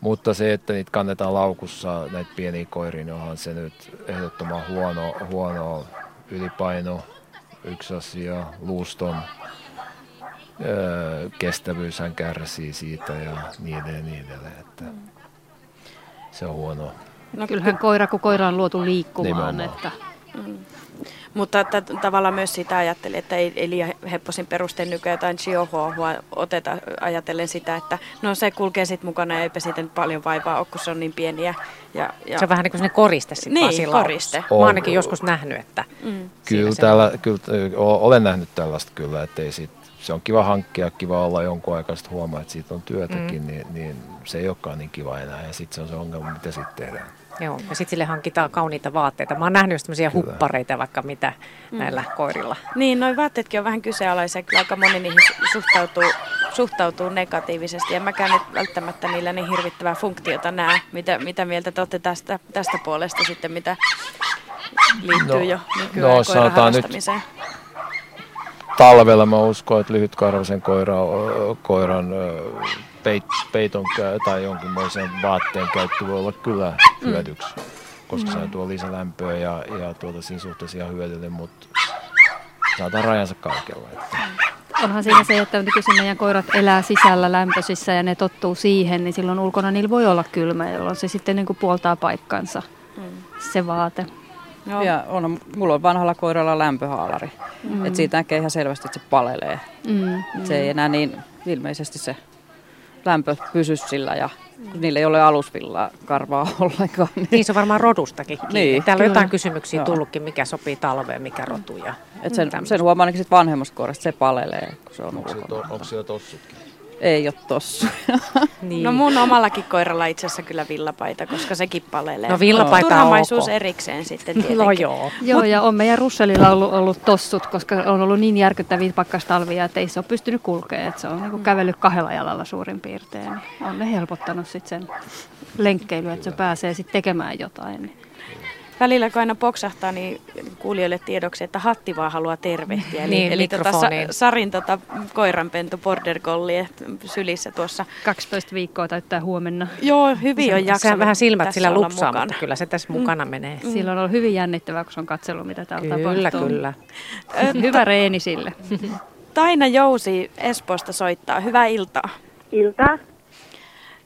Mutta se, että niitä kannetaan laukussa, näitä pieniä koiria, niin onhan se nyt ehdottoman huono, huono ylipaino, yksi asia, luuston öö, kestävyyshän kärsii siitä ja niin edelleen. Niin edelleen että mm. Se on huono. No kyllähän koira, kun koira on luotu liikkumaan, Nimenomaan. että mm. Mutta että tavallaan myös sitä ajattelin, että ei, ei liian hepposin perustein nykyään jotain chihuahua oteta ajatellen sitä, että no se kulkee sitten mukana ja eipä siitä nyt paljon vaivaa ole, kun se on niin pieniä. Ja, ja... Se on vähän niin kuin koriste sitten niin, koriste. Mä oon ainakin joskus nähnyt, että... Mm. Kyllä, täällä, kyllä, olen nähnyt tällaista kyllä, että ei sit, se on kiva hankkia, kiva olla jonkun aikaa, sitten huomaa, että siitä on työtäkin, mm. niin, niin se ei olekaan niin kiva enää ja sitten se on se ongelma, mitä sitten tehdään. Joo, ja sitten sille hankitaan kauniita vaatteita. Mä oon nähnyt tämmöisiä huppareita vaikka mitä mm. näillä koirilla. Niin, noin vaatteetkin on vähän kyseenalaisia. Kyllä aika moni niihin suhtautuu, suhtautuu negatiivisesti. Ja mäkään nyt välttämättä niillä niin hirvittävää funktiota näe. Mitä, mitä mieltä te olette tästä, tästä puolesta sitten, mitä liittyy no, jo nykyään no, koiran nyt talvella mä uskon, että lyhytkarvaisen koira, koiran peit, peiton tai jonkunmoisen vaatteen käyttö voi olla kyllä mm. hyödyksi, koska mm. se tuo lisälämpöä ja, ja tuota siinä suhteessa ihan hyödyllinen, mutta saadaan rajansa kaikella. Että. Onhan siinä se, että nykyisin meidän koirat elää sisällä lämpöisissä ja ne tottuu siihen, niin silloin ulkona niillä voi olla kylmä, jolloin se sitten niin kuin puoltaa paikkansa, mm. se vaate. Joo. Ja on, mulla on vanhalla koiralla lämpöhaalari. Mm. Et siitä näkee ihan selvästi, että se palelee. Mm. Se ei enää niin ilmeisesti se lämpö pysy sillä ja mm. niillä ei ole alusvilla karvaa ollenkaan. Niin, niin se on varmaan rodustakin kiinni. Niin, Täällä on jotain kysymyksiä Joo. tullutkin, mikä sopii talveen, mikä rotu. Ja Et sen, sen huomaa ainakin sit vanhemmasta koirasta, se palelee, kun se on onko, to, onko siellä tossutkin? Ei ole tossa. niin. No mun omallakin koiralla itse asiassa kyllä villapaita, koska sekin palelee. No villapaita Turhamaisuus erikseen sitten no tietenkin. No joo. Joo Mut... ja on meidän Russellilla ollut, ollut tossut, koska on ollut niin järkyttäviä pakkastalvia, että ei se ole pystynyt kulkemaan. Että se on niin kävellyt kahdella jalalla suurin piirtein. On ne helpottanut sitten sen lenkkeilyä, että se pääsee sitten tekemään jotain. Niin välillä kun aina poksahtaa, niin kuulijoille tiedoksi, että hatti vaan haluaa tervehtiä. Eli, niin, eli tota, sa, Sarin tota, koiranpentu border collie sylissä tuossa. 12 viikkoa täyttää huomenna. Joo, hyvin on jaksanut. vähän silmät sillä lupsaa, mutta kyllä se tässä mukana mm. menee. Mm. Silloin on ollut hyvin jännittävää, kun se on katsellut, mitä täällä kyllä, tapahtuu. Kyllä, Hyvä reeni sille. Taina Jousi Espoosta soittaa. Hyvää iltaa. Iltaa.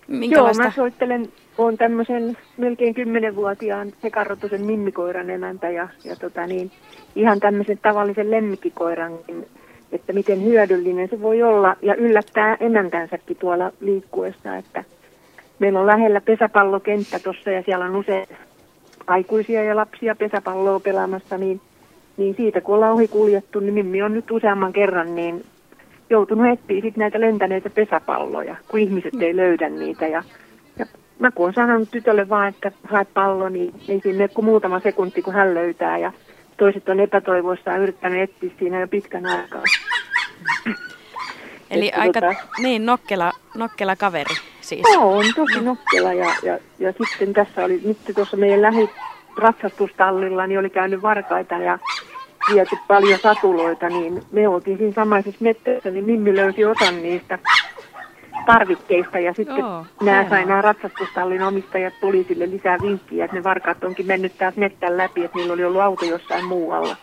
Minkälaista? Joo, mä soittelen olen tämmöisen melkein kymmenenvuotiaan sekarrotusen mimmikoiran emäntä ja, ja tota niin, ihan tämmöisen tavallisen lemmikkikoiran, että miten hyödyllinen se voi olla ja yllättää emäntänsäkin tuolla liikkuessa, että meillä on lähellä pesäpallokenttä tuossa ja siellä on usein aikuisia ja lapsia pesäpalloa pelaamassa, niin, niin siitä kun ollaan ohi kuljettu, niin Mimmi on nyt useamman kerran niin joutunut etsiä sit näitä lentäneitä pesäpalloja, kun ihmiset ei löydä niitä ja mä kun olen sanonut tytölle vaan, että hae pallo, niin ei siinä mene kuin muutama sekunti, kun hän löytää. Ja toiset on epätoivoissaan yrittänyt etsiä siinä jo pitkän aikaa. Eli että aika tota, niin nokkela, nokkela kaveri siis. Joo, on tosi nokkela ja, ja, ja sitten tässä oli nyt tuossa meidän lähi, ratsastustallilla, niin oli käynyt varkaita ja viety paljon satuloita, niin me oltiin siinä samaisessa metsässä, niin Mimmi löysi osan niistä tarvikkeista ja sitten Joo, nämä sai nämä ratsastustallin omistajat poliisille lisää vinkkiä, että ne varkaat onkin mennyt täältä mettän läpi, että niillä oli ollut auto jossain muualla.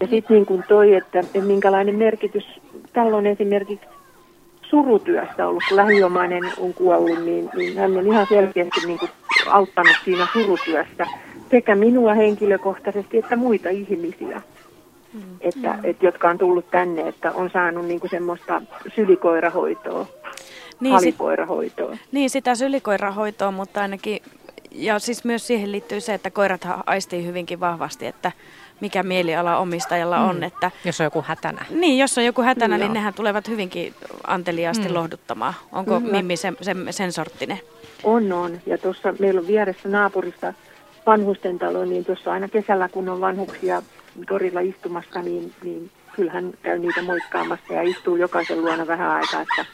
Ja sitten niin kuin toi, että, että minkälainen merkitys tällä on esimerkiksi surutyössä ollut, kun lähiomainen on kuollut, niin, niin hän on ihan selkeästi niin kuin auttanut siinä surutyössä sekä minua henkilökohtaisesti että muita ihmisiä, että, että, jotka on tullut tänne, että on saanut niin kuin semmoista sylikoirahoitoa, Niin, sit- halikoirahoitoa. Niin, sitä sylikoirahoitoa, mutta ainakin, ja siis myös siihen liittyy se, että koirat aistii hyvinkin vahvasti, että mikä mieliala omistajalla on. Mm. Että, Jos on joku hätänä. niin, jos on joku hätänä, Joo. niin nehän tulevat hyvinkin anteliaasti Mm. lohduttamaan. Onko Kyllä. Mimmi sen, sen, sen sorttinen? On, on. Ja tuossa meillä on vieressä naapurista vanhusten talo, niin tuossa aina kesällä, kun on vanhuksia torilla istumassa, niin, niin kyllähän käy niitä moikkaamassa ja istuu jokaisen luona vähän aikaa, että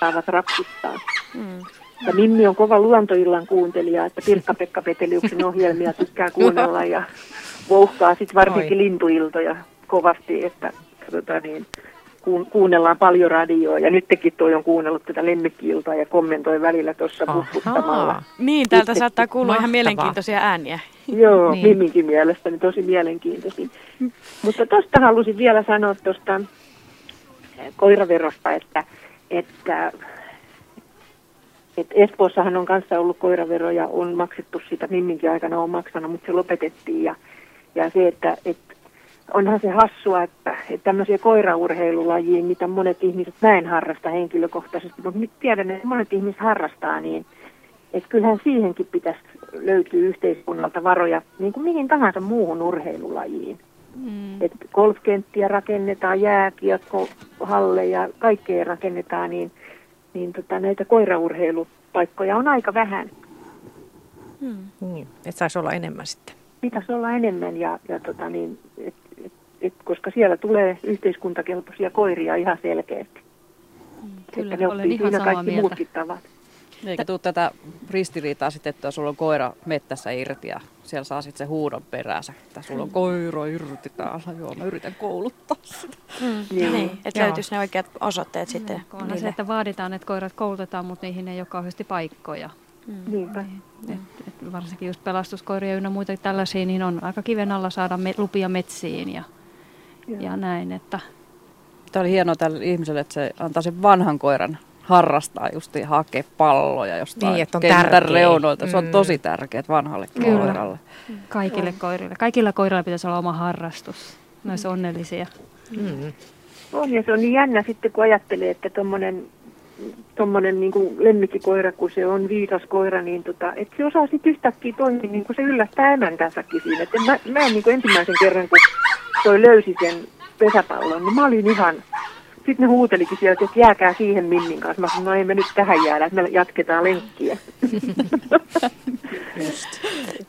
saavat rapsuttaa. Mm. Ja Mimmi on kova luontoillan kuuntelija, että Pirkka-Pekka Peteliuksen ohjelmia tykkää kuunnella ja vouhkaa sitten varsinkin Oi. lintuiltoja kovasti, että tota niin, kuun- kuunnellaan paljon radioa. Ja nytkin toi on kuunnellut tätä lemmikkiiltaa ja kommentoi välillä tuossa puffuttamalla. Niin, täältä Itsekin. saattaa kuulua ihan Mahtavaa. mielenkiintoisia ääniä. Joo, Niin. Miminkin mielestäni tosi mielenkiintoisin. Mutta tuosta halusin vielä sanoa tuosta koiraverosta, että, että, että Espoossahan on kanssa ollut koiravero ja on maksettu sitä, Mimminkin aikana on maksanut, mutta se lopetettiin. Ja, ja se, että, että onhan se hassua, että, että tämmöisiä koiraurheilulajia, mitä monet ihmiset, mä en harrasta henkilökohtaisesti, mutta nyt tiedän, että monet ihmiset harrastaa, niin että kyllähän siihenkin pitäisi löytyä yhteiskunnalta varoja niin kuin mihin tahansa muuhun urheilulajiin. Mm. Et golfkenttiä rakennetaan, jääkiekkohalleja, kaikkea rakennetaan, niin, niin tota, näitä koiraurheilupaikkoja on aika vähän. Mm. Niin, että saisi olla enemmän sitten. Pitäisi olla enemmän, ja, ja tota, niin, et, et, koska siellä tulee yhteiskuntakelpoisia koiria ihan selkeästi. Kyllä, että ne olen ihan siinä samaa kaikki mieltä. muutkin tavat. Eikä tuu tätä ristiriitaa sitten, että sulla on koira mettässä irti ja siellä saa sitten se huudon peräänsä, että sulla on koira irti täällä. Joo, mä yritän kouluttaa sitä. Mm. Niin. Niin, että Joo. löytyisi ne oikeat osoitteet sitten. Onhan se, että vaaditaan, että koirat koulutetaan, mutta niihin ei ole kauheasti paikkoja. Niinpä. Et, et varsinkin just pelastuskoiria ynnä muita tällaisia, niin on aika kiven alla saada me, lupia metsiin ja, ja näin. Että, Tämä oli hienoa tälle ihmiselle, että se antaa sen vanhan koiran harrastaa just ja hakea palloja jostain Niin, että on kentän tärkeä. reunoilta. Se on Mm. tosi tärkeää vanhalle Kyllä. koiralle. Kaikille koirille. Kaikilla koirilla pitäisi olla oma harrastus. Ne olisi onnellisia. Mm. On ja se on niin jännä sitten, kun ajattelee, että tuommoinen tommonen niin lemmikkikoira, kun se on viisas koira, niin tota, että se osaa sitten yhtäkkiä toimia, niin kuin se yllättää emäntänsäkin siinä. Et mä, mä en niin ensimmäisen kerran, kun toi löysi sen pesäpallon, niin mä olin ihan... Sitten ne huutelikin sieltä, että jääkää siihen Minnin kanssa. Mä sanoin, no ei me nyt tähän jäädä, että me jatketaan lenkkiä.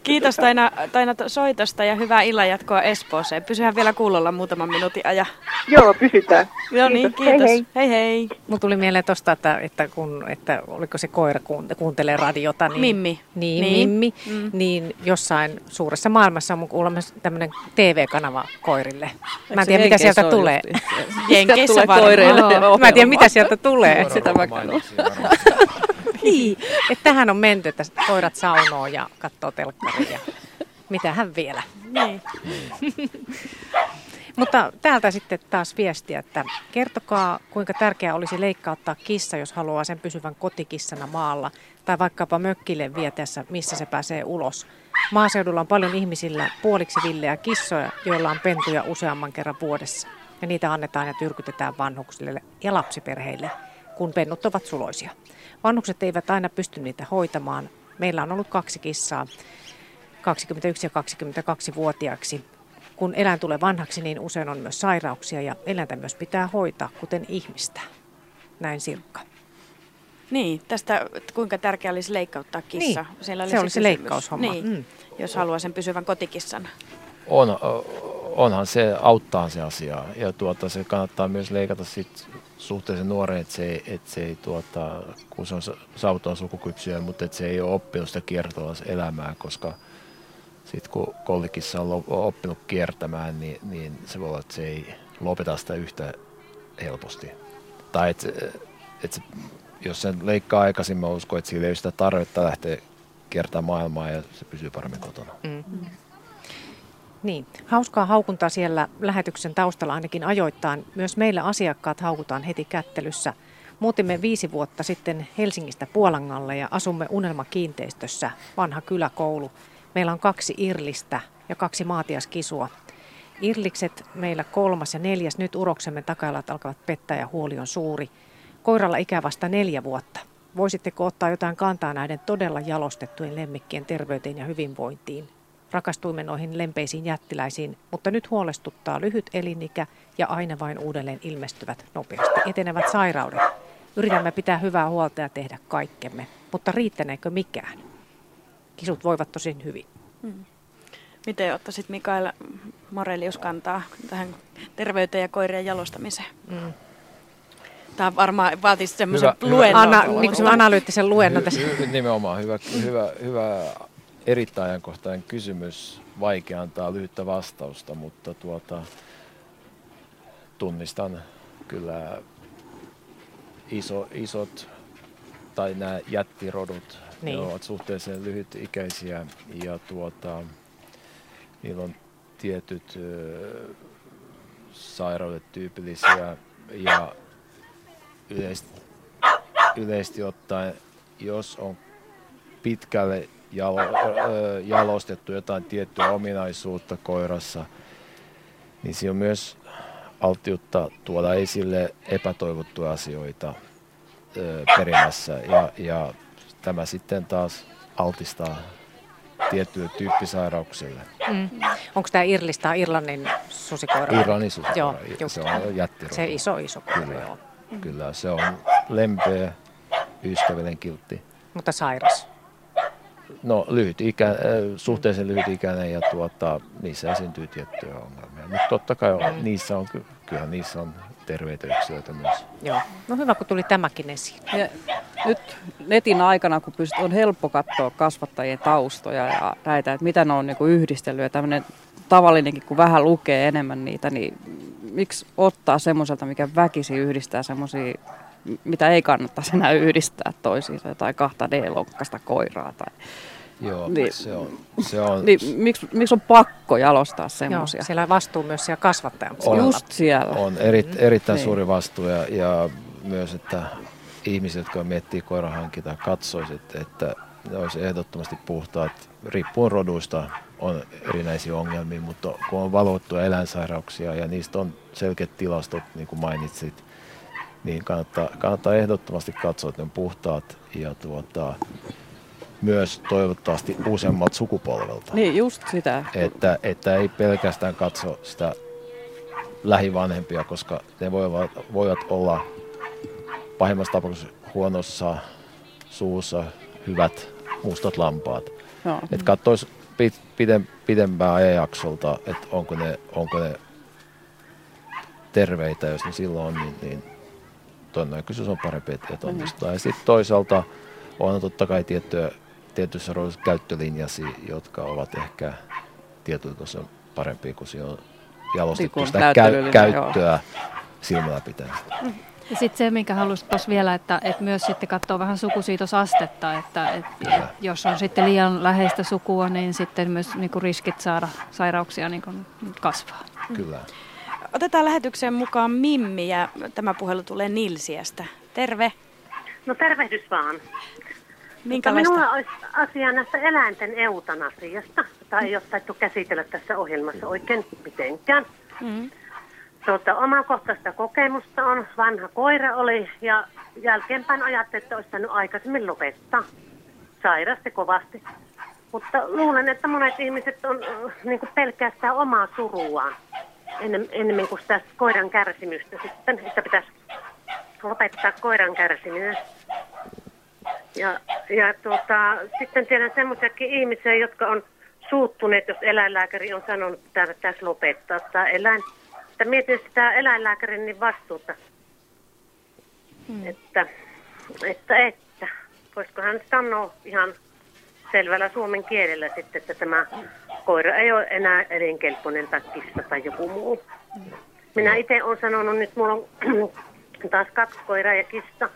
Kiitos Taina, Taina soitosta ja hyvää illanjatkoa Espooseen. Pysyhän vielä kuulolla muutaman minuutin ajan. Joo, pysytään. Joo niin, Kiitos. Hei, hei. hei. hei. Mulla tuli mieleen tuosta, että, että, kun, että oliko se koira kuunte, kuuntelee radiota. Niin, Mimmi. Niin, Niin. Mimmi. Mm. Niin jossain suuressa maailmassa on kuulemma tämmöinen TV-kanava koirille. Mä en tiedä, mitä sieltä tulee. Jenkeissä varmaan. Ohjelma. Mä en tiedä, mitä sieltä tulee. Sitä niin, että tähän on menty, että koirat saunoo ja katsoo telkkaria. Mitähän vielä. Niin. Mutta täältä sitten taas viestiä, että kertokaa kuinka tärkeää olisi leikkauttaa kissa, jos haluaa sen pysyvän kotikissana maalla tai vaikkapa mökkille vietäessä, missä se pääsee ulos. Maaseudulla on paljon ihmisillä puoliksi villejä kissoja, joilla on pentuja useamman kerran vuodessa. Ja niitä annetaan ja tyrkytetään vanhuksille ja lapsiperheille, kun pennut ovat suloisia. Vanhukset eivät aina pysty niitä hoitamaan. Meillä on ollut kaksi kissaa, 21 ja 22-vuotiaaksi. Kun eläin tulee vanhaksi, niin usein on myös sairauksia ja eläintä myös pitää hoitaa, kuten ihmistä. Näin Sirkka. Niin, tästä kuinka tärkeää olisi leikkauttaa kissa. Niin, Siellä oli se oli se kysymys. leikkaushomma. Niin, Mm. jos haluaa sen pysyvän kotikissan. On, onhan se, auttaa se asia. Ja tuota, se kannattaa myös leikata sit suhteellisen nuoreen, että se, ei- että se ei, tuota, kun se on sa- saavuton sukukypsyä, mutta se ei ole oppinut sitä kiertoa elämää, koska sitten kun kollikissa on oppinut kiertämään, niin, niin se voi olla, että se ei lopeta sitä yhtä helposti. Tai että et se, jos sen leikkaa aikaisin, mä uskon, että sillä ei ole sitä tarvetta lähteä kiertämään maailmaa ja se pysyy paremmin kotona. Mm. Niin, hauskaa haukuntaa siellä lähetyksen taustalla ainakin ajoittain. Myös meillä asiakkaat haukutaan heti kättelyssä. Muutimme viisi vuotta sitten Helsingistä Puolangalle ja asumme Unelma-kiinteistössä, vanha kyläkoulu. Meillä on kaksi irlistä ja kaksi maatiaskisua. Irlikset meillä kolmas ja neljäs, nyt uroksemme takajalat alkavat pettää ja huoli on suuri. Koiralla ikä vasta neljä vuotta. Voisitteko ottaa jotain kantaa näiden todella jalostettujen lemmikkien terveyteen ja hyvinvointiin? Rakastuimme noihin lempeisiin jättiläisiin, mutta nyt huolestuttaa lyhyt elinikä ja aina vain uudelleen ilmestyvät nopeasti etenevät sairaudet. Yritämme pitää hyvää huolta ja tehdä kaikkemme, mutta riittäneekö mikään? Kisut voivat tosin hyvin. Hmm. Miten ottaisit Mikael Morelius kantaa tähän terveyteen ja koirien jalostamiseen? Mm. Tämä varmaan vaatisi semmoisen luennon. Ana, niin kuin analyyttisen luennon tässä. Nimenomaan hyvä, hyvä, hyvä erittäin ajankohtainen kysymys. Vaikea antaa lyhyttä vastausta, mutta tuota, tunnistan kyllä iso, isot tai nämä jättirodut. Niin. Ne ovat suhteellisen lyhytikäisiä ja tuota, niillä on tietyt ö, sairaudet tyypillisiä ja yleisesti, yleisesti ottaen, jos on pitkälle jalo, jalostettu jotain tiettyä ominaisuutta koirassa, niin siinä on myös alttiutta tuoda esille epätoivottuja asioita perimässä ja, ja tämä sitten taas altistaa tiettyjä tyyppisairauksille. Mm. Onko tämä Irlista Irlannin susikoira? Irlannin susikoira, joo, se on jättirotu. Se iso iso koira, kyllä, joo. Kyllä, se on lempeä, ystävällinen kiltti. Mutta sairas? No lyhyt ikä, suhteellisen lyhyt ikäinen ja tuota, niissä esiintyy tiettyjä ongelmia. Mutta totta kai on, niissä on, kyllähän niissä on terveitä yksilöitä myös. Joo. No hyvä, kun tuli tämäkin esiin. Ja nyt netin aikana, kun pystyt, on helppo katsoa kasvattajien taustoja ja näitä, että mitä ne on niin yhdistellyt ja tämmöinen tavallinenkin, kun vähän lukee enemmän niitä, niin miksi ottaa semmoiselta, mikä väkisi yhdistää semmoisia, mitä ei kannattaisi enää yhdistää toisiinsa, tai kahta D-lonkasta koiraa tai Joo, niin, se on. Se on niin, miksi, miksi on pakko jalostaa semmoisia? Siellä on vastuu myös siellä kasvattajan on, Just siellä. On eri, mm-hmm. erittäin niin. suuri vastuu ja, ja myös, että ihmiset, jotka miettii koirahankintaa, katsoisivat, että ne olisi ehdottomasti puhtaat. Riippuen roduista on erinäisiä ongelmia, mutta kun on valvottuja eläinsairauksia ja niistä on selkeät tilastot, niin kuin mainitsit, niin kannattaa, kannattaa ehdottomasti katsoa, että ne on puhtaat ja tuota, myös toivottavasti useammat sukupolvelta. Niin, just sitä. Että, että ei pelkästään katso sitä lähivanhempia, koska ne voivat, voivat olla pahimmassa tapauksessa huonossa suussa hyvät mustat lampaat. No. Että katsoisi pidem, pidempää ajanjaksolta, että onko ne, onko ne terveitä, jos ne silloin on, niin, niin todennäköisyys on parempi, että onnistuu. Mm-hmm. Ja sitten toisaalta on totta kai tiettyjä tietyissä roolissa käyttölinjasi, jotka ovat ehkä tietyllä parempia, kun siinä on jalostettu sitä käy, käyttöä silmällä pitää. Ja sitten se, minkä halusin tuossa vielä, että, että myös sitten katsoo vähän sukusiitosastetta, että, että, että jos on sitten liian läheistä sukua, niin sitten myös niin kuin riskit saada sairauksia niin kuin kasvaa. Kyllä. Otetaan lähetykseen mukaan Mimmi ja tämä puhelu tulee Nilsiästä. Terve. No tervehdys vaan. Minkälaista? Minulla olisi asia näistä eläinten eutanasiasta, tai ei ole taittu käsitellä tässä ohjelmassa oikein mitenkään. Mm-hmm. Tuota, omakohtaista kokemusta on, vanha koira oli, ja jälkeenpäin ajattelin, että olisi tännyt aikaisemmin lopettaa. Sairasti kovasti. Mutta luulen, että monet ihmiset on niin kuin pelkästään omaa suruaan ennen, ennemmin kuin sitä koiran kärsimystä sitten, että pitäisi lopettaa koiran kärsimys. Ja, ja tuota, sitten tiedän semmoisiakin ihmisiä, jotka on suuttuneet, jos eläinlääkäri on sanonut, että pitäisi lopettaa tämä eläin. Että mietin sitä eläinlääkärin niin vastuuta. Hmm. Että, että, että, voisiko hän sanoa ihan selvällä suomen kielellä sitten, että tämä koira ei ole enää elinkelpoinen tai kissa tai joku muu. Minä itse olen sanonut, nyt mulla on taas kaksi koiraa ja kissa,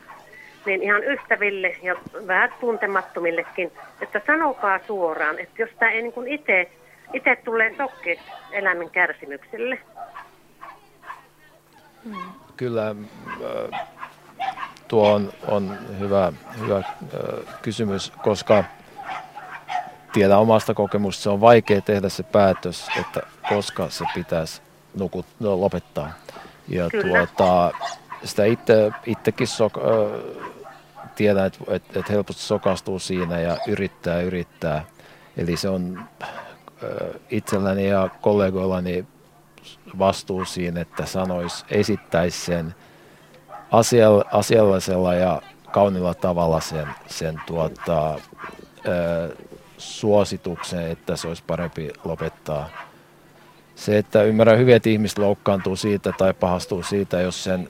niin ihan ystäville ja vähän tuntemattomillekin, että sanokaa suoraan, että jos tämä ei niin itse, itse tulee sokkeeksi eläimen kärsimykselle. Kyllä äh, tuo on, on hyvä, hyvä äh, kysymys, koska tiedän omasta kokemusta, se on vaikea tehdä se päätös, että koska se pitäisi nukut, no, lopettaa. Ja Kyllä. tuota, sitä itse, itsekin sok, äh, tiedän, että et, et helposti sokastuu siinä ja yrittää, yrittää. Eli se on äh, itselläni ja kollegoillani vastuu siinä, että sanois, esittäisi sen asiallisella ja kaunilla tavalla sen, sen tuota, ö, suosituksen, että se olisi parempi lopettaa. Se, että ymmärrän hyvin, että ihmiset loukkaantuu siitä tai pahastuu siitä, jos sen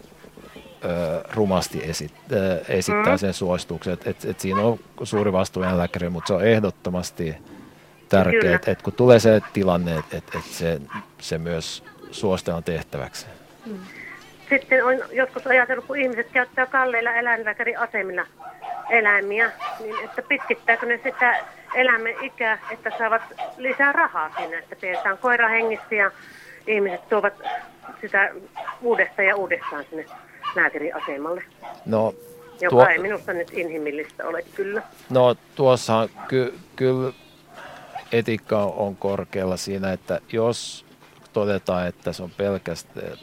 ö, rumasti esit, ö, esittää mm. sen suosituksen. Et, et, et siinä on suuri vastuu eläinlääkäri, mutta se on ehdottomasti tärkeää, että et kun tulee se tilanne, että et, et se, se myös suostellaan tehtäväksi. Mm. Sitten on joskus ajatellut, kun ihmiset käyttää kalleilla eläinlääkäriasemilla eläimiä, niin että pitkittääkö ne sitä eläimen ikää, että saavat lisää rahaa sinne, että pidetään koira hengissä ja ihmiset tuovat sitä uudestaan ja uudestaan sinne lääkäriasemalle. No, Joka tuo... ei minusta nyt inhimillistä ole kyllä. No tuossa ky- kyllä etiikka on korkealla siinä, että jos todetaan, että se on pelkästään,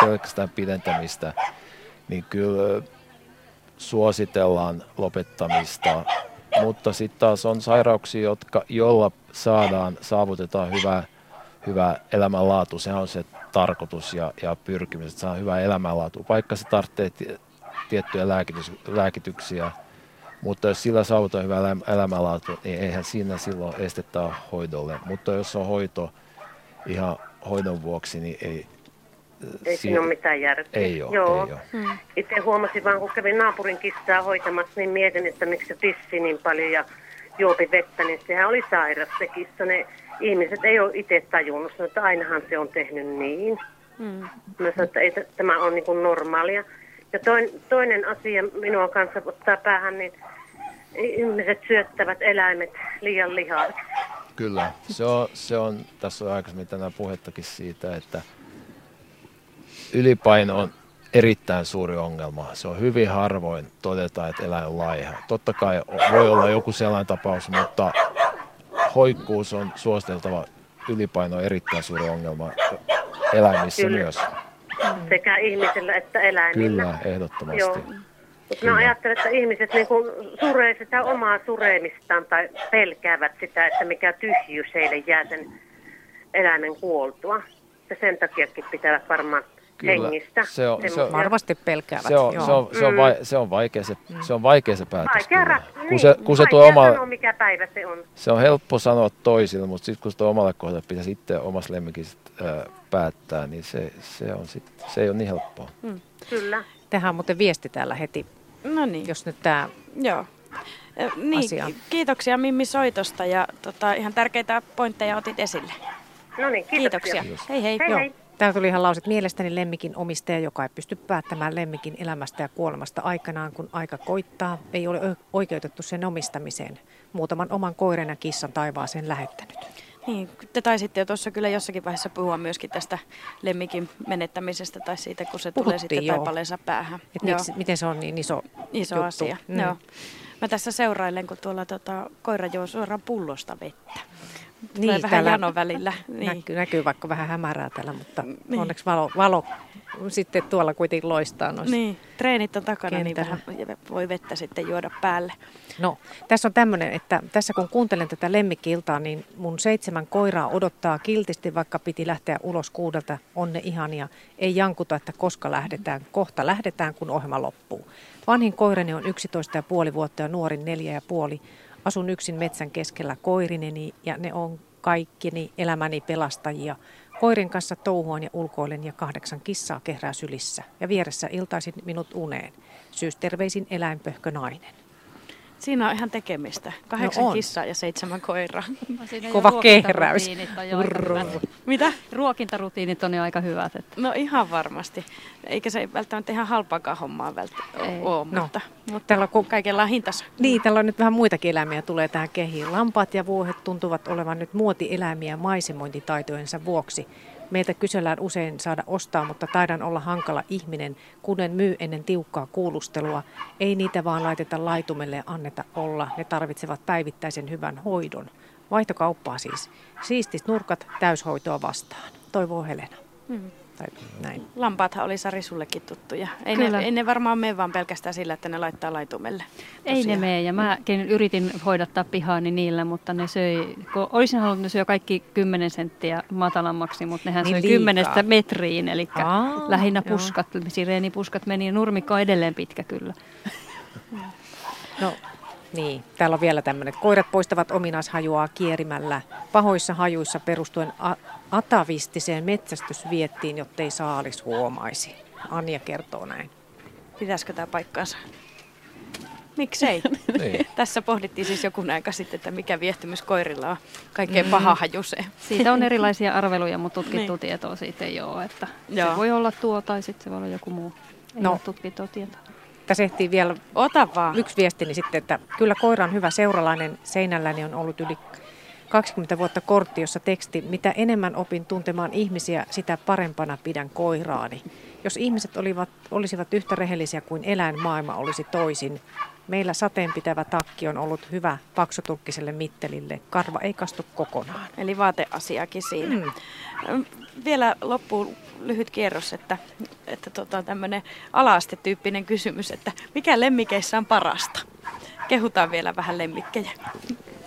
pelkästään pidentämistä, niin kyllä suositellaan lopettamista. Mutta sitten taas on sairauksia, jotka, joilla saadaan, saavutetaan hyvä, hyvä elämänlaatu. Se on se tarkoitus ja, ja pyrkimys, että saa hyvä elämänlaatu. Vaikka se tarvitsee tiettyjä lääkitys, lääkityksiä, mutta jos sillä saavutaan hyvä elämänlaatu, niin eihän siinä silloin estettä hoidolle. Mutta jos on hoito ihan hoidon vuoksi, niin ei... Ei siinä ole mitään järkeä. Ei ole, Joo. ei ole. Hmm. Itse huomasin vaan, kun kävin naapurin kissaa hoitamassa, niin mietin, että miksi se pissi niin paljon ja juopi vettä, niin sehän oli sairas se kissa. Ne ihmiset ei ole itse tajunnut, että ainahan se on tehnyt niin. Hmm. Mä sanoin, että ei, tämä on niin kuin normaalia. Ja toin, toinen asia minua kanssa ottaa päähän, niin ihmiset syöttävät eläimet liian lihaa. Kyllä, se on, se on, tässä on aikaisemmin tänään puhettakin siitä, että ylipaino on erittäin suuri ongelma. Se on hyvin harvoin todeta, että eläin on laiha. Totta kai voi olla joku sellainen tapaus, mutta hoikkuus on suositeltava. Ylipaino on erittäin suuri ongelma eläimissä Kyllä. myös. Sekä ihmisillä että eläimillä. Kyllä, ehdottomasti. Joo. Mutta mä ajattelen, että ihmiset niin suree sitä omaa sureemistaan tai pelkäävät sitä, että mikä tyhjyys heille jää sen eläimen kuoltua. Ja sen takiakin pitävät varmaan Kyllä. hengistä. Se on, se on, varmasti pelkäävät. Se on, se on, se on, vai, se on vaikea se, mm. se, on vaikea se päätös. Vaikea, rat, kun niin, se, kun se tuo oma, sanoa, mikä päivä se on. Se on helppo sanoa toisille, mutta sitten kun se tuo omalle kohdalle pitäisi sitten omassa lemmikissä äh, päättää, niin se, se, on sit, se ei ole niin helppoa. Mm. Kyllä. Tehän on muuten viesti täällä heti No niin. Jos nyt tämä Joo. Niin, asia. kiitoksia Mimmi soitosta ja tota, ihan tärkeitä pointteja otit esille. No niin, kiitoksia. kiitoksia. Hei hei. hei, hei. Täällä tuli ihan lauset. Mielestäni lemmikin omistaja, joka ei pysty päättämään lemmikin elämästä ja kuolemasta aikanaan, kun aika koittaa, ei ole oikeutettu sen omistamiseen. Muutaman oman koiran ja kissan taivaaseen lähettänyt. Niin, te taisitte jo tuossa kyllä jossakin vaiheessa puhua myöskin tästä lemmikin menettämisestä tai siitä, kun se Puhuttiin, tulee sitten joo. taipaleensa päähän. Et miksi, miten se on niin iso, iso juttu. asia. Mm. Joo. Mä tässä seurailen, kun tuolla tota, koira juo suoraan pullosta vettä. Niin, vähän jano välillä. Niin. Näkyy, näkyy vaikka vähän hämärää täällä, mutta niin. onneksi valo, valo sitten tuolla kuitenkin loistaa noissa Niin, treenit on takana, niin kentällä. niin vähän voi vettä sitten juoda päälle. No, tässä on tämmöinen, että tässä kun kuuntelen tätä lemmikkiltaa, niin mun seitsemän koiraa odottaa kiltisti, vaikka piti lähteä ulos kuudelta. On ne ihania. Ei jankuta, että koska lähdetään. Kohta lähdetään, kun ohjelma loppuu. Vanhin koirani on 11,5 vuotta ja nuorin 4,5. Asun yksin metsän keskellä koirineni ja ne on kaikkini elämäni pelastajia. Koirin kanssa touhuan ja ulkoilen ja kahdeksan kissaa kehrää sylissä. Ja vieressä iltaisin minut uneen. Syysterveisin eläinpöhkö nainen. Siinä on ihan tekemistä. Kahdeksan no kissaa ja seitsemän koiraa. Kova kehräys. Mitä? Ruokintarutiinit on jo aika hyvät. Että. No ihan varmasti. Eikä se välttämättä ihan halpaakaan hommaa välttämättä ole, no. mutta, mutta täällä on kaikella hintansa. Niin, täällä on nyt vähän muitakin eläimiä tulee tähän kehiin. Lampaat ja vuohet tuntuvat olevan nyt muotieläimiä maisemointitaitojensa vuoksi. Meiltä kysellään usein saada ostaa, mutta taidan olla hankala ihminen, kuten myy ennen tiukkaa kuulustelua. Ei niitä vaan laiteta laitumelle ja anneta olla. Ne tarvitsevat päivittäisen hyvän hoidon. Vaihtokauppaa siis. Siistit nurkat täyshoitoa vastaan. Toivoo Helena. Hmm. Tai näin. Lampaathan oli Sari sullekin tuttuja. Ei ne, ei ne varmaan mene vaan pelkästään sillä, että ne laittaa laitumelle. Tosiaan. Ei ne mene ja mäkin yritin hoidattaa pihaani niillä, mutta ne söi, kun olisin halunnut, ne syö kaikki 10 senttiä matalammaksi, mutta nehän niin söi kymmenestä metriin, eli Aa, lähinnä puskat, sireenipuskat meni ja nurmikko on edelleen pitkä kyllä. No niin, täällä on vielä tämmöinen, että koirat poistavat ominaishajuaa kierimällä pahoissa hajuissa perustuen a- atavistiseen metsästysviettiin, jottei saalis huomaisi. Anja kertoo näin. Pitäisikö tämä paikkaansa? Miksei? niin. Tässä pohdittiin siis joku aika sitten, että mikä viehtymys koirilla on kaikkein mm. paha hajuseen. Siitä on erilaisia arveluja, mutta tutkittu niin. tietoa siitä ei ole. Että se voi olla tuo tai sitten se voi olla joku muu. Ei no. ole tutkittua tietoa tässä ehtii vielä Ota vaan. yksi viestini sitten, että kyllä koira on hyvä seuralainen. Seinälläni on ollut yli 20 vuotta kortti, jossa teksti, mitä enemmän opin tuntemaan ihmisiä, sitä parempana pidän koiraani. Jos ihmiset olivat, olisivat yhtä rehellisiä kuin eläinmaailma olisi toisin, meillä sateenpitävä takki on ollut hyvä paksuturkkiselle mittelille. Karva ei kastu kokonaan. Eli vaateasiakin siinä. Mm. Vielä loppuun lyhyt kierros, että, että tota, tämmöinen alaastetyyppinen kysymys, että mikä lemmikeissä on parasta? Kehutaan vielä vähän lemmikkejä.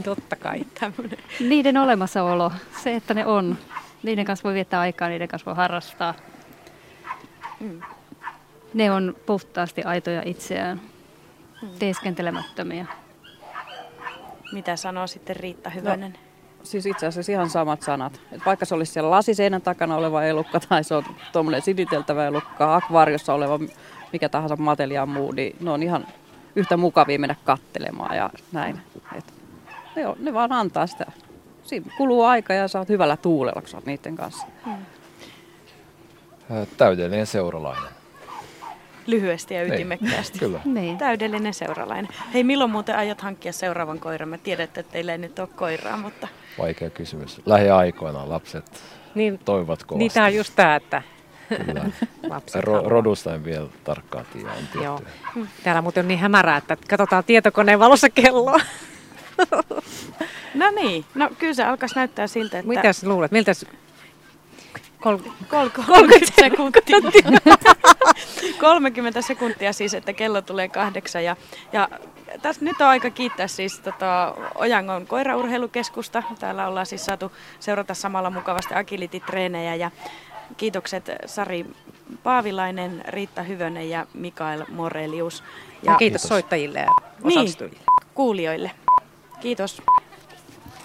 Totta kai. Tämmönen. Niiden olemassaolo, se että ne on. Niiden kanssa voi viettää aikaa, niiden kanssa voi harrastaa. Mm. Ne on puhtaasti aitoja itseään, mm. teeskentelemättömiä. Mitä sanoo sitten Riitta Hyvänen? No, siis itse asiassa ihan samat sanat. Et vaikka se olisi siellä lasiseinän takana oleva elukka tai se on tuommoinen siditeltävä elukka, akvaariossa oleva mikä tahansa matelia muu, niin ne on ihan yhtä mukavia mennä kattelemaan ja näin. Et ne, on, ne vaan antaa sitä. Siinä kuluu aika ja sä oot hyvällä tuulella, kun sä oot niiden kanssa. Hmm. Täydellinen seuralainen. Lyhyesti ja niin, ytimekkäästi. Kyllä. Niin. Täydellinen seuralainen. Hei, milloin muuten aiot hankkia seuraavan koiran? Mä tiedän, että teillä ei nyt ole koiraa, mutta... Vaikea kysymys. Lähiaikoina lapset niin, toivovat kovasti. Niin tämä on just tämä, että Kyllä. Ro- rodusta en vielä tarkkaan tiedä. Joo. Täällä muuten on niin hämärää, että katsotaan tietokoneen valossa kelloa. no niin, no kyllä se alkaisi näyttää siltä, että... Mitäs luulet, miltä Kol- kol- 30 sekuntia. 30 sekuntia siis, että kello tulee kahdeksan. Ja, ja tässä nyt on aika kiittää siis tota Ojangon koiraurheilukeskusta. Täällä ollaan siis saatu seurata samalla mukavasti agility-treenejä ja kiitokset Sari Paavilainen, Riitta Hyvönen ja Mikael Morelius. Ja kiitos, kiitos soittajille ja osallistujille. Niin, kuulijoille. Kiitos.